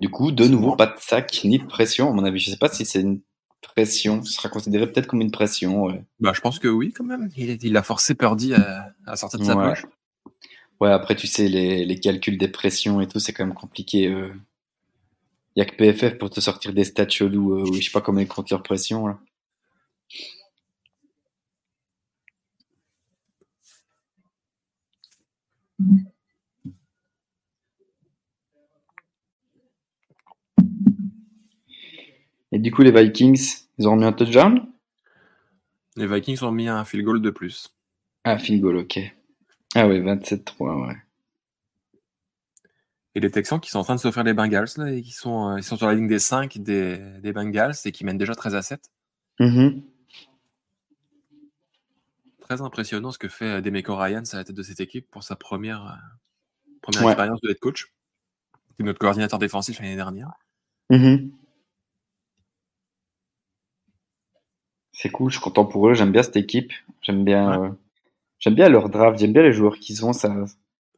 Du coup, de nouveau, pas de sac ni de pression, à mon avis. Je sais pas si c'est une pression. Ce sera considéré peut-être comme une pression. Ouais, Bah, je pense que oui, quand même. Il, il a forcé Purdy à, à sortir de sa Ouais. poche. Ouais, après, tu sais, les, les calculs des pressions et tout, c'est quand même compliqué. euh. Il y a que PFF pour te sortir des stats chelous, euh, où je sais pas comment ils comptent leur pression. Là. Et du coup, les Vikings, ils ont remis un touchdown? Les Vikings ont mis un field goal de plus. Ah, field goal, ok. Ah ouais, 27-3, ouais. Et les Texans qui sont en train de s'offrir les Bengals, là, et qui sont, euh, ils sont sur la ligne des 5 des, des Bengals et qui mènent déjà 13 à 7. Mhm. Très impressionnant ce que fait euh, Demeco Ryan à la tête de cette équipe pour sa première, euh, première Ouais. expérience de head coach. C'était notre coordinateur défensif l'année dernière. Mhm. C'est cool, je suis content pour eux, j'aime bien cette équipe, j'aime bien, Ouais. euh, j'aime bien leur draft, j'aime bien les joueurs qu'ils ont, ça,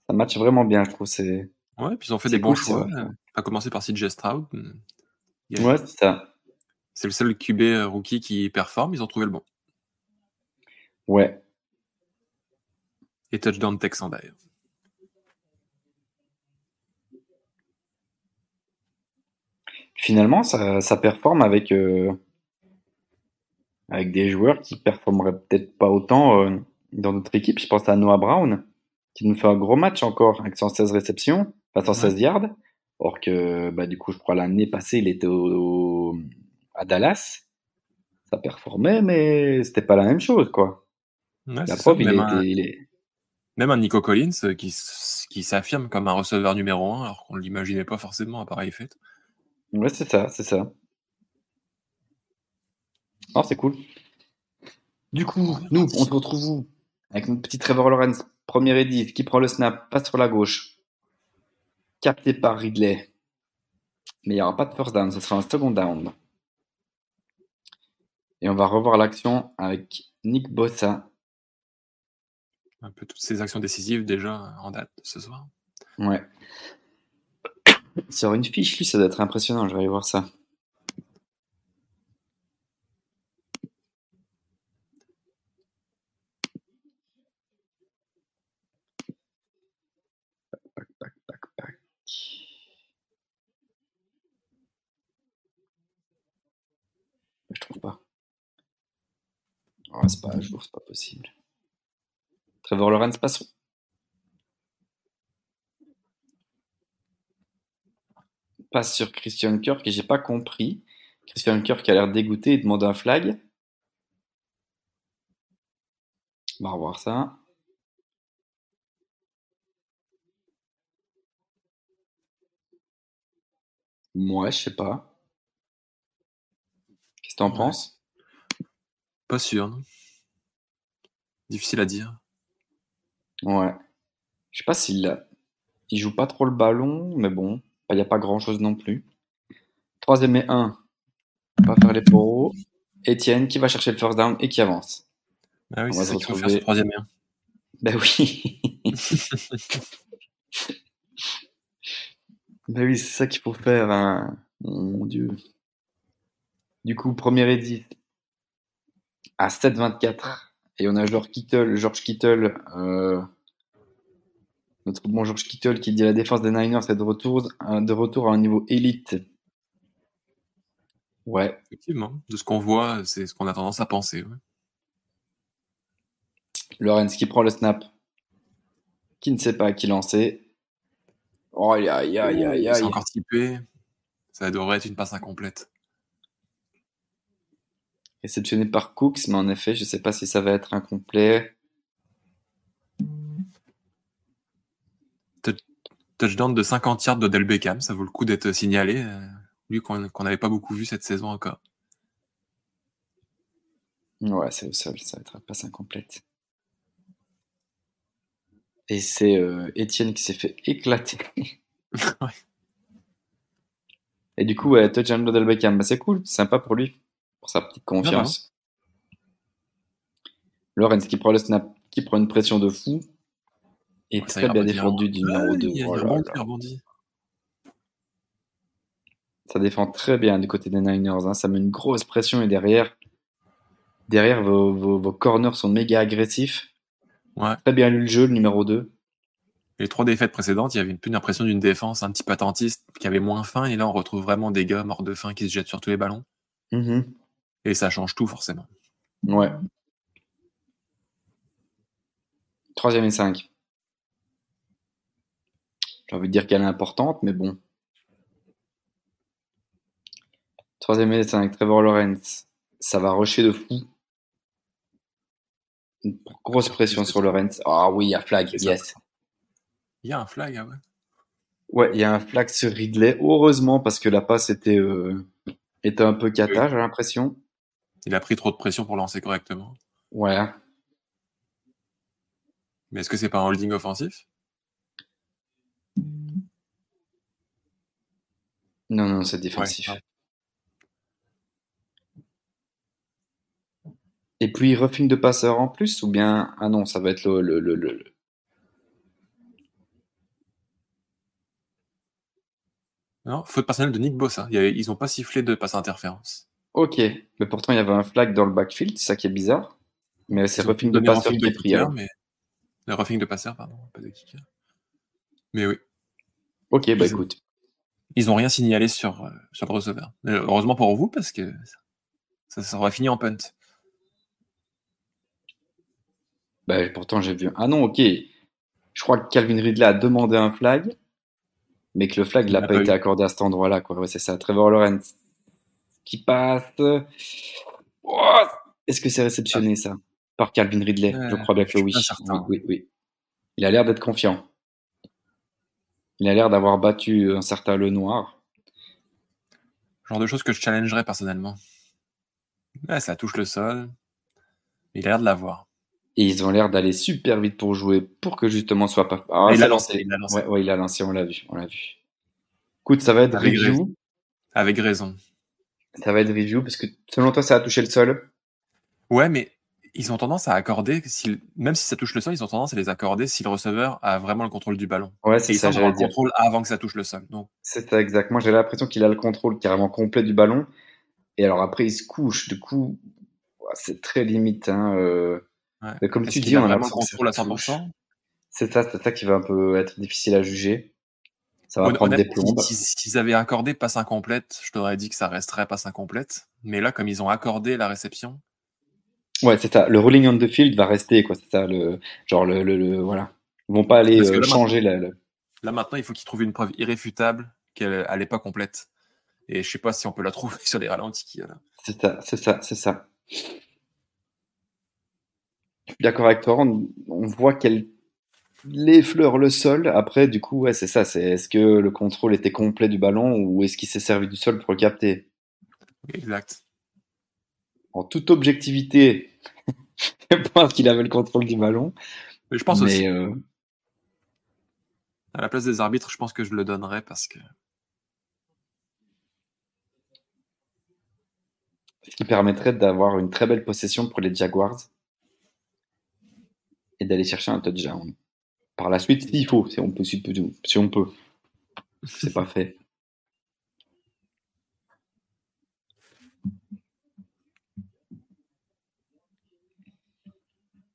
ça match vraiment bien, je trouve. C'est, Ouais, puis ils ont fait des bons cool, choix. euh, À commencer par CJ Stroud. A- ouais, c'est ça. C'est le seul QB euh, rookie qui performe. Ils ont trouvé le bon. Ouais, Et touchdown Texan d'ailleurs. finalement, ça, ça performe avec, euh, avec des joueurs qui performeraient peut-être pas autant euh, dans notre équipe. Je pense à Noah Brown. qui nous fait un gros match encore avec 116 réceptions, enfin 116 yards. Or que, bah, du coup, je crois l'année passée, il était au, à Dallas. Ça performait, mais c'était pas la même chose, quoi. la preuve, il, il, est, même un Nico Collins euh, qui, qui s'affirme comme un receveur numéro 1 alors qu'on ne l'imaginait pas forcément à pareil fait. Ouais, c'est ça, c'est ça. Oh, c'est cool. Du coup, nous, on se retrouve où? Avec notre petit Trevor Lawrence, premier edit, qui prend le snap, passe sur la gauche, capté par Ridley. Mais il n'y aura pas de first down, ce sera un second down. Et on va revoir l'action avec Nick Bossa un peu toutes ces actions décisives déjà en date ce soir. Ouais. Sur une fiche, lui, ça doit être impressionnant. Je vais aller voir ça. Trouve pas? Oh, c'est pas à jour, c'est pas possible. Trevor Lawrence, passons. Passe sur Christian Kirk et j'ai pas compris. Christian Kirk a l'air dégoûté et demande un flag. On va revoir ça. Moi, je sais pas. Que t'en penses? Pas sûr, non Difficile à dire. Ouais. Je sais pas s'il il joue pas trop le ballon, mais bon, il n'y a pas grand chose non plus. Troisième et un. On va faire les poros. Etienne qui va chercher le first down et qui avance. Ah oui, c'est ça qu'il faut faire ce troisième et un. Ben oui. ben oui, c'est ça qu'il faut faire. Hein. Mon Dieu. Du coup, premier edit à 7-24. Et on a George Kittle, George Kittle euh, notre bon George Kittle qui dit la défense des Niners est de retour, de retour à un niveau élite. Ouais. Effectivement, de ce qu'on voit, c'est ce qu'on a tendance à penser. Ouais. Lorenz qui prend le snap, qui ne sait pas qui lancer. Oh, aïe, aïe, aïe, aïe, C'est encore typé. Ça devrait être une passe incomplète. Réceptionné par Cooks, mais en effet, je ne sais pas si ça va être incomplet. touchdown de 50 yards d'Odell Beckham. Ça vaut le coup d'être signalé, euh, lui qu'on n'avait pas beaucoup vu cette saison encore. Ouais, c'est au sol, ça va être pas passe incomplète. Et c'est euh, Étienne qui s'est fait éclater. Et du coup, ouais, touchdown d'Odell Beckham, bah, c'est cool, sympa pour lui, pour sa petite confiance. Lorenz qui prend le snap, qui prend une pression de fou, et très bien défendu du numéro 2. Ça défend très bien du côté des Niners. Hein. Ça met une grosse pression et derrière, derrière vos, vos, corners sont méga agressifs. Très bien lu le jeu, le numéro 2. Les trois défaites précédentes, il y avait une, impression d'une défense un petit peu attentiste qui avait moins faim. Et là, on retrouve vraiment des gars morts de faim qui se jettent sur tous les ballons. Mm-hmm. Et ça change tout, forcément. Ouais. Troisième et 5. J'ai envie de dire qu'elle est importante, mais bon. Troisième c'est avec Trevor Lawrence. Ça va rusher de fou. Une grosse pression sur Lawrence. Ah oui, il y a flag, yes. Il y a un flag, ah ouais. Ouais, il y a un flag sur Ridley. Heureusement, parce que la passe était, euh, était un peu cata, j'ai l'impression. Il a pris trop de pression pour lancer correctement. Ouais. Mais est-ce que c'est pas un holding offensif? Non, non, c'est défensif. Et puis, refine de passeur en plus ou bien. Ah non, ça va être le. le, le, le... Non, faute personnelle de Nick Bossa. Ils n'ont pas sifflé de passe interférence. Ok, mais pourtant il y avait un flag dans le backfield, c'est ça qui est bizarre. Mais c'est refine de passeur qui est pris. Mais... Le refing de passeur, pardon, pas de kicker. Mais oui. Ok, bah écoute. Ils n'ont rien signalé sur, euh, sur le receveur. Heureusement pour vous, parce que ça, ça aurait fini en punt. Bah, pourtant, j'ai vu. Ah non, ok. je crois que Calvin Ridley a demandé un flag, mais que le flag n'a pas, été accordé à cet endroit-là. C'est ça. Trevor Lawrence qui passe. Oh Est-ce que c'est réceptionné ça? Par Calvin Ridley Je crois bien que oui. oui. Oui, Il a l'air d'être confiant. Il a l'air d'avoir battu un certain Le Noir. Genre de choses que je challengerais personnellement. ça touche le sol. Il a l'air de l'avoir. Et ils ont l'air d'aller super vite pour jouer, pour que justement soit pas. Ah, il, a lancé, il a lancé. Ouais, il a lancé, on l'a vu, on l'a vu. Écoute, ça va être Avec review. Raison. Avec raison. Ça va être review parce que selon toi, ça a touché le sol? Ouais, mais ils ont tendance à accorder, si, même si ça touche le sol, ils ont tendance à les accorder si le receveur a vraiment le contrôle du ballon. Ouais, c'est ça. J'ai le contrôle avant que ça touche le sol. C'est ça, exactement. J'ai l'impression qu'il a le contrôle carrément complet du ballon. Et alors après, il se couche. Du coup, c'est très limite. Hein, euh... Comme tu dis, on a vraiment le contrôle à 100%. C'est ça, c'est ça qui va un peu être difficile à juger. Ça va prendre des plombes. S'ils avaient accordé passe incomplète, je t'aurais dit que ça resterait passe incomplète. Mais là, comme ils ont accordé la réception, Ouais, c'est ça. Le rolling on the field va rester, quoi. C'est ça, le genre le, le, voilà. Ils vont pas aller euh, changer la, Là maintenant, il faut qu'ils trouvent une preuve irréfutable qu'elle n'est pas complète. Et je sais pas si on peut la trouver sur les ralentis. C'est ça, c'est ça, c'est ça. D'accord avec toi. On, voit qu'elle effleure le sol. Après, du coup, ouais, c'est ça. C'est est-ce que le contrôle était complet du ballon ou est-ce qu'il s'est servi du sol pour le capter? Exact en toute objectivité, je pense qu'il avait le contrôle du ballon. Mais je pense aussi. Euh, à la place des arbitres, je pense que je le donnerais parce que. Ce qui permettrait d'avoir une très belle possession pour les Jaguars et d'aller chercher un touchdown. Par la suite, s'il faut, si on peut, si on peut. C'est pas fait.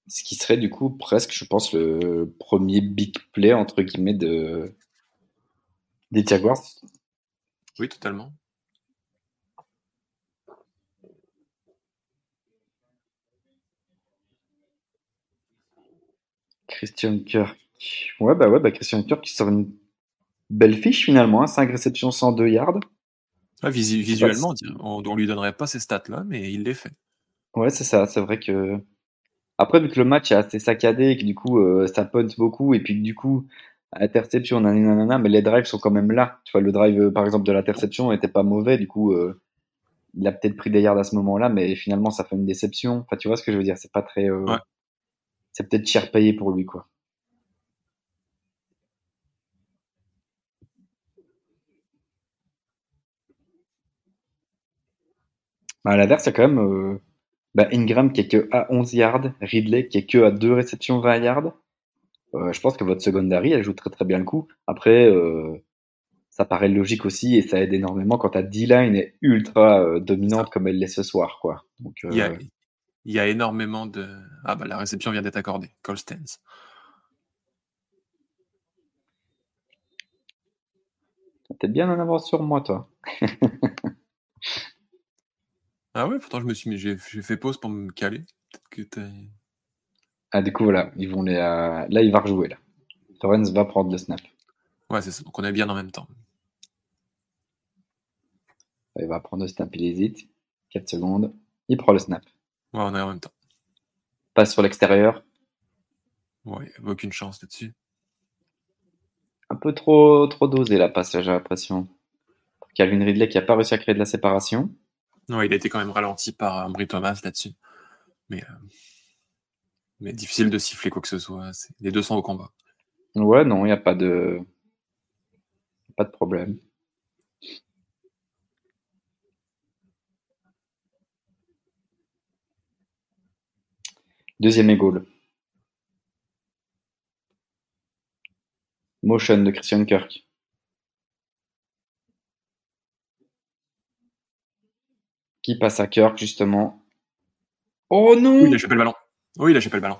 Ce qui serait du coup presque, je pense, le premier big play entre guillemets de des Jaguars. Oui, totalement. Christian Kirk. Ouais, bah ouais, bah Christian Kirk qui sort une belle fiche finalement, 5 hein. réceptions, 102 yards. visuellement, on, ne lui donnerait pas ces stats-là, mais il les fait. Ouais, c'est ça. C'est vrai que après, vu que le match est assez saccadé et que du coup, euh, ça punt beaucoup et puis que du coup, interception, nanana, mais les drives sont quand même là. Tu vois, le drive, euh, par exemple, de l'interception était pas mauvais. Du coup, euh, il a peut-être pris des yards à ce moment-là, mais finalement, ça fait une déception. Enfin, tu vois ce que je veux dire C'est pas très. C'est peut-être cher payé pour lui, quoi. Bah, à l'inverse, c'est quand même bah, Ingram qui est que à 11 yards, Ridley qui est que à 2 réceptions 20 yards. Euh, je pense que votre secondary, elle joue très très bien le coup. Après, euh, ça paraît logique aussi et ça aide énormément quand ta D-line est ultra euh, dominante comme elle l'est ce soir. Quoi. Donc, il, y a, il, y a, énormément de... Ah bah la réception vient d'être accordée. Call stands. T'es bien en avance sur moi, toi. Ah ouais, pourtant je me suis mis, j'ai fait pause pour me caler. Que Ah, du coup, voilà, ils vont les, euh, là, il va rejouer. Là. Torrens va prendre le snap. Ouais, c'est ça. Donc on est bien en même temps. Il va prendre le snap, il hésite. 4 secondes. Il prend le snap. Ouais, on est en même temps. Passe sur l'extérieur. Ouais, aucune chance là-dessus. Un peu trop, trop dosé la passe, j'ai l'impression. Calvin Ridley qui a pas réussi à créer de la séparation. Non, il a été quand même ralenti par Ambry Thomas là-dessus. Mais, euh, mais difficile de siffler quoi que ce soit. Les deux sont au combat. Ouais, non, il n'y a pas de... pas de problème. Deuxième égale. Motion de Christian Kirk. Qui passe à Kirk, justement. Oh non Oui, il a chopé le ballon. Oui, il a chopé le ballon.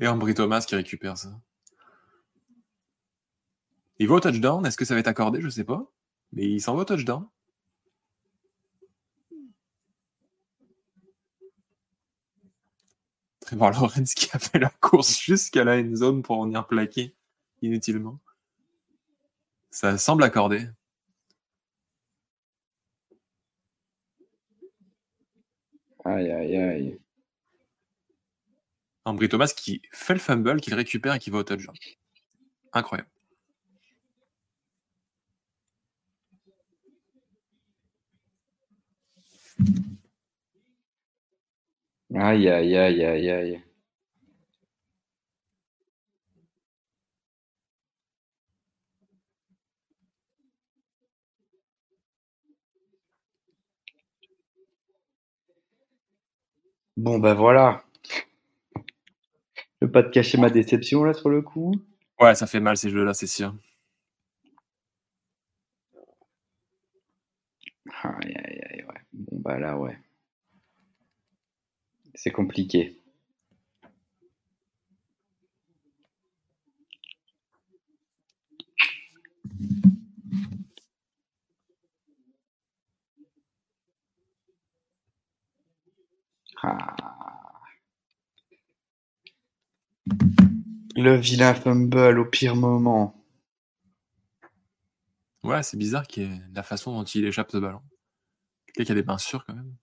Et Ambry Thomas qui récupère ça. Il va au touchdown. Est-ce que ça va être accordé? Je sais pas. Mais il s'en va au touchdown. Trevor Lawrence qui a fait la course jusqu'à la end zone pour venir plaquer inutilement. Ça semble accordé. Aïe, aïe, aïe. Ambry Thomas qui fait le fumble, qui le récupère et qui va au touchdown. Incroyable. Aïe, aïe, aïe, aïe, aïe. Bon, ben voilà. Je veux pas te cacher ma déception là sur le coup. Ouais, ça fait mal ces jeux-là, c'est sûr. Aïe, aïe, aïe, ouais. Bon, bah là, ouais. C'est compliqué. Ah. Le vilain fumble au pire moment. Ouais, c'est bizarre qu'il y ait la façon dont il échappe ce ballon. Quelqu'un qui a des mains sûres quand même.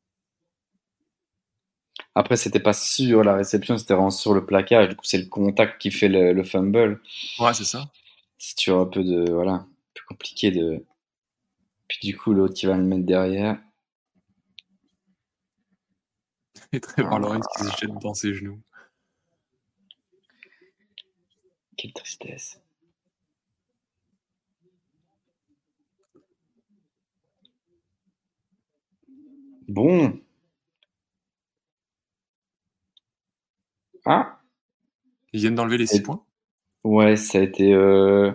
Après, c'était pas sur la réception, c'était vraiment sur le placage. Du coup, c'est le contact qui fait le, le fumble. Ouais, c'est ça. C'est toujours un peu de. Voilà. Un peu compliqué de. Puis du coup, l'autre qui va le mettre derrière. Et Trevor Lawrence qui se jette dans ses genoux. Quelle tristesse. Bon. Ah, Ils viennent d'enlever les 6 Et- points? ouais, ça a été. euh,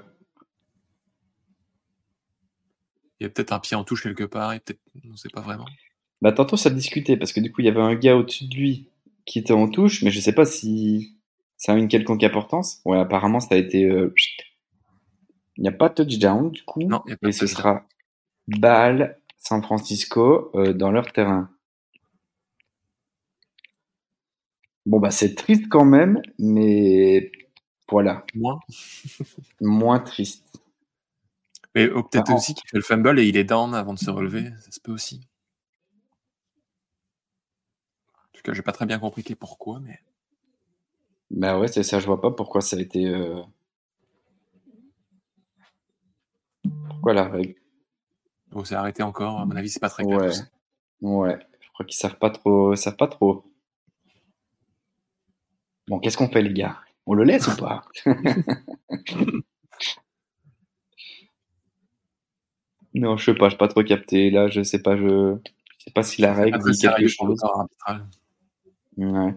Il y a peut-être un pied en touche quelque part, et peut-être, on sait pas vraiment. Bah, tantôt, ça discutait parce que du coup, il y avait un gars au-dessus de lui qui était en touche, mais je sais pas si ça a une quelconque importance. Ouais, apparemment, ça a été. euh. Il n'y a pas de touchdown, du coup. Non, il y a pas Et ce sera balle San Francisco euh, dans leur terrain. Bon, bah, c'est triste quand même, mais voilà, Moins. moins triste. Mais oh, peut-être Ah, aussi qu'il fait le fumble et il est down avant de se relever. Ça se peut aussi. Cas, j'ai pas très bien compris qui- pourquoi, mais. Bah ouais, c'est ça, je vois pas pourquoi ça a été. euh, Pourquoi la règle Bon, c'est arrêté encore. À mon avis, c'est pas très clair. Ouais, ouais, je crois qu'ils savent pas trop, ils savent pas trop. Bon, qu'est-ce qu'on fait, les gars? On le laisse ou pas? Non, je sais pas, je pas trop capté. Là, je sais pas, je, je sais pas si la règle dit quelque chose. Ouais.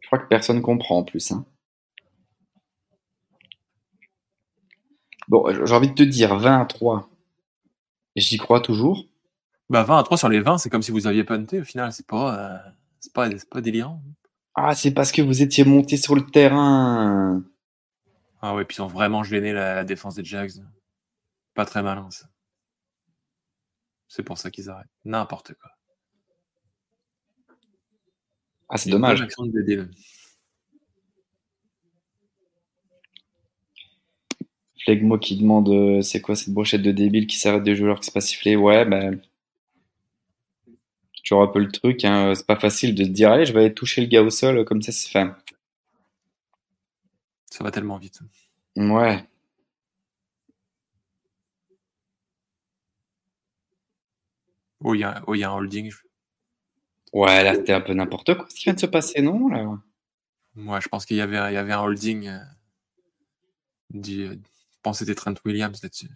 Je crois que personne comprend en plus, hein. Bon, j'ai envie de te dire 20 à 3. J'y crois toujours. Bah, 20 à 3 sur les 20, c'est comme si vous aviez punté au final. C'est pas, euh, c'est pas, c'est pas délirant. Ah, c'est parce que vous étiez monté sur le terrain. Ah ouais, puis ils ont vraiment gêné la, la défense des Jags. Pas très malin, ça. C'est pour ça qu'ils arrêtent. N'importe quoi. Ah, c'est dommage. débile. Flegmo qui demande euh, c'est quoi cette brochette de débile qui s'arrête de jouer alors que c'est pas sifflé. Ouais, ben. C'est toujours un peu le truc, hein. C'est pas facile de dire allez, je vais aller toucher le gars au sol comme ça, c'est fait. Ça va tellement vite. Ouais. Oh, il y, a- oh, y a un holding. Je- Ouais, là, c'était un peu n'importe quoi ce qui vient de se passer, non, là? Moi, je pense qu'il y avait, il y avait un holding. euh, du, euh, je pense que c'était Trent Williams là-dessus.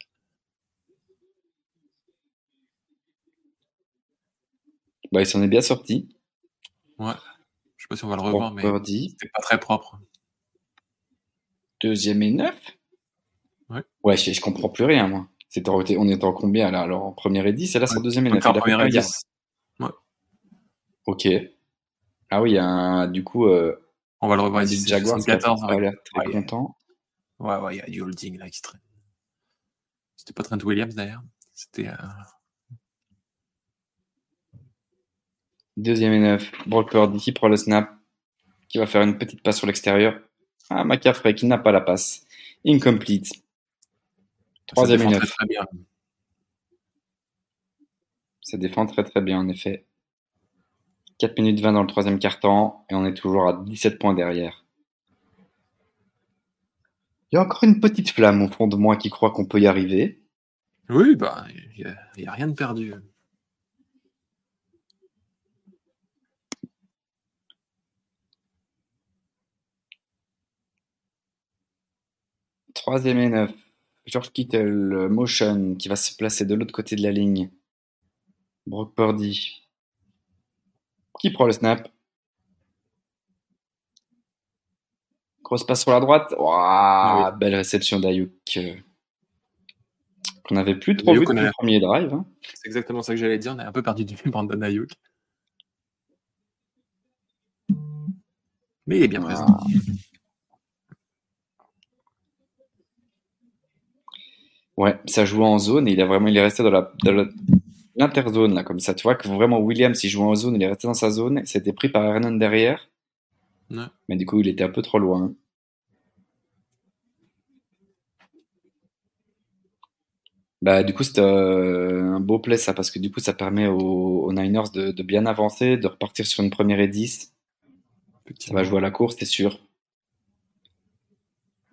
Bah, il s'en est bien sorti. Ouais. Je sais pas si on va le revoir, mais c'était pas très propre. Deuxième et neuf? Ouais. Ouais, je, je comprends plus rien, moi. C'était, on était en combien, là? Alors, en première et dix, et là, c'est en deuxième et neuf. Fait première et 10. Ok. Ah oui, il y a un, du coup, euh, On va le revoir ici. des c'est Jaguars qui a 74. pas avec- l'air très Ouais, content? Ouais, ouais, il y a du holding là qui traîne. C'était pas Trent Williams d'ailleurs. C'était. euh, Deuxième et neuf. Brock Purdy qui prend le snap, qui va faire une petite passe sur l'extérieur. Ah, McCaffrey qui n'a pas la passe. Incomplete. Troisième et neuf. Très, bien. Ça défend très très bien en effet. 4 minutes 20 dans le troisième quart-temps et on est toujours à 17 points derrière. Il y a encore une petite flamme au fond de moi qui croit qu'on peut y arriver. Oui, bah, il n'y a, rien de perdu. Troisième et neuf. George Kittle, motion, qui va se placer de l'autre côté de la ligne. Brock Purdy. Qui prend le snap? Grosse passe sur la droite. Ah belle réception d'Ayuk. On n'avait plus trop vu depuis le premier drive. Hein. C'est exactement ça que j'allais dire. On a un peu perdu du vue Brandon Ayuk. Mais il est bien présent. Ouais, ça joue en zone et il a vraiment, il est resté dans la, l'interzone là comme ça. Tu vois que vraiment Williams il jouait en zone, il est resté dans sa zone, c'était pris par Hernan derrière. Mais du coup, il était un peu trop loin. Bah, du coup, c'était euh, un beau play ça, parce que du coup, ça permet aux, Niners de, bien avancer, de repartir sur une première et 10. Ça va jouer à la course, c'est sûr.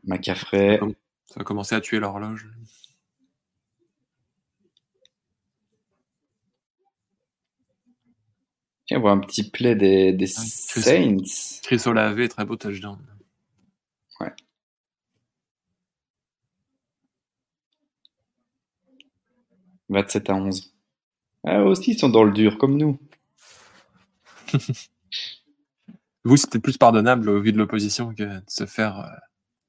McCaffrey. Ça va commencer à tuer l'horloge. On voit un petit play des, des Saints. Chris Olave, très beau touchdown. Ouais. « 27 à 11. Ah, aussi, ils sont dans le dur, comme nous. Vous, c'était plus pardonnable au vu de l'opposition que de se faire euh,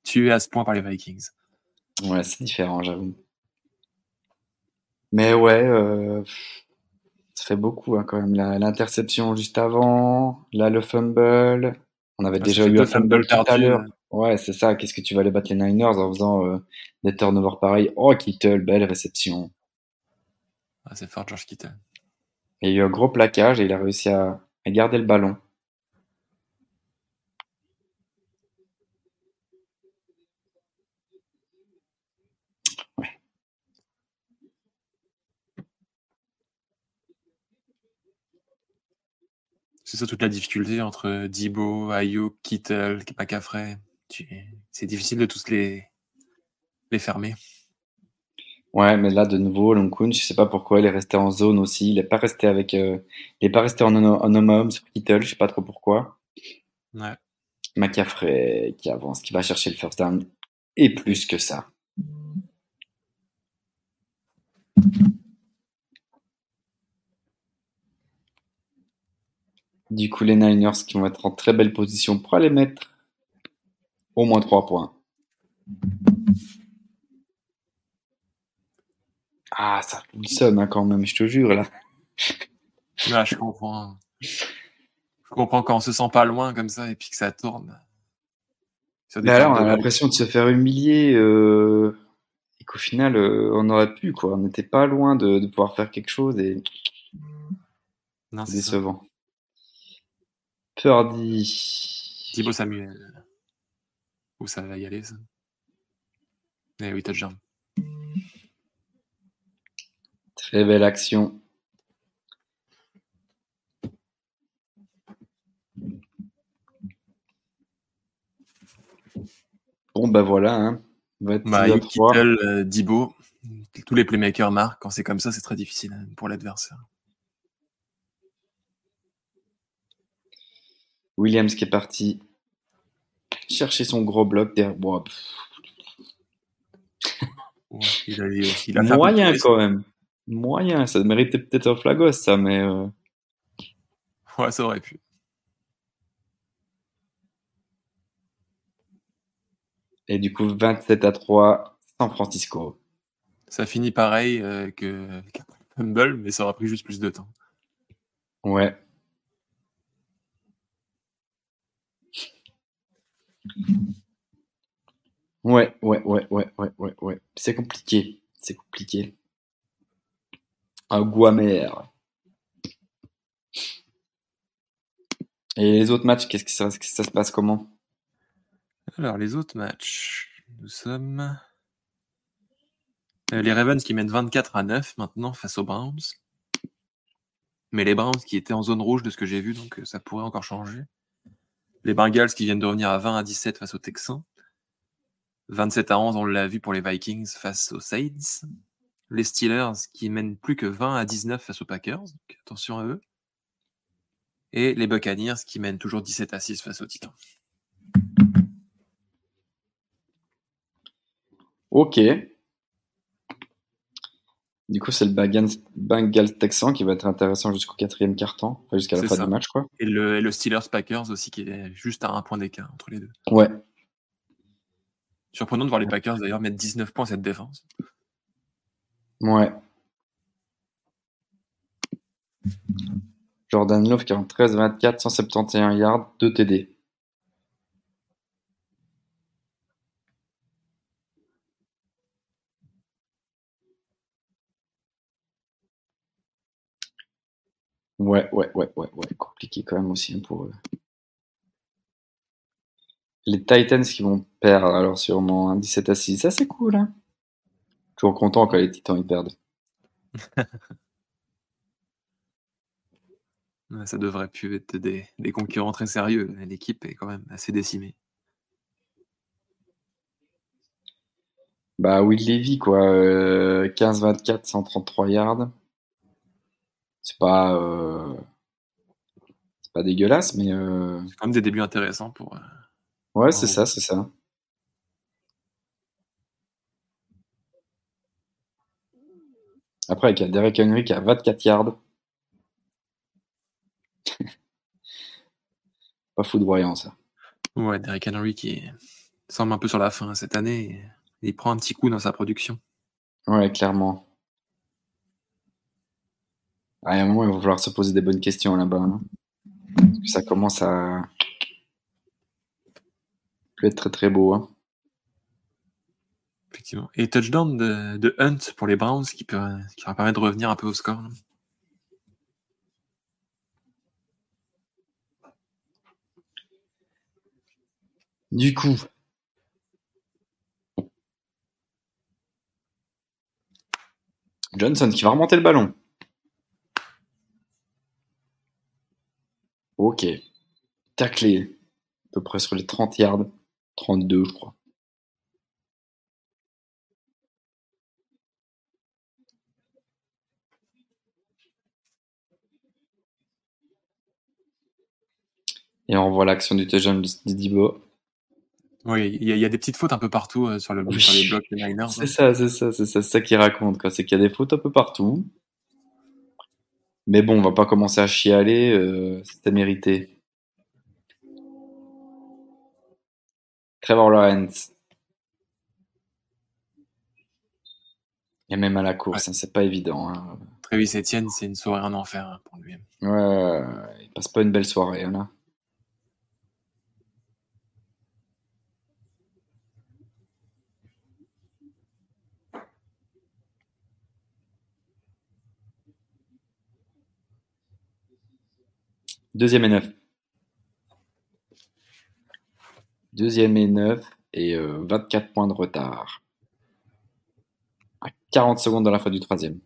tuer à ce point par les Vikings. Ouais, c'est différent, j'avoue. Mais ouais, euh, ça fait beaucoup hein, quand même. L'interception juste avant, là le fumble. On avait déjà eu un fumble tout à l'heure. Ouais, c'est ça. Qu'est-ce que tu vas aller battre les Niners en faisant euh, des turnovers pareils? Oh, Kittle, belle réception. Ah, c'est fort, George Kittle. Il y a eu un gros plaquage et il a réussi à garder le ballon. C'est ça toute la difficulté entre Dibo, Ayuk, Kittle, McCaffrey. C'est difficile de tous les, les fermer. Ouais, mais là, de nouveau, Longkun, je sais pas pourquoi, il est resté en zone aussi. Il n'est pas resté avec, euh, il est pas resté en, en, sur Kittle, je sais pas trop pourquoi. Ouais. McCaffrey qui avance, qui va chercher le first down. Et plus que ça. Du coup, les Niners qui vont être en très belle position pour aller mettre au moins 3 points. Ah, ça fonctionne hein, quand même, je te jure, là. Là, je comprends. Je comprends quand on se sent pas loin comme ça et puis que ça tourne. Mais là, on a l'impression de se faire humilier euh, et qu'au final, euh, on aurait pu, quoi. On n'était pas loin de, pouvoir faire quelque chose et. Non, c'est décevant. Purdy. Thibaut Samuel. Où ça va y aller, ça Eh oui, touchdown. Très belle action. Bon, ben voilà. Hein. Bah, Kittel, euh, Dibo, tous les playmakers marquent. Quand c'est comme ça, c'est très difficile hein, pour l'adversaire. Williams qui est parti chercher son gros bloc derrière. il a, Moyen quand même. Moyen, ça méritait peut-être un flagos, ça, mais. Euh, ouais, ça aurait pu. Et du coup, 27 à 3, San Francisco. Ça finit pareil euh, que Humble, mais ça aura pris juste plus de temps. Ouais. Ouais, ouais, ouais, ouais, ouais, ouais, ouais. C'est compliqué. C'est compliqué. Un goût. Et les autres matchs, qu'est-ce que ça, ça se passe comment? Alors, les autres matchs, nous sommes. Euh, les Ravens qui mènent 24 à 9 maintenant face aux Browns. Mais les Browns qui étaient en zone rouge de ce que j'ai vu, donc euh, ça pourrait encore changer. Les Bengals qui viennent de revenir à 20 à 17 face aux Texans. 27 à 11, on l'a vu pour les Vikings face aux Saints. Les Steelers qui mènent plus que 20 à 19 face aux Packers, attention à eux. Et les Buccaneers qui mènent toujours 17 à 6 face aux Titans. Ok. Du coup, c'est le Bengals Texan qui va être intéressant jusqu'au quatrième quart-temps, enfin, jusqu'à la fin du match. Quoi. Et le, et le Steelers Packers aussi, qui est juste à un point d'écart entre les deux. Ouais. Surprenant de voir les Packers d'ailleurs mettre 19 points à cette défense. Ouais. Jordan Love 43, 24, 171 yards, 2 TD. Ouais, ouais, ouais, ouais, ouais. Compliqué quand même aussi hein, pour eux. Les Titans qui vont perdre alors sûrement 17 à 6. Ça c'est cool. Hein Toujours content quand les Titans ils perdent. ça devrait plus être des, concurrents très sérieux. L'équipe est quand même assez décimée. Bah Will Levy quoi. 15-24, euh, 133 yards. C'est pas, euh, c'est pas dégueulasse, mais. Euh, c'est quand même des débuts intéressants pour. Euh, ouais, c'est ça, c'est ça. Après, il y a Derek Henry qui a 24 yards. pas foudroyant, ça. Ouais, Derek Henry qui semble un peu sur la fin cette année. Il prend un petit coup dans sa production. Ouais, clairement. À un moment, il va falloir se poser des bonnes questions là-bas. Hein. Parce que ça commence à plus être très très beau. Hein. Effectivement. Et touchdown de, Hunt pour les Browns qui, peut, qui va permettre de revenir un peu au score. Du coup, Johnson qui va remonter le ballon. Ok. Taclé. À peu près sur les 30 yards. 32, je crois. Et on voit l'action du touchdown de Didibo. Oui, il y, a des petites fautes un peu partout euh, sur, le, sur les blocs des Niners. C'est ça, c'est ça, c'est ça, ça qui raconte. C'est qu'il y a des fautes un peu partout. Mais bon, on va pas commencer à chialer, euh, c'était mérité. Trevor Lawrence. Et même à la course, hein, c'est pas évident. Hein. Travis Etienne, c'est une soirée en enfer hein, pour lui. Ouais, il passe pas une belle soirée là. Deuxième et neuf. Deuxième et neuf et 24 euh, points de retard. À 40 secondes dans la fin du troisième.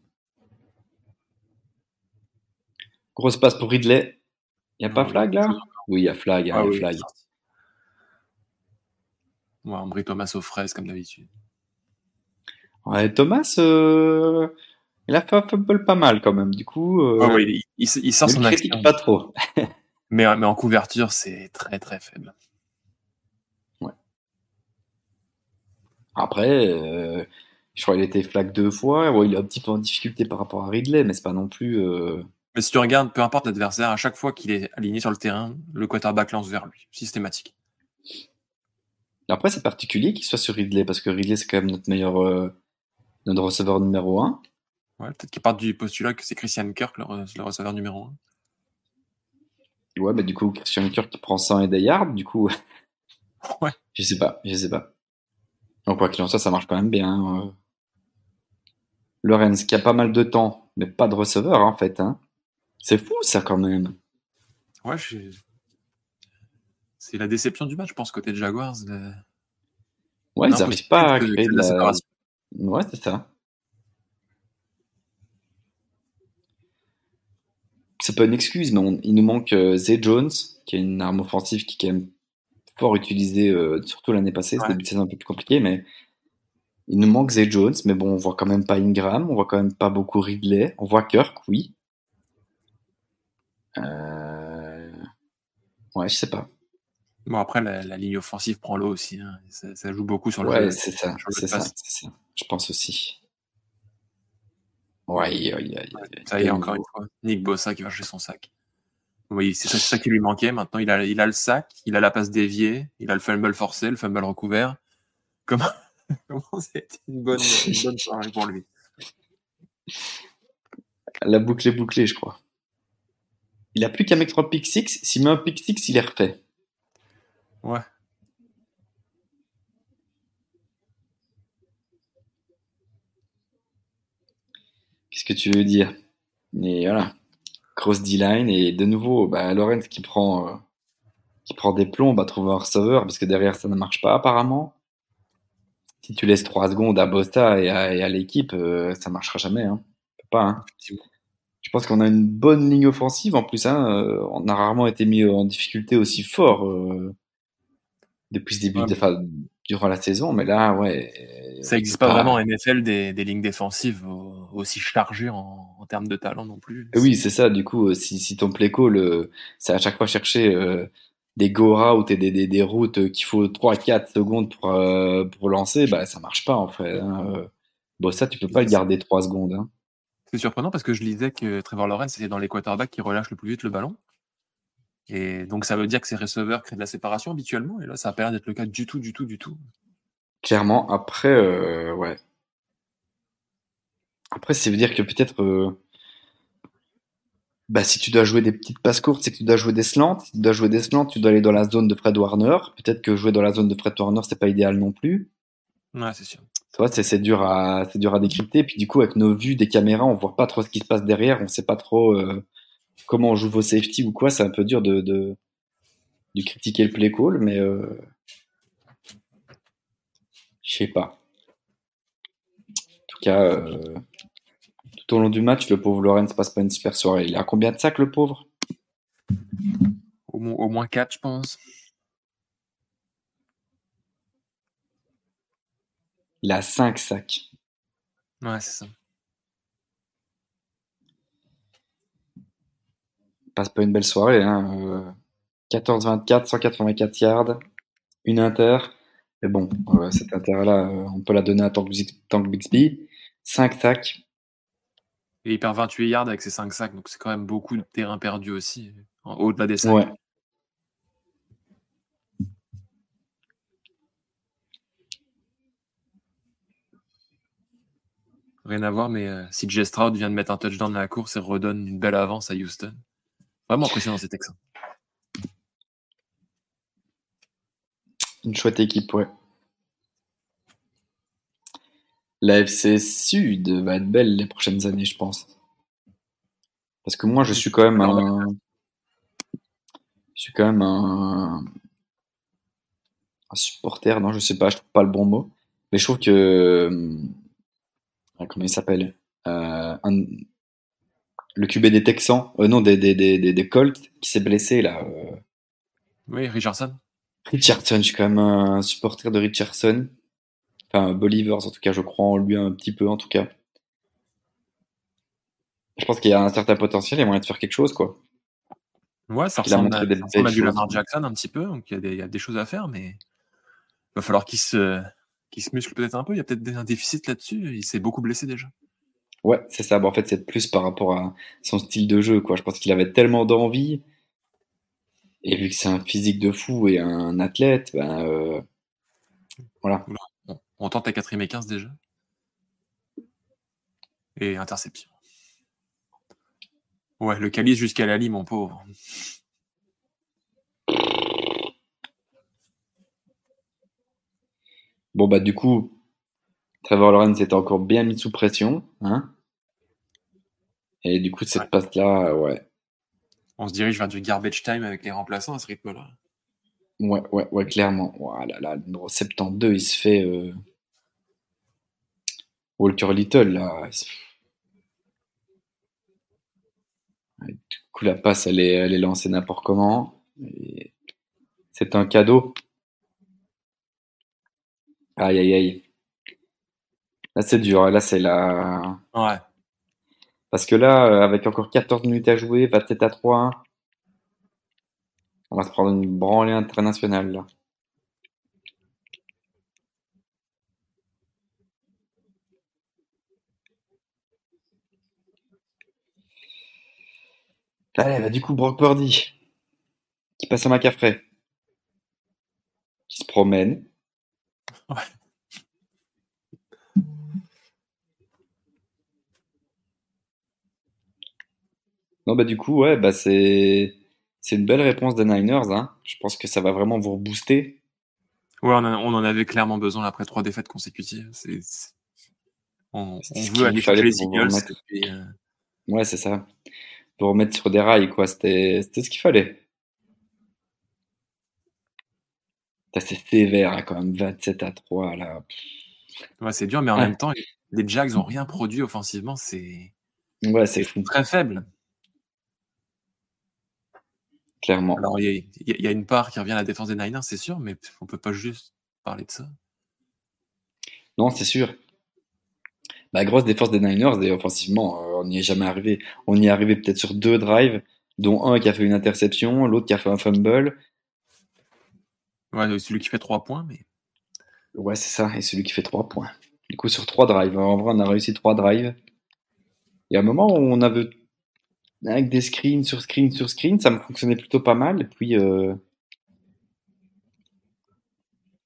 Grosse passe pour Ridley. Il n'y a pas flag là? Oui, il y a flag. Il y a ah flag. Ouais, Thomas aux fraises comme d'habitude. Ouais, Thomas, euh, il a fait un fumble pas mal quand même. Du coup, euh, il, sort son action. pas trop. mais, mais en couverture, c'est très très faible. Ouais. Après, euh, je crois qu'il était flag deux fois. il est un petit peu en difficulté par rapport à Ridley, mais c'est pas non plus. Euh, mais si tu regardes, peu importe l'adversaire, à chaque fois qu'il est aligné sur le terrain, le quarterback lance vers lui, systématique. Après, c'est particulier qu'il soit sur Ridley parce que Ridley, c'est quand même notre meilleur, notre receveur numéro un. Ouais, peut-être qu'ils partent du postulat que c'est Christian Kirk, le, receveur numéro 1. Ouais, mais du coup, Christian Kirk qui prend 100 et des yards, du coup. ouais. Je sais pas, je sais pas. Donc, quoi qu'il en soit, ça marche quand même bien. Hein. Lorenz qui a pas mal de temps, mais pas de receveur en fait. Hein. C'est fou ça quand même. Ouais, je C'est la déception du match, je pense, côté de Jaguars. Ouais, ils n'arrivent pas à créer de la, séparation. Ouais, c'est ça. C'est pas une excuse, mais il nous manque euh, Zay Jones, qui est une arme offensive qui est quand même fort utilisée, euh, surtout l'année passée. C'était une saison un peu plus compliqué, mais il nous manque Zay Jones. Mais bon, on voit quand même pas Ingram, on voit quand même pas beaucoup Ridley. On voit Kirk, oui. Euh... Ouais, je sais pas. Bon, après, la, ligne offensive prend l'eau aussi. Hein. Ça, joue beaucoup sur le Ouais, c'est ça, ça, ça, Je pense aussi. Ouais, ouais, ouais, Ça y est, encore une fois. Nick Bossa qui va chercher son sac. Oui, c'est ça, ça, qui lui manquait. Maintenant, il a, il a le sac, il a la passe déviée, il a le fumble forcé, le fumble recouvert. Comment, comment été une bonne, une bonne soirée pour lui? La boucle est bouclée, je crois. Il a plus qu'à mettre un pick six. S'il met un pick il est refait. Ouais. Qu'est-ce que tu veux dire Et voilà. Cross D-line et de nouveau, bah, Lorenz qui prend, euh, qui prend des plombs, va trouver un receveur parce que derrière ça ne marche pas apparemment. Si tu laisses 3 secondes à Bosta et à, l'équipe, euh, ça marchera jamais. Hein. Pas, hein. Je pense qu'on a une bonne ligne offensive en plus. Hein. Euh, on a rarement été mis en difficulté aussi fort depuis ce début, de, durant la saison, mais là, ouais. Ça n'existe pas, vraiment en NFL des, des lignes défensives aussi chargées en, en, termes de talent non plus. Oui, c'est ça. Du coup, si, si ton play call, c'est à chaque fois chercher euh, des go routes et des, des, des routes qu'il faut 3-4 secondes pour, euh, pour lancer, bah, ça marche pas en fait. Hein. Bon, ça, tu peux pas le garder 3 secondes. Hein. C'est surprenant parce que je lisais que Trevor Lawrence c'était dans les quarterbacks qui relâchent le plus vite le ballon. Et donc, ça veut dire que ces receveurs créent de la séparation habituellement. Et là, ça a pas l'air d'être le cas du tout, du tout, du tout. Clairement. Après, euh, ouais. Après, ça veut dire que peut-être. Euh, bah, si tu dois jouer des petites passes courtes, c'est que tu dois jouer des slants. Si tu dois jouer des slants, tu dois aller dans la zone de Fred Warner. Peut-être que jouer dans la zone de Fred Warner, c'est pas idéal non plus. Ouais, c'est sûr. c'est dur à, c'est dur à décrypter. Puis du coup, avec nos vues des caméras, on voit pas trop ce qui se passe derrière. On sait pas trop. Euh, comment on joue vos safety ou quoi, c'est un peu dur de, de, critiquer le play call, mais euh, je sais pas. En tout cas, euh, tout au long du match, le pauvre Lorenz passe pas une super soirée. Il a combien de sacs, le pauvre? Au, au moins 4, je pense. Il a 5 sacs. Ouais, c'est ça. Passe pas une belle soirée. Hein. 14-24, euh, 184 yards, une inter. Mais bon, cette inter-là, euh, on peut la donner à Tank, Bixby. 5 sacs. Et il perd 28 yards avec ses 5 sacs, donc c'est quand même beaucoup de terrain perdu aussi, au-delà des sacs. Rien à voir, mais euh, si J. Stroud vient de mettre un touchdown dans la course et redonne une belle avance à Houston. Vraiment impressionnant ces Texans. Une chouette équipe, ouais. La FC Sud va être belle les prochaines années, je pense. Parce que moi, je suis quand même un. Je suis quand même un. Un supporter, non, je sais pas, je trouve pas le bon mot. Mais je trouve que. Euh, comment il s'appelle? Euh, un le QB des Texans, euh, non, des, des, des, des, Colts, qui s'est blessé là. Euh. Oui, Richardson. Richardson, je suis quand même un supporter de Richardson. Enfin, Bolivers, en tout cas, je crois en lui un petit peu, en tout cas. Je pense qu'il y a un certain potentiel, il y a moyen de faire quelque chose, quoi. Ouais, ça ressemble, à, du Lamar Jackson un petit peu, donc il y, a des, il y, a des choses à faire, mais il va falloir qu'il se, qu'il se muscle peut-être un peu. Il y a peut-être un déficit là-dessus. Il s'est beaucoup blessé déjà. Ouais, c'est ça. en fait, c'est plus par rapport à son style de jeu, quoi. Je pense qu'il avait tellement d'envie. Et vu que c'est un physique de fou et un athlète, ben, euh, voilà. On tente à 4 et 15 déjà? Et interception. Ouais, le calice jusqu'à la lie, mon pauvre. Bon, bah, du coup, Trevor Lawrence était encore bien mis sous pression. Hein et du coup, cette passe-là, ouais. On se dirige vers du garbage time avec les remplaçants à ce rythme-là. Ouais, ouais, ouais, clairement. Voilà, là, numéro 72, il se fait euh... Walker Little, là. Du coup, la passe, elle est, elle est lancée n'importe comment. C'est un cadeau. Aïe, aïe, aïe. Là, c'est dur. Là, c'est la. Ouais. Parce que là, euh, avec encore 14 minutes à jouer, 27 à 3, on va se prendre une branlée internationale, là. Allez, bah, du coup, Brock Purdy, qui passe à McCaffrey, qui se promène. Ouais. Non, bah, du coup, ouais, bah, c'est, c'est une belle réponse des Niners, hein. Je pense que ça va vraiment vous rebooster. Ouais, on, on en avait clairement besoin après trois défaites consécutives. C'est, on, on veut aller chercher les Eagles. Puis, euh... Ouais, c'est ça pour remettre sur des rails, quoi. C'était, c'était ce qu'il fallait. C'est sévère, là, quand même, 27 à 3, là. Ouais, c'est dur, mais en ouais. même temps, les Jags n'ont rien produit offensivement, c'est. Ouais, c'est fou. Très faible. Clairement. Alors, il y, y, a une part qui revient à la défense des Niners, c'est sûr, mais on peut pas juste parler de ça. Non, c'est sûr. La grosse défense des Niners, et offensivement, euh, on n'y est jamais arrivé. On y est arrivé peut-être sur deux drives, dont un qui a fait une interception, l'autre qui a fait un fumble. Ouais, celui qui fait trois points, mais. Ouais, c'est ça, et celui qui fait trois points. Du coup, sur trois drives. En vrai, on a réussi trois drives. Il y a un moment où on avait, avec des screens sur screen sur screen, ça me fonctionnait plutôt pas mal. Et puis, euh...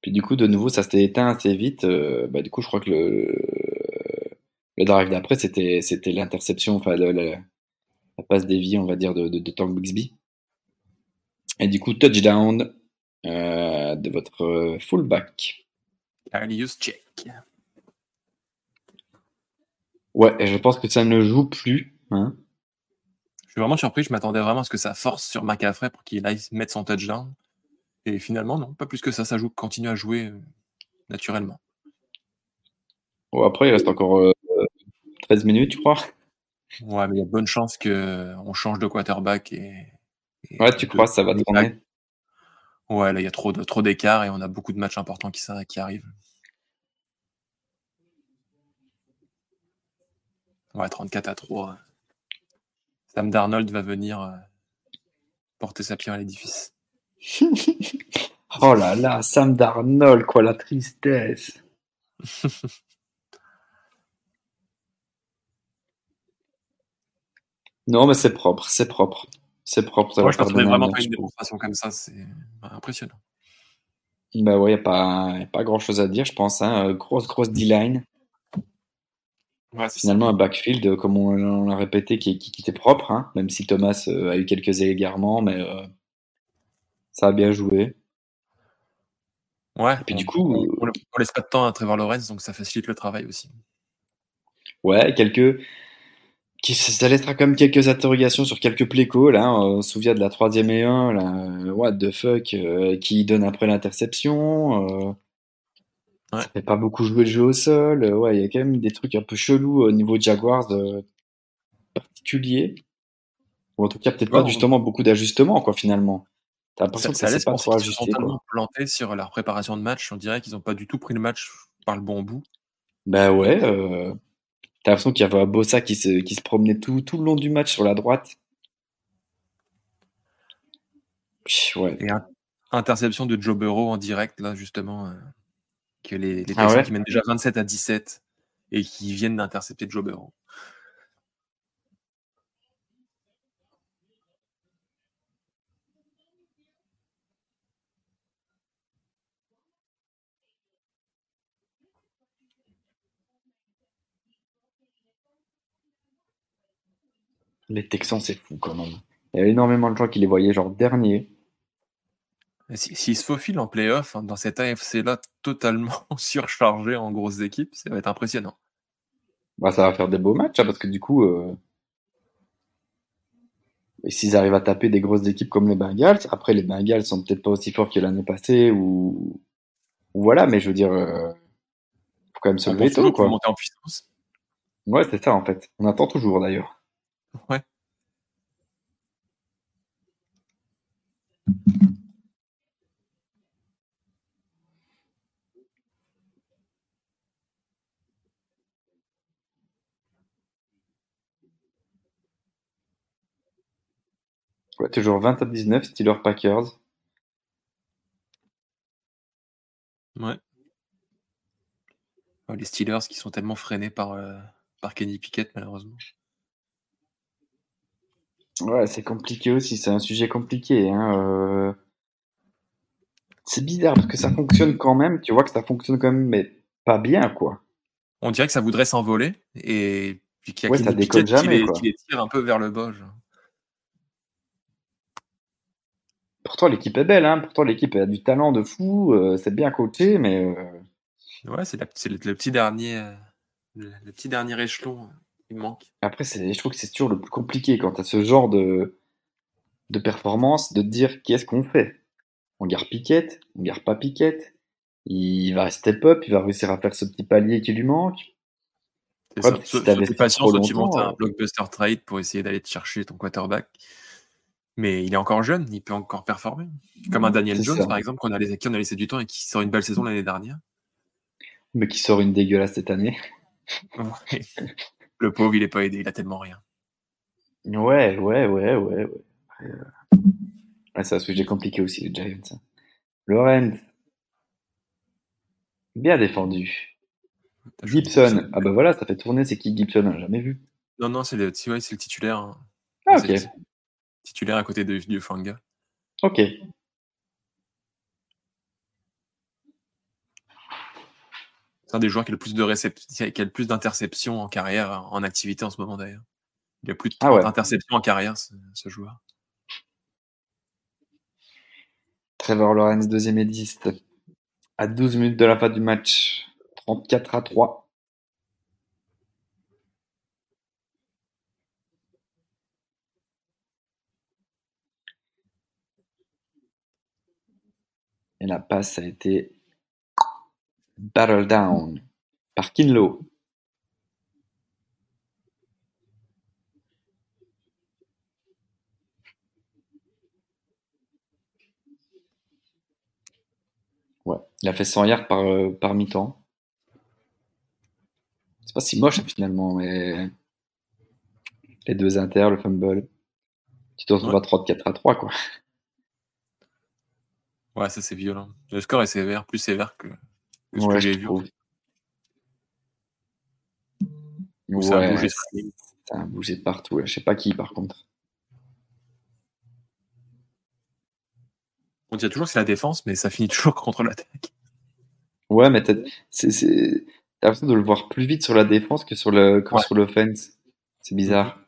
puis du coup, de nouveau, ça s'était éteint assez vite. Euh, bah, du coup, je crois que le, le drive d'après, c'était, c'était l'interception, enfin, le, le, la passe déviée, on va dire, de, de, de Tank Bixby. Et du coup, touchdown euh, de votre fullback. Carlius Check. Ouais, et je pense que ça ne joue plus. Hein. Je suis vraiment surpris, je m'attendais vraiment à ce que ça force sur McCaffrey pour qu'il aille mettre son touchdown. Et finalement, non, pas plus que ça, ça joue, continue à jouer euh, naturellement. Bon, après, il reste encore euh, 13 minutes, je crois? Ouais, mais il y a de bonnes chances qu'on change de quarterback. Et, et ouais, tu crois que ça va tourner? Ouais, là, il y a trop, de, trop d'écart et on a beaucoup de matchs importants qui, qui arrivent. Ouais, 34 à 3. Sam Darnold va venir euh, porter sa pierre à l'édifice. oh là là, Sam Darnold, quoi, la tristesse. Non, mais c'est propre, c'est propre. C'est propre. Moi, je ne vraiment pas une démonstration comme ça, c'est impressionnant. Bah ouais, il n'y a pas, y a pas grand chose à dire, je pense. Hein. Grosse, grosse D-line. Ouais, Finalement, un backfield, comme on, l'a répété, qui, qui, qui, était propre, hein, même si Thomas euh, a eu quelques égarements, mais euh, ça a bien joué. Ouais. Et puis du coup. On, on, on, laisse pas de temps à Trevor Lawrence, donc ça facilite le travail aussi. Ouais, quelques ça laissera quand même quelques interrogations sur quelques play calls. Hein. On se souvient de la troisième et un, là, what the fuck, euh, qui donne après l'interception. Ouais. Fait pas beaucoup jouer le jeu au sol. Euh, ouais, il y a quand même des trucs un peu chelous au niveau Jaguars euh, particuliers. Ou en tout cas, peut-être ouais, pas justement beaucoup d'ajustements, quoi, finalement. T'as l'impression que ça, laisse pas trop ajusté. Ils sont plantés sur leur préparation de match. On dirait qu'ils ont pas du tout pris le match par le bon bout. Bah ouais. Euh... T'as l'impression qu'il y avait Bossa qui se, qui se promenait tout, tout le long du match sur la droite. Ouais. Et interception de Joe Burrow en direct, là, justement, euh, que les, les ah ouais qui mènent déjà 27 à 17 et qui viennent d'intercepter Joe Burrow. Les Texans, c'est fou quand même. Il y a énormément de gens qui les voyaient genre dernier. S'ils si, se faufilent en playoff, hein, dans cette AFC-là, totalement surchargé en grosses équipes, ça va être impressionnant. Bah, ça va faire des beaux matchs, hein, parce que du coup, euh... S'ils arrivent à taper des grosses équipes comme les Bengals, après les Bengals sont peut-être pas aussi forts que l'année passée ou, voilà, mais je veux dire, euh, faut quand même se lever tôt, quoi. monter en puissance. Ouais, c'est ça en fait. On attend toujours d'ailleurs. Ouais. Ouais, toujours 20 à 19, Steelers Packers. Ouais. Les Steelers qui sont tellement freinés par, euh, par Kenny Pickett, malheureusement. Ouais, c'est compliqué aussi, c'est un sujet compliqué. Hein, euh. C'est bizarre parce que ça fonctionne quand même, tu vois que ça fonctionne quand même, mais pas bien, quoi. On dirait que ça voudrait s'envoler et puis qu'il y a ouais, ça déconne jamais, qui, les, tire un peu vers le bas. Pourtant, l'équipe est belle, hein. pourtant, l'équipe a du talent de fou, euh, c'est bien coaché, mais. Euh, ouais, c'est le, petit dernier, euh, le, petit dernier échelon, il manque. Après, je trouve que c'est toujours le plus compliqué quand tu as ce genre de, de performance, de te dire qu'est-ce qu'on fait? On garde Piquette, on garde pas Piquette, il va step up, il va réussir à faire ce petit palier qui lui manque. C'est ça. Si tu montes un blockbuster trade pour essayer d'aller te chercher ton quarterback. Mais il est encore jeune, il peut encore performer. Comme un Daniel Jones, par exemple, qu'on a, laissé, a laissé du temps et qui sort une belle saison l'année dernière. Mais qui sort une dégueulasse cette année. Le pauvre, il est pas aidé, il a tellement rien. Ouais, ouais, ouais, ouais. ouais. c'est un sujet compliqué aussi, les Giants. Hein. Lorenz. Bien défendu. Gibson. Ah bah voilà, ça fait tourner, c'est qui Gibson On jamais vu. Non, non, c'est le, le titulaire. Hein. Ah, ok titulaire à côté de, du Fanga. Ok. C'est un des joueurs qui a le plus de qui a le plus d'interceptions en carrière, en activité en ce moment d'ailleurs. Il a plus de 30 ah interceptions en carrière, ce, joueur. Trevor Lawrence, deuxième et 10. À 12 minutes de la fin du match. 34 à 3. Et la passe a été battle down par Kinlo. Ouais, il a fait 100 yards par, euh, par mi-temps. C'est pas si moche finalement, mais les deux inters, le fumble. Tu te retrouves à 3 4 à 3, quoi. Ouais, ça c'est violent. Le score est sévère, plus sévère que, ce que j'ai vu. ça a bougé. Ça a bougé de partout. Je sais pas qui par contre. On dit toujours que c'est la défense, mais ça finit toujours contre l'attaque. Ouais, mais t'as l'impression de le voir plus vite sur la défense que sur le que sur l'offense. C'est bizarre.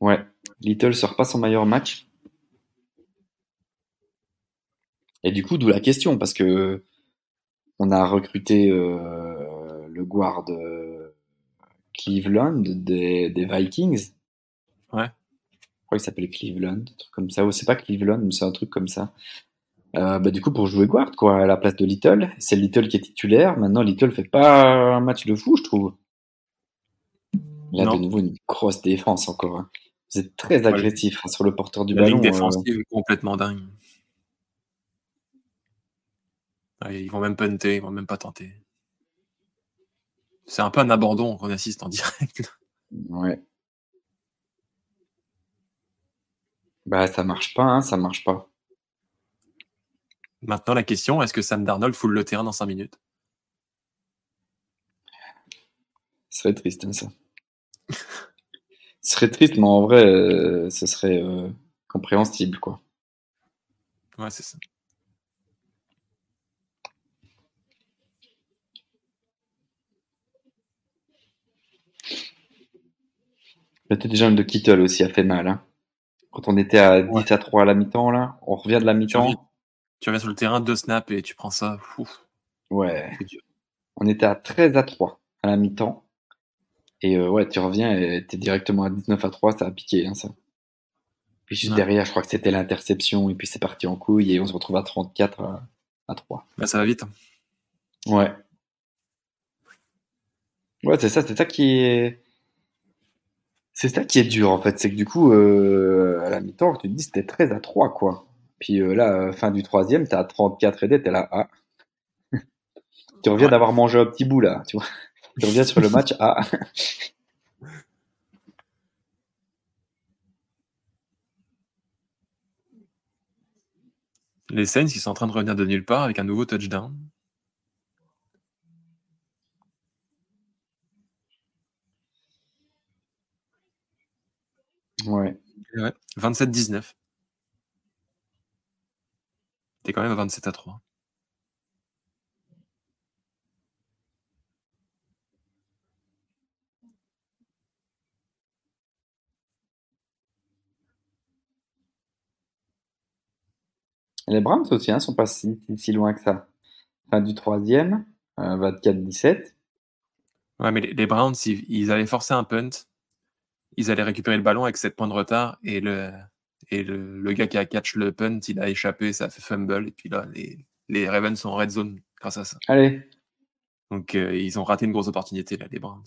Ouais. Little sort pas son meilleur match. Et du coup, d'où la question, parce que on a recruté euh, le guard euh, Cleveland des, Vikings. Ouais. Je crois qu'il s'appelle Cleveland, un truc comme ça. Ou c'est pas Cleveland, mais c'est un truc comme ça. Euh, bah, du coup, pour jouer guard, quoi, à la place de Little. C'est Little qui est titulaire. Maintenant, Little fait pas un match de fou, je trouve. Il a de nouveau une grosse défense encore. Hein. Vous êtes très agressif hein, sur le porteur du ballon. La défensive est complètement dingue. ils vont même punter, ils vont même pas tenter. C'est un peu un abandon qu'on assiste en direct. Ouais. Bah ça marche pas, hein, ça marche pas. Maintenant la question, est-ce que Sam Darnold foule le terrain dans 5 minutes? Ce serait triste hein, ça. Ce serait triste, mais en vrai, euh, ce serait euh, compréhensible, quoi. Ouais, c'est ça. Le touchdown de Kittle aussi a fait mal. Hein. Quand on était à 10 à 3 à la mi-temps, là, on revient de la mi-temps. Tu reviens sur le terrain, deux snaps et tu prends ça. Ouais. On était à 13 à 3 à la mi-temps. Et ouais, tu reviens et t'es directement à 19 à 3, ça a piqué, hein, ça. Puis juste derrière, je crois que c'était l'interception, et puis c'est parti en couille, et on se retrouve à 34 à, 3. Bah, ça va vite. Hein. Ouais. Ouais, c'est ça, c'est ça qui est. C'est ça qui est dur en fait, c'est que du coup, euh, à la mi-temps, tu te dis c'était 13 à 3 quoi. Puis euh, là, euh, fin du troisième, t'es à 34 aidés, t'es là, ah. tu reviens d'avoir mangé un petit bout là, tu vois. Tu reviens sur le match, ah. Les Saints qui sont en train de revenir de nulle part avec un nouveau touchdown. Ouais. 27-19. T'es quand même à 27 à 3. Les Browns aussi, hein, sont pas si, loin que ça. Fin du troisième, 24-17. Euh, ouais, mais les, Browns, ils, avaient forcé un punt. Ils allaient récupérer le ballon avec 7 points de retard et le, et le, gars qui a catch le punt, il a échappé, ça a fait fumble. Et puis là, les, les Ravens sont en red zone grâce à ça. Allez. Donc, euh, ils ont raté une grosse opportunité, là, les Browns.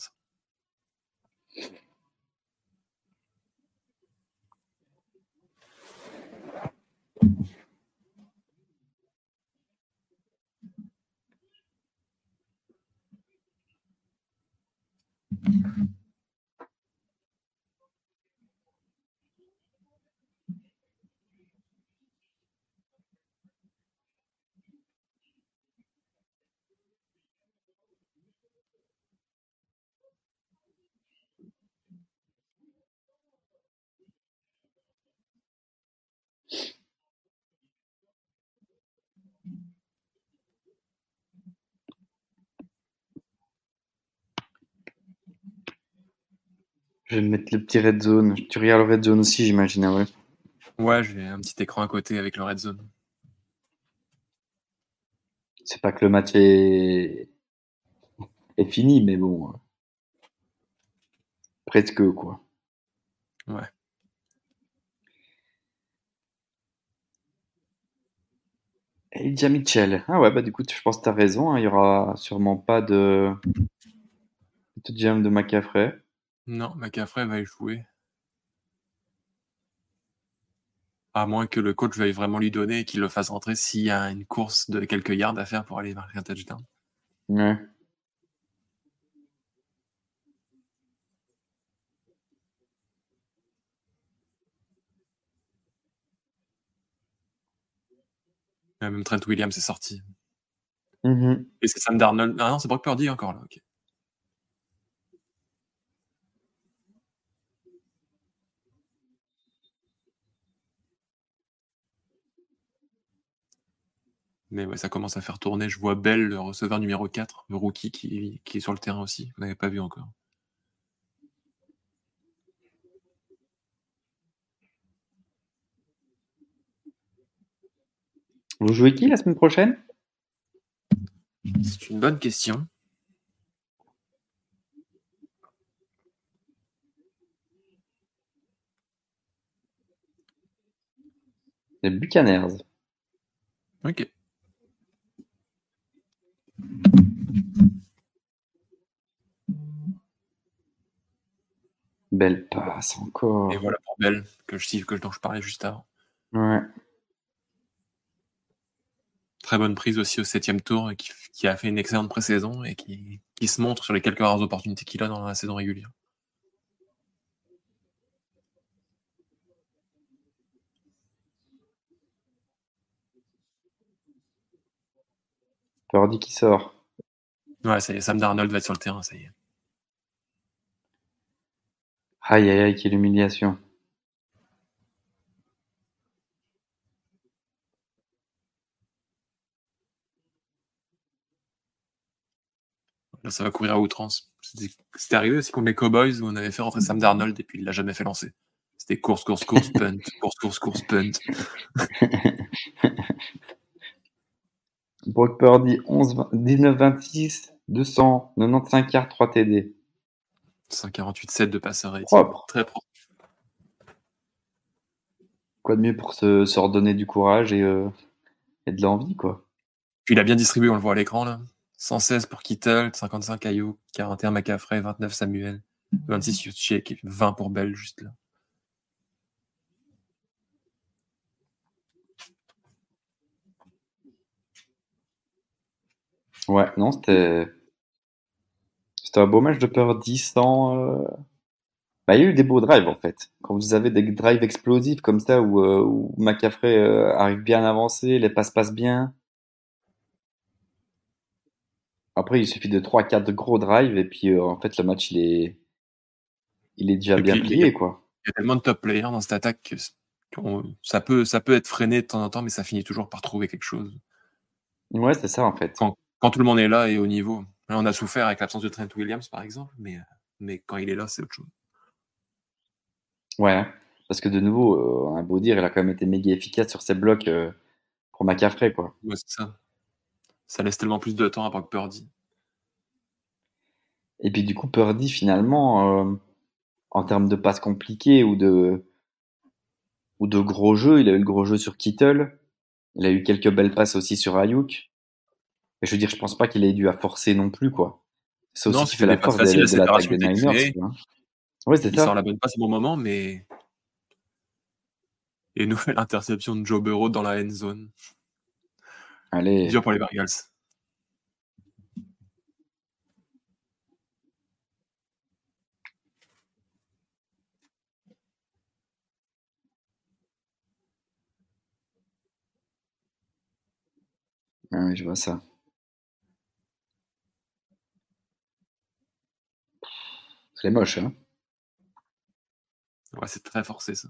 Mm-hmm. Je vais mettre le petit red zone. Tu regardes le red zone aussi, j'imagine, ah ouais. Ouais, j'ai un petit écran à côté avec le red zone. C'est pas que le match est, est fini, mais bon. Hein. Presque, quoi. Ouais. Elijah Mitchell. Ah ouais, bah du coup, je pense que tu as raison. Hein. Il y aura sûrement pas de, de jam de McCaffrey. Non, McCaffrey va échouer. À moins que le coach veuille vraiment lui donner et qu'il le fasse rentrer s'il y a une course de quelques yards à faire pour aller marquer un touchdown. Ouais. Même Trent Williams est sorti. Mm-hmm. Et c'est Sam Darnold. Ah non, c'est Brock Purdy encore là. ok. Mais ouais, ça commence à faire tourner. Je vois Bell, le receveur numéro 4, le rookie qui, qui est sur le terrain aussi. Vous n'avez pas vu encore. Vous jouez qui la semaine prochaine? C'est une bonne question. Les Buccaneers. Ok. Belle passe encore. Et voilà pour Belle, que je, que, dont je parlais juste avant. Ouais. Très bonne prise aussi au septième tour, qui, qui a fait une excellente pré-saison et qui, qui, se montre sur les quelques rares opportunités qu'il a dans la saison régulière. Purdy qui sort. Ouais, ça y est, Sam Darnold va être sur le terrain, ça y est. Aïe aïe aïe, quelle humiliation. Là, ça va courir à outrance. C'était arrivé aussi contre les Cowboys où on avait fait rentrer Sam Darnold et puis il l'a jamais fait lancer. C'était course, course, course, punt, course, course, course, punt. Brock Purdy 19-26, 295 yards, 3 TD. 148,7 de passer. Propre. Très propre. Quoi de mieux pour se, se redonner du courage et, euh, et de l'envie, quoi? Il a bien distribué, on le voit à l'écran là. 116 pour Kittle, 55 Ayuk, 41 McCaffrey, 29 Samuel, 26 Yuchek, 20 pour Bell juste là. Ouais, non, c'était. C'était un beau match de Purdy sans. euh, Bah, il y a eu des beaux drives en fait. Quand vous avez des drives explosifs comme ça où, euh, où McCaffrey euh, arrive bien avancé, les passes passent bien. Après, il suffit de 3-4 gros drives et puis euh, en fait le match il est. Il est déjà Et bien puis, plié quoi. Il y a tellement de top players dans cette attaque que ça peut, ça peut être freiné de temps en temps, mais ça finit toujours par trouver quelque chose. Ouais, c'est ça en fait. Quand, quand tout le monde est là et au niveau. Là, on a souffert avec l'absence de Trent Williams, par exemple, mais, mais quand il est là, c'est autre chose. Ouais, parce que de nouveau, euh, un beau dire, il a quand même été méga efficace sur ses blocs euh, pour McCaffrey quoi. Ouais, c'est ça. Ça laisse tellement plus de temps à Brock Purdy. Et puis du coup, Purdy, finalement, euh, en termes de passes compliquées ou de, ou de gros jeux, il a eu le gros jeu sur Kittle. Il a eu quelques belles passes aussi sur Ayuk. Et je veux dire, je pense pas qu'il ait dû à forcer non plus, quoi. C'est aussi Non, qui s'il fait la force de, faciles, la de l'attaque des Niners. Ouais, c'est Il sort ça. la bonne passe au bon moment, mais. Et nouvelle interception de Joe Burrow dans la end zone. Allez. Dur pour les Bengals. Ah oui, je vois ça. C'est moche, hein. Ouais, c'est très forcé ça.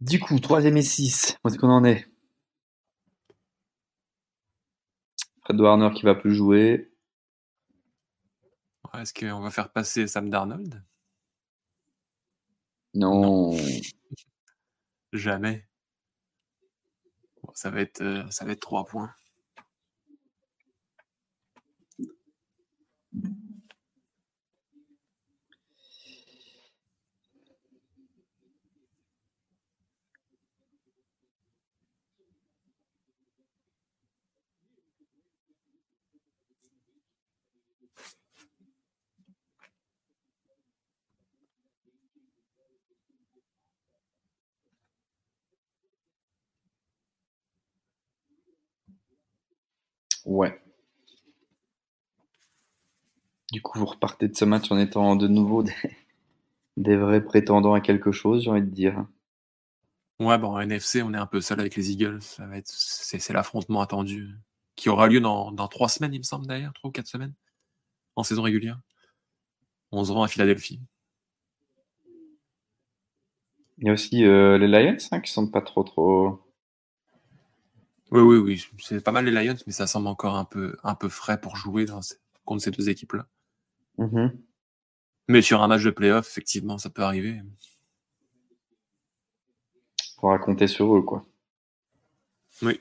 Du coup, troisième et 6. Où est-ce qu'on en est? Fred Warner qui va plus jouer. Est-ce qu'on va faire passer Sam Darnold? Non. Jamais. Bon, ça, va être, euh, ça va être 3 points. Ouais. Du coup, vous repartez de ce match en étant de nouveau des, des vrais prétendants à quelque chose, j'ai envie de dire. Ouais, bon, en NFC, on est un peu seul avec les Eagles. Ça va être, c'est, c'est l'affrontement attendu qui aura lieu dans, dans 3 semaines, il me semble d'ailleurs, 3 ou 4 semaines, en saison régulière. On se rend à Philadelphie. Il y a aussi euh, les Lions hein, qui sont pas trop trop. Oui, oui, oui. C'est pas mal les Lions, mais ça semble encore un peu, un peu frais pour jouer dans contre ces deux équipes-là. Mhm. Mais sur un match de playoff, effectivement, ça peut arriver. Faut raconter sur eux, quoi. Oui.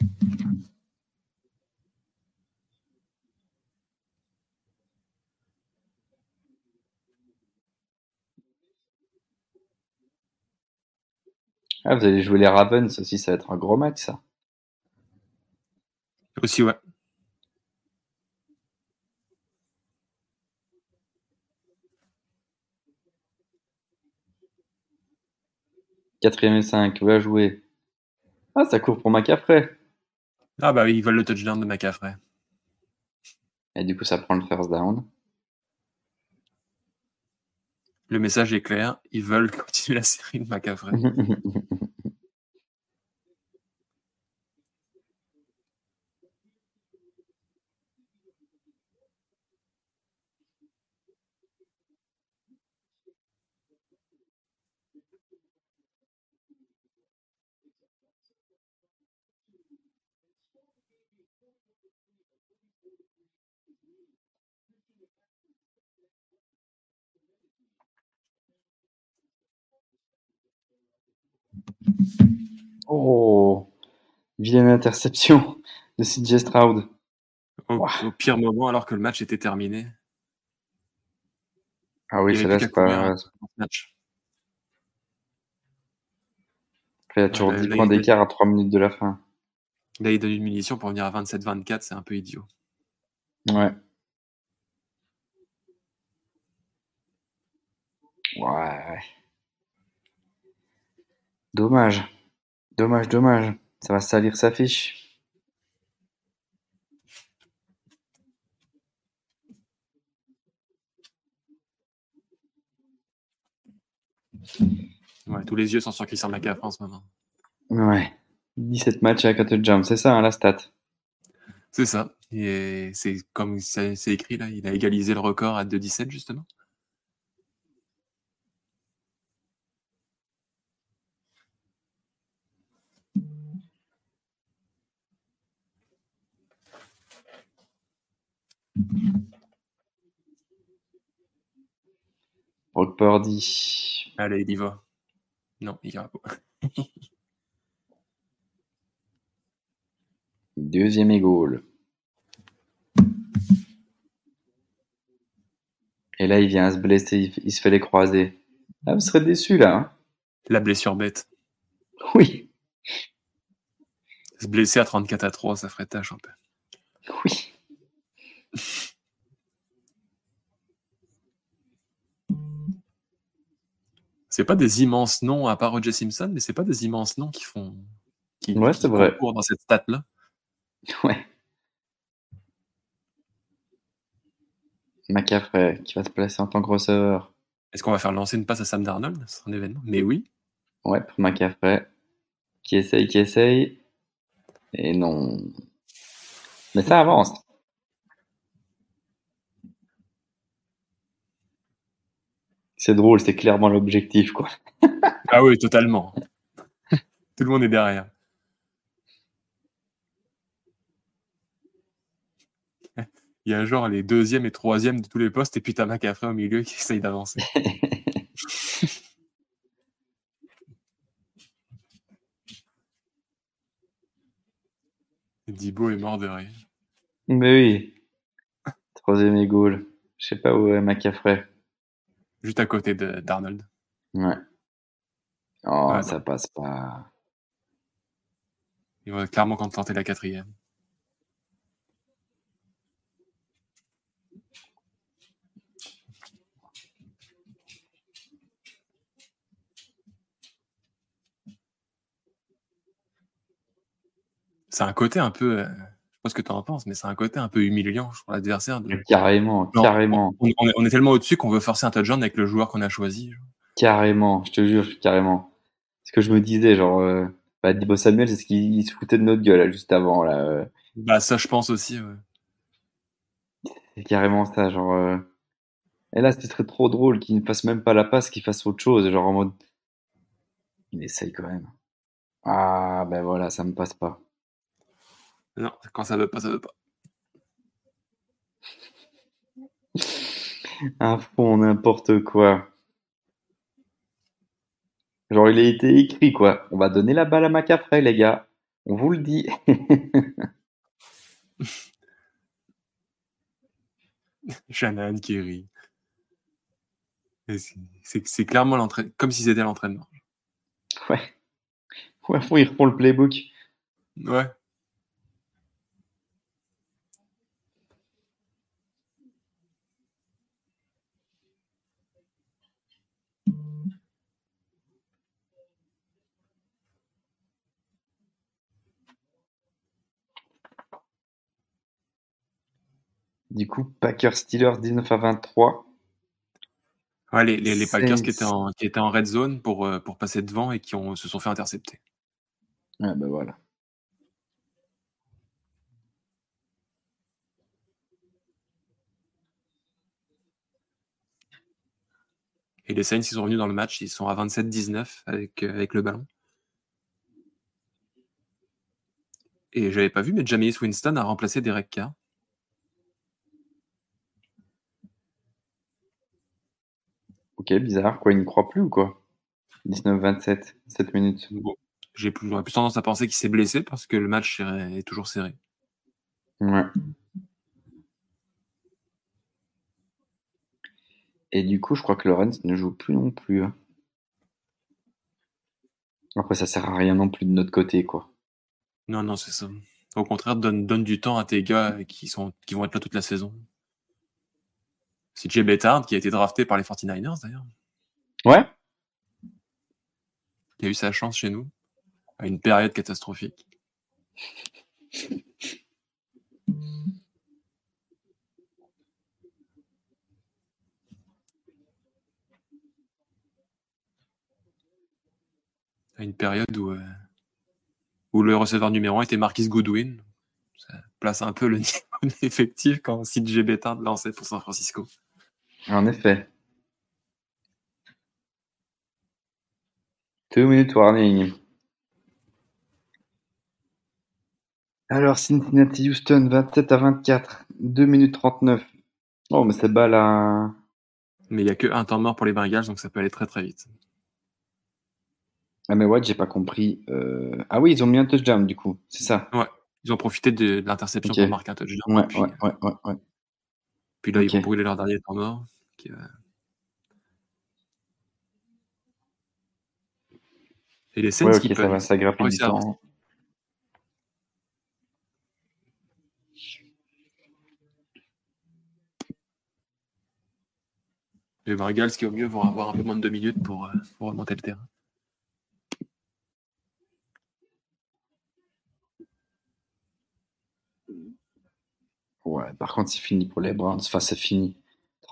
Ah, vous allez jouer les Ravens aussi, ça va être un gros match, ça. Aussi, ouais. Quatrième et 5, va jouer. Ah, ça court pour McCaffrey. Ah bah oui, ils veulent le touchdown de McCaffrey. Et du coup, ça prend le first down. Le message est clair, ils veulent continuer la série de McCaffrey. Oh, vilaine interception de CJ Stroud. Au, pire moment, alors que le match était terminé. Ah oui, c'est là, c'est pas. Match. il y a toujours 10 points d'écart à 3 minutes de la fin. Là, il donne une munition pour venir à 27-24, c'est un peu idiot. Ouais. Ouais. Dommage. Dommage, dommage. Ça va salir sa fiche. Ouais, tous les yeux sont sur Christian McCaffrey en ce moment. Ouais. 17 matchs à 4 jumps, c'est ça hein, la stat C'est ça. Et c'est comme c'est écrit là, il a égalisé le record à 2-17 justement. Brock Purdy. Allez, il y va. Non, il ira pas. Deuxième égale. Et là, il vient se blesser, il se fait les croiser. Ah, vous serez déçu là. Hein. La blessure bête. Oui. Se blesser à 34 à 3, ça ferait tâche un peu. Oui. C'est pas des immenses noms à part Roger Simpson, mais c'est pas des immenses noms qui font qui, ouais, c'est vrai. dans cette stat là. Ouais. McCaffrey qui va se placer en tant que receveur. Est-ce qu'on va faire lancer une passe à Sam Darnold C'est un événement? Mais oui. Ouais, pour McCaffrey. Qui essaye, qui essaye. Et non. Mais ça avance. C'est drôle, c'est clairement l'objectif, quoi. ah oui, totalement. Tout le monde est derrière. Il y a genre les deuxièmes et troisièmes de tous les postes, et puis t'as McAfee au milieu qui essaye d'avancer. Dibo est mort de rire. Mais oui. Troisième et goal. Je sais pas où est McAfee juste à côté de d'Arnold. Ouais. Oh, ça passe pas. Il va clairement contenter la quatrième. C'est un côté un peu. Euh, pas ce que tu en penses, mais c'est un côté un peu humiliant pour l'adversaire. Carrément, carrément. On, est, tellement au-dessus qu'on veut forcer un touchdown avec le joueur qu'on a choisi. Carrément, je te jure, carrément. Ce que je me disais, genre, euh, bah, Dibo Samuel, c'est ce qu'il se foutait de notre gueule juste avant. Là. Euh. Bah, ça, je pense aussi. Ouais. C'est carrément ça, genre. Euh. Et là, ce serait trop drôle qu'il ne fasse même pas la passe, qu'il fasse autre chose, genre en mode. Il essaye quand même. Ah, ben voilà, ça me passe pas. Non, quand ça veut pas, ça veut pas. Un fond, n'importe quoi. Genre, il a été écrit, quoi. On va donner la balle à Macafrey, les gars. On vous le dit. Shannon qui rit. C'est clairement l'entraînement, comme si c'était l'entraînement. Ouais. Ouais, il reprend le playbook. Ouais. Du coup, Packers Steelers 19 à 23. Ouais, les, les, Packers qui étaient, en, qui étaient en red zone pour, euh, pour passer devant et qui ont, se sont fait intercepter. Ah ben voilà. Et les Saints, ils sont revenus dans le match, ils sont à 27-19 avec, euh, avec le ballon. Et j'avais pas vu, mais Jameis Winston a remplacé Derek Carr. Ok, bizarre. Quoi, il ne croit plus ou quoi? 19-27, 7 minutes. J'ai plus, j'aurais plus tendance à penser qu'il s'est blessé parce que le match est toujours serré. Ouais. Et du coup, je crois que Lorenz ne joue plus non plus. Hein. Après, ça sert à rien non plus de notre côté, quoi. Non, non, c'est ça. Au contraire, donne, donne du temps à tes gars qui, sont, qui vont être là toute la saison. C'est Jay Bettard qui a été drafté par les 49ers d'ailleurs. Ouais. Il a eu sa chance chez nous à une période catastrophique. À une période où, euh, où le receveur numéro 1 était Marquis Goodwin. Ça place un peu le niveau effectif quand CJ Bettard lançait pour San Francisco. En effet. Two minutes warning. Alors, Cincinnati Houston 27 à 24. 2 minutes 39. Oh, mais c'est bas là. Mais il n'y a que un temps mort pour les Bengals, donc ça peut aller très très vite. Ah, mais ouais, j'ai pas compris. Euh, ah oui, ils ont mis un touchdown du coup, c'est ça. Ouais, ils ont profité de, l'interception pour marquer un touchdown. Ouais, puis, ouais, ouais, ouais, Puis là, ils vont brûler leur dernier temps mort. Et les Saints qui peuvent. Ça va, du temps. Les Bengals qui au mieux vont avoir un peu moins de deux minutes pour, euh, pour remonter le terrain. Ouais, par contre, c'est fini pour les Browns. Enfin, c'est fini.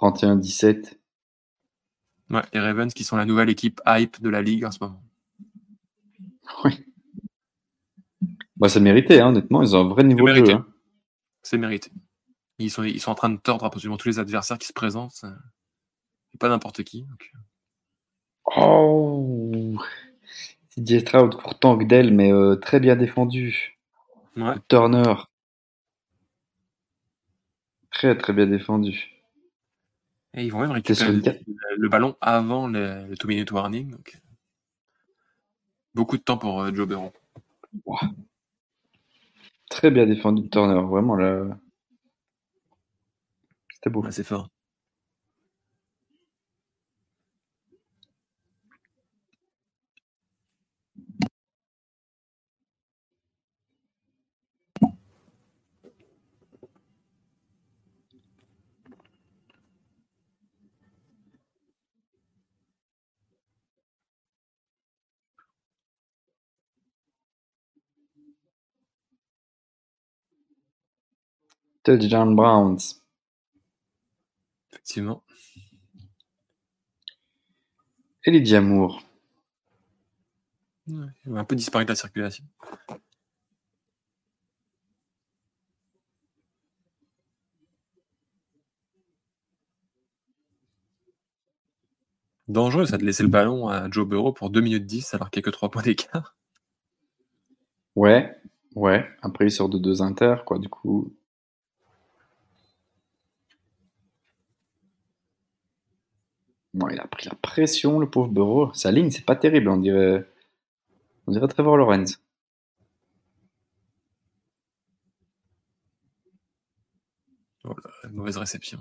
31-17. Ouais, les Ravens qui sont la nouvelle équipe hype de la ligue en ce moment. Oui. Bah, c'est mérité, hein, honnêtement. Ils ont un vrai niveau de jeu. Hein. C'est mérité. Ils sont, ils sont en train de tordre absolument tous les adversaires qui se présentent. Et pas n'importe qui. Donc... Oh CJ Stroud pourtant Gdel, mais euh, très bien défendu. Ouais. Turner. Très très bien défendu. Et ils vont même récupérer le, ballon avant le, le two-minute warning. Donc... Beaucoup de temps pour euh, Joe Burrow. Très bien défendu Turner, vraiment là. C'était beau. c'est fort. Touchdown Browns. Effectivement. Amour. il va un peu disparu de la circulation. Dangereux, ça de laisser le ballon à Joe Burrow pour 2 minutes 10 alors qu'il n'y a que 3 points d'écart. Ouais, ouais. Après, il sort de deux inter, quoi. Du coup, il a pris la pression, le pauvre Bureau. Sa ligne, c'est pas terrible, on dirait. On dirait Trevor Lorenz. Oh mauvaise réception.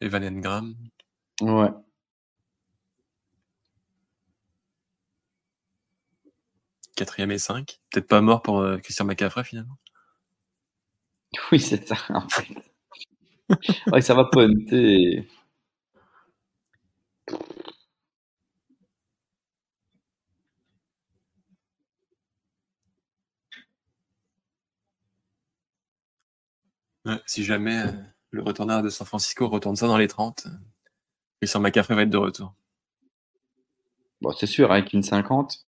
Evan Engram. Ouais. Quatrième et 5. Peut-être pas mort pour euh, Christian McCaffrey finalement. Oui, c'est ça, en fait. ouais, ça va punter. Si jamais euh, le retourneur de San Francisco retourne ça dans les 30, Christian McCaffrey va être de retour. Bon, c'est sûr, avec une 50.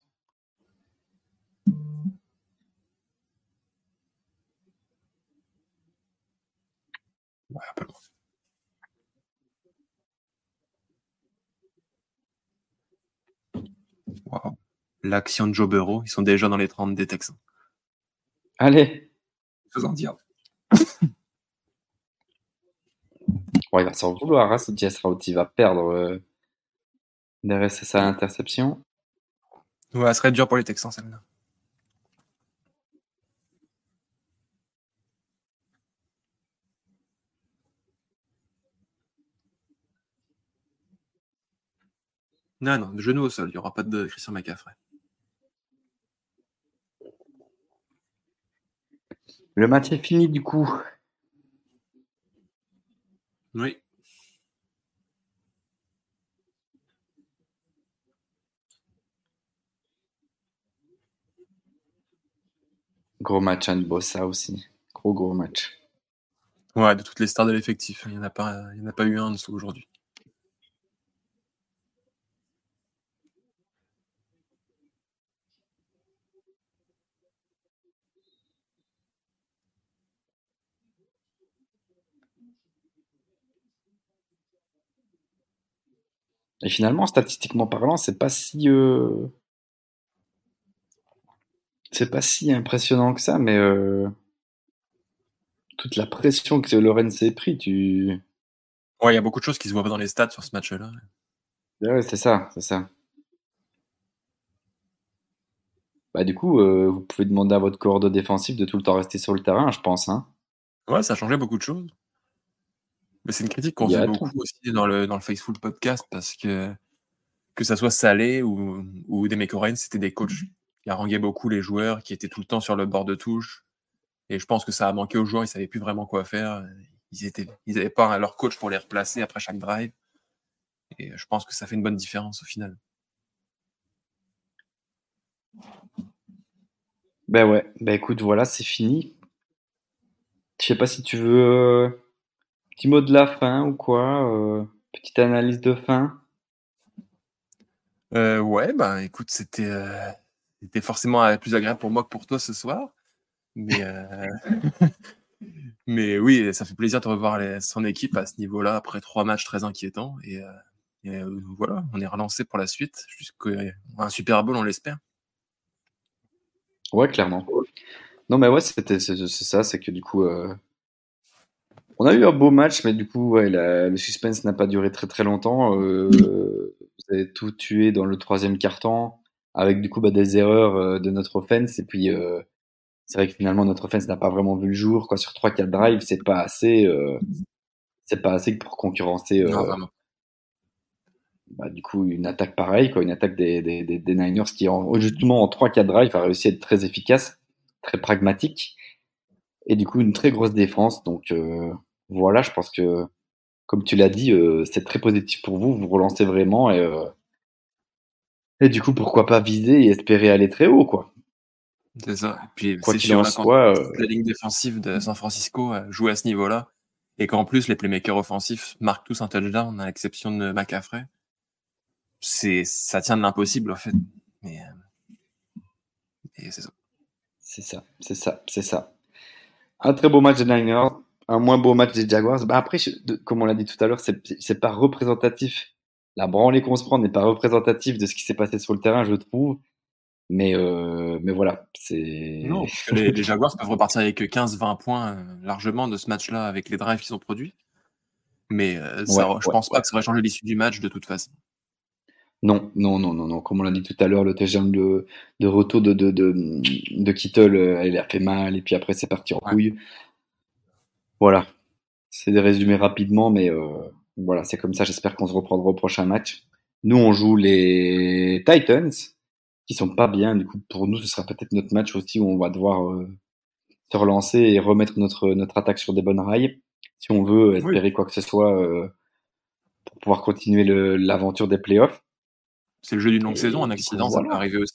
Ouais, peu loin. L'action de Joe Burrow, ils sont déjà dans les 30 des Texans. Allez. Faisant dire. Il va s'en vouloir, hein, ce Jess Rout. Il va perdre. Euh, Derrière, c'est ça l'interception. Ouais, ça serait dur pour les Texans, celle-là. Non, non, de genou au sol, il n'y aura pas de Christian McCaffrey. Le match est fini du coup. Oui. Gros match Anne Bossa aussi. Gros gros match. Ouais, de toutes les stars de l'effectif. Il n'y en, a pas, il y en a pas eu un en dessous aujourd'hui. Et finalement, statistiquement parlant, c'est pas si euh, c'est pas si impressionnant que ça, mais euh, toute la pression que Lorenz s'est pris, tu. Ouais, il y a beaucoup de choses qui se voient pas dans les stats sur ce match-là. Ouais, c'est ça, c'est ça. Bah du coup, euh, vous pouvez demander à votre corps de défensif de tout le temps rester sur le terrain, je pense. Hein. Ouais, ça a changé beaucoup de choses. Mais c'est une critique qu'on fait beaucoup aussi dans le, dans le Faceful podcast parce que que ça soit Salé ou, ou des Mekoren, c'était des coachs qui haranguaient beaucoup les joueurs, qui étaient tout le temps sur le bord de touche. Et je pense que ça a manqué aux joueurs, ils savaient plus vraiment quoi faire. Ils étaient, ils n'avaient pas leur coach pour les replacer après chaque drive. Et je pense que ça fait une bonne différence au final. Ben ouais, ben écoute, voilà, c'est fini. Je sais pas si tu veux euh, Petit mot de la fin ou quoi euh, Petite analyse de fin? Euh, Ouais, ben écoute, c'était euh, c'était forcément plus agréable pour moi que pour toi ce soir. Mais, mais oui, ça fait plaisir de revoir son équipe à ce niveau-là après trois matchs très inquiétants. Et, voilà, on est relancé pour la suite jusqu'à un Super Bowl, on l'espère. Ouais, clairement. Non, mais ouais, c'était c'est ça, c'est que du coup, on a eu un beau match, mais du coup, ouais, le suspense n'a pas duré très très longtemps. Euh, vous avez tout tué dans le troisième quart-temps, avec du coup bah, des erreurs euh, de notre offense. Et puis, euh, c'est vrai que finalement, notre offense n'a pas vraiment vu le jour. Quoi. Sur 3-4 drives, c'est pas assez. Euh, c'est pas assez pour concurrencer. Euh, bah, du coup, une attaque pareille, quoi, une attaque des, des, des, des Niners qui, en, justement, en 3-4 drives, a réussi à être très efficace, très pragmatique. Et du coup, une très grosse défense. Donc, euh, voilà, je pense que, comme tu l'as dit, euh, c'est très positif pour vous. Vous relancez vraiment et, euh, et du coup, pourquoi pas viser et espérer aller très haut, quoi. C'est ça. Et puis, quoi qu'il en soit, euh, la ligne défensive de San Francisco joue à ce niveau-là et qu'en plus les playmakers offensifs marquent tous un touchdown à l'exception de McCaffrey. C'est, ça tient de l'impossible en fait. Mais, c'est ça. C'est ça, c'est ça, c'est ça. Un très beau match de Niners un moins beau match des Jaguars. Bah après, comme on l'a dit tout à l'heure, c'est pas représentatif. La branlée qu'on se prend n'est pas représentative de ce qui s'est passé sur le terrain, je trouve. Mais, euh, mais voilà, c'est. Non, les, les, Jaguars peuvent repartir avec 15-20 points euh, largement de ce match-là avec les drives qu'ils ont produits. Mais euh, ça, je pense pas que ça va changer l'issue du match de toute façon. Non, non, non, non, non. Comme on l'a dit tout à l'heure, le TGM de, de retour de, de, de, de Kittle, elle a fait mal, et puis après c'est parti en couille. Voilà. C'est des résumés rapidement, mais euh, voilà, c'est comme ça. J'espère qu'on se reprendra au prochain match. Nous, on joue les Titans, qui sont pas bien. Du coup, pour nous, ce sera peut-être notre match aussi où on va devoir euh, se relancer et remettre notre notre attaque sur des bonnes rails, si on veut espérer quoi que ce soit euh, pour pouvoir continuer l'aventure des playoffs. C'est le jeu d'une longue saison. Un accident, ça peut arriver aussi.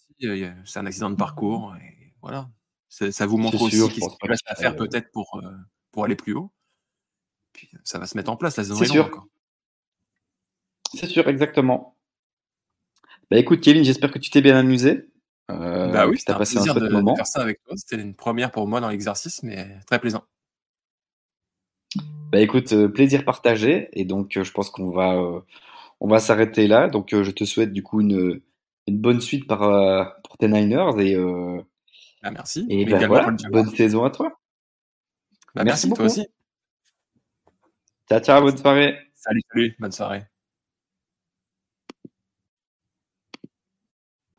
C'est un accident de parcours. Et voilà. Ça vous montre aussi ce qu'il reste à faire peut-être pour pour aller plus haut. Puis ça va se mettre en place, la saison est, sûr. C'est sûr, exactement. Bah écoute, Kevin, j'espère que tu t'es bien amusé. Euh, bah oui, c'était un passé plaisir un de, moment. de, faire ça avec toi. C'était une première pour moi dans l'exercice, mais très plaisant. Bah écoute, euh, plaisir partagé. Et donc, euh, je pense qu'on va, on va s'arrêter là. Donc, je te souhaite du coup une, une bonne suite par, pour tes Niners. Et, ah, merci. Et bah, voilà, bonne saison à toi. Bah, merci, beaucoup. toi aussi. Ciao, ciao, bonne soirée. Salut, salut, bonne soirée.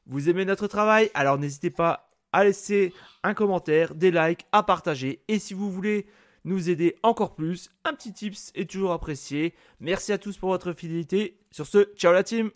Vous aimez notre travail? Alors n'hésitez pas à laisser un commentaire, des likes, à partager. Et si vous voulez nous aider encore plus, un petit tips est toujours apprécié. Merci à tous pour votre fidélité. Sur ce, ciao la team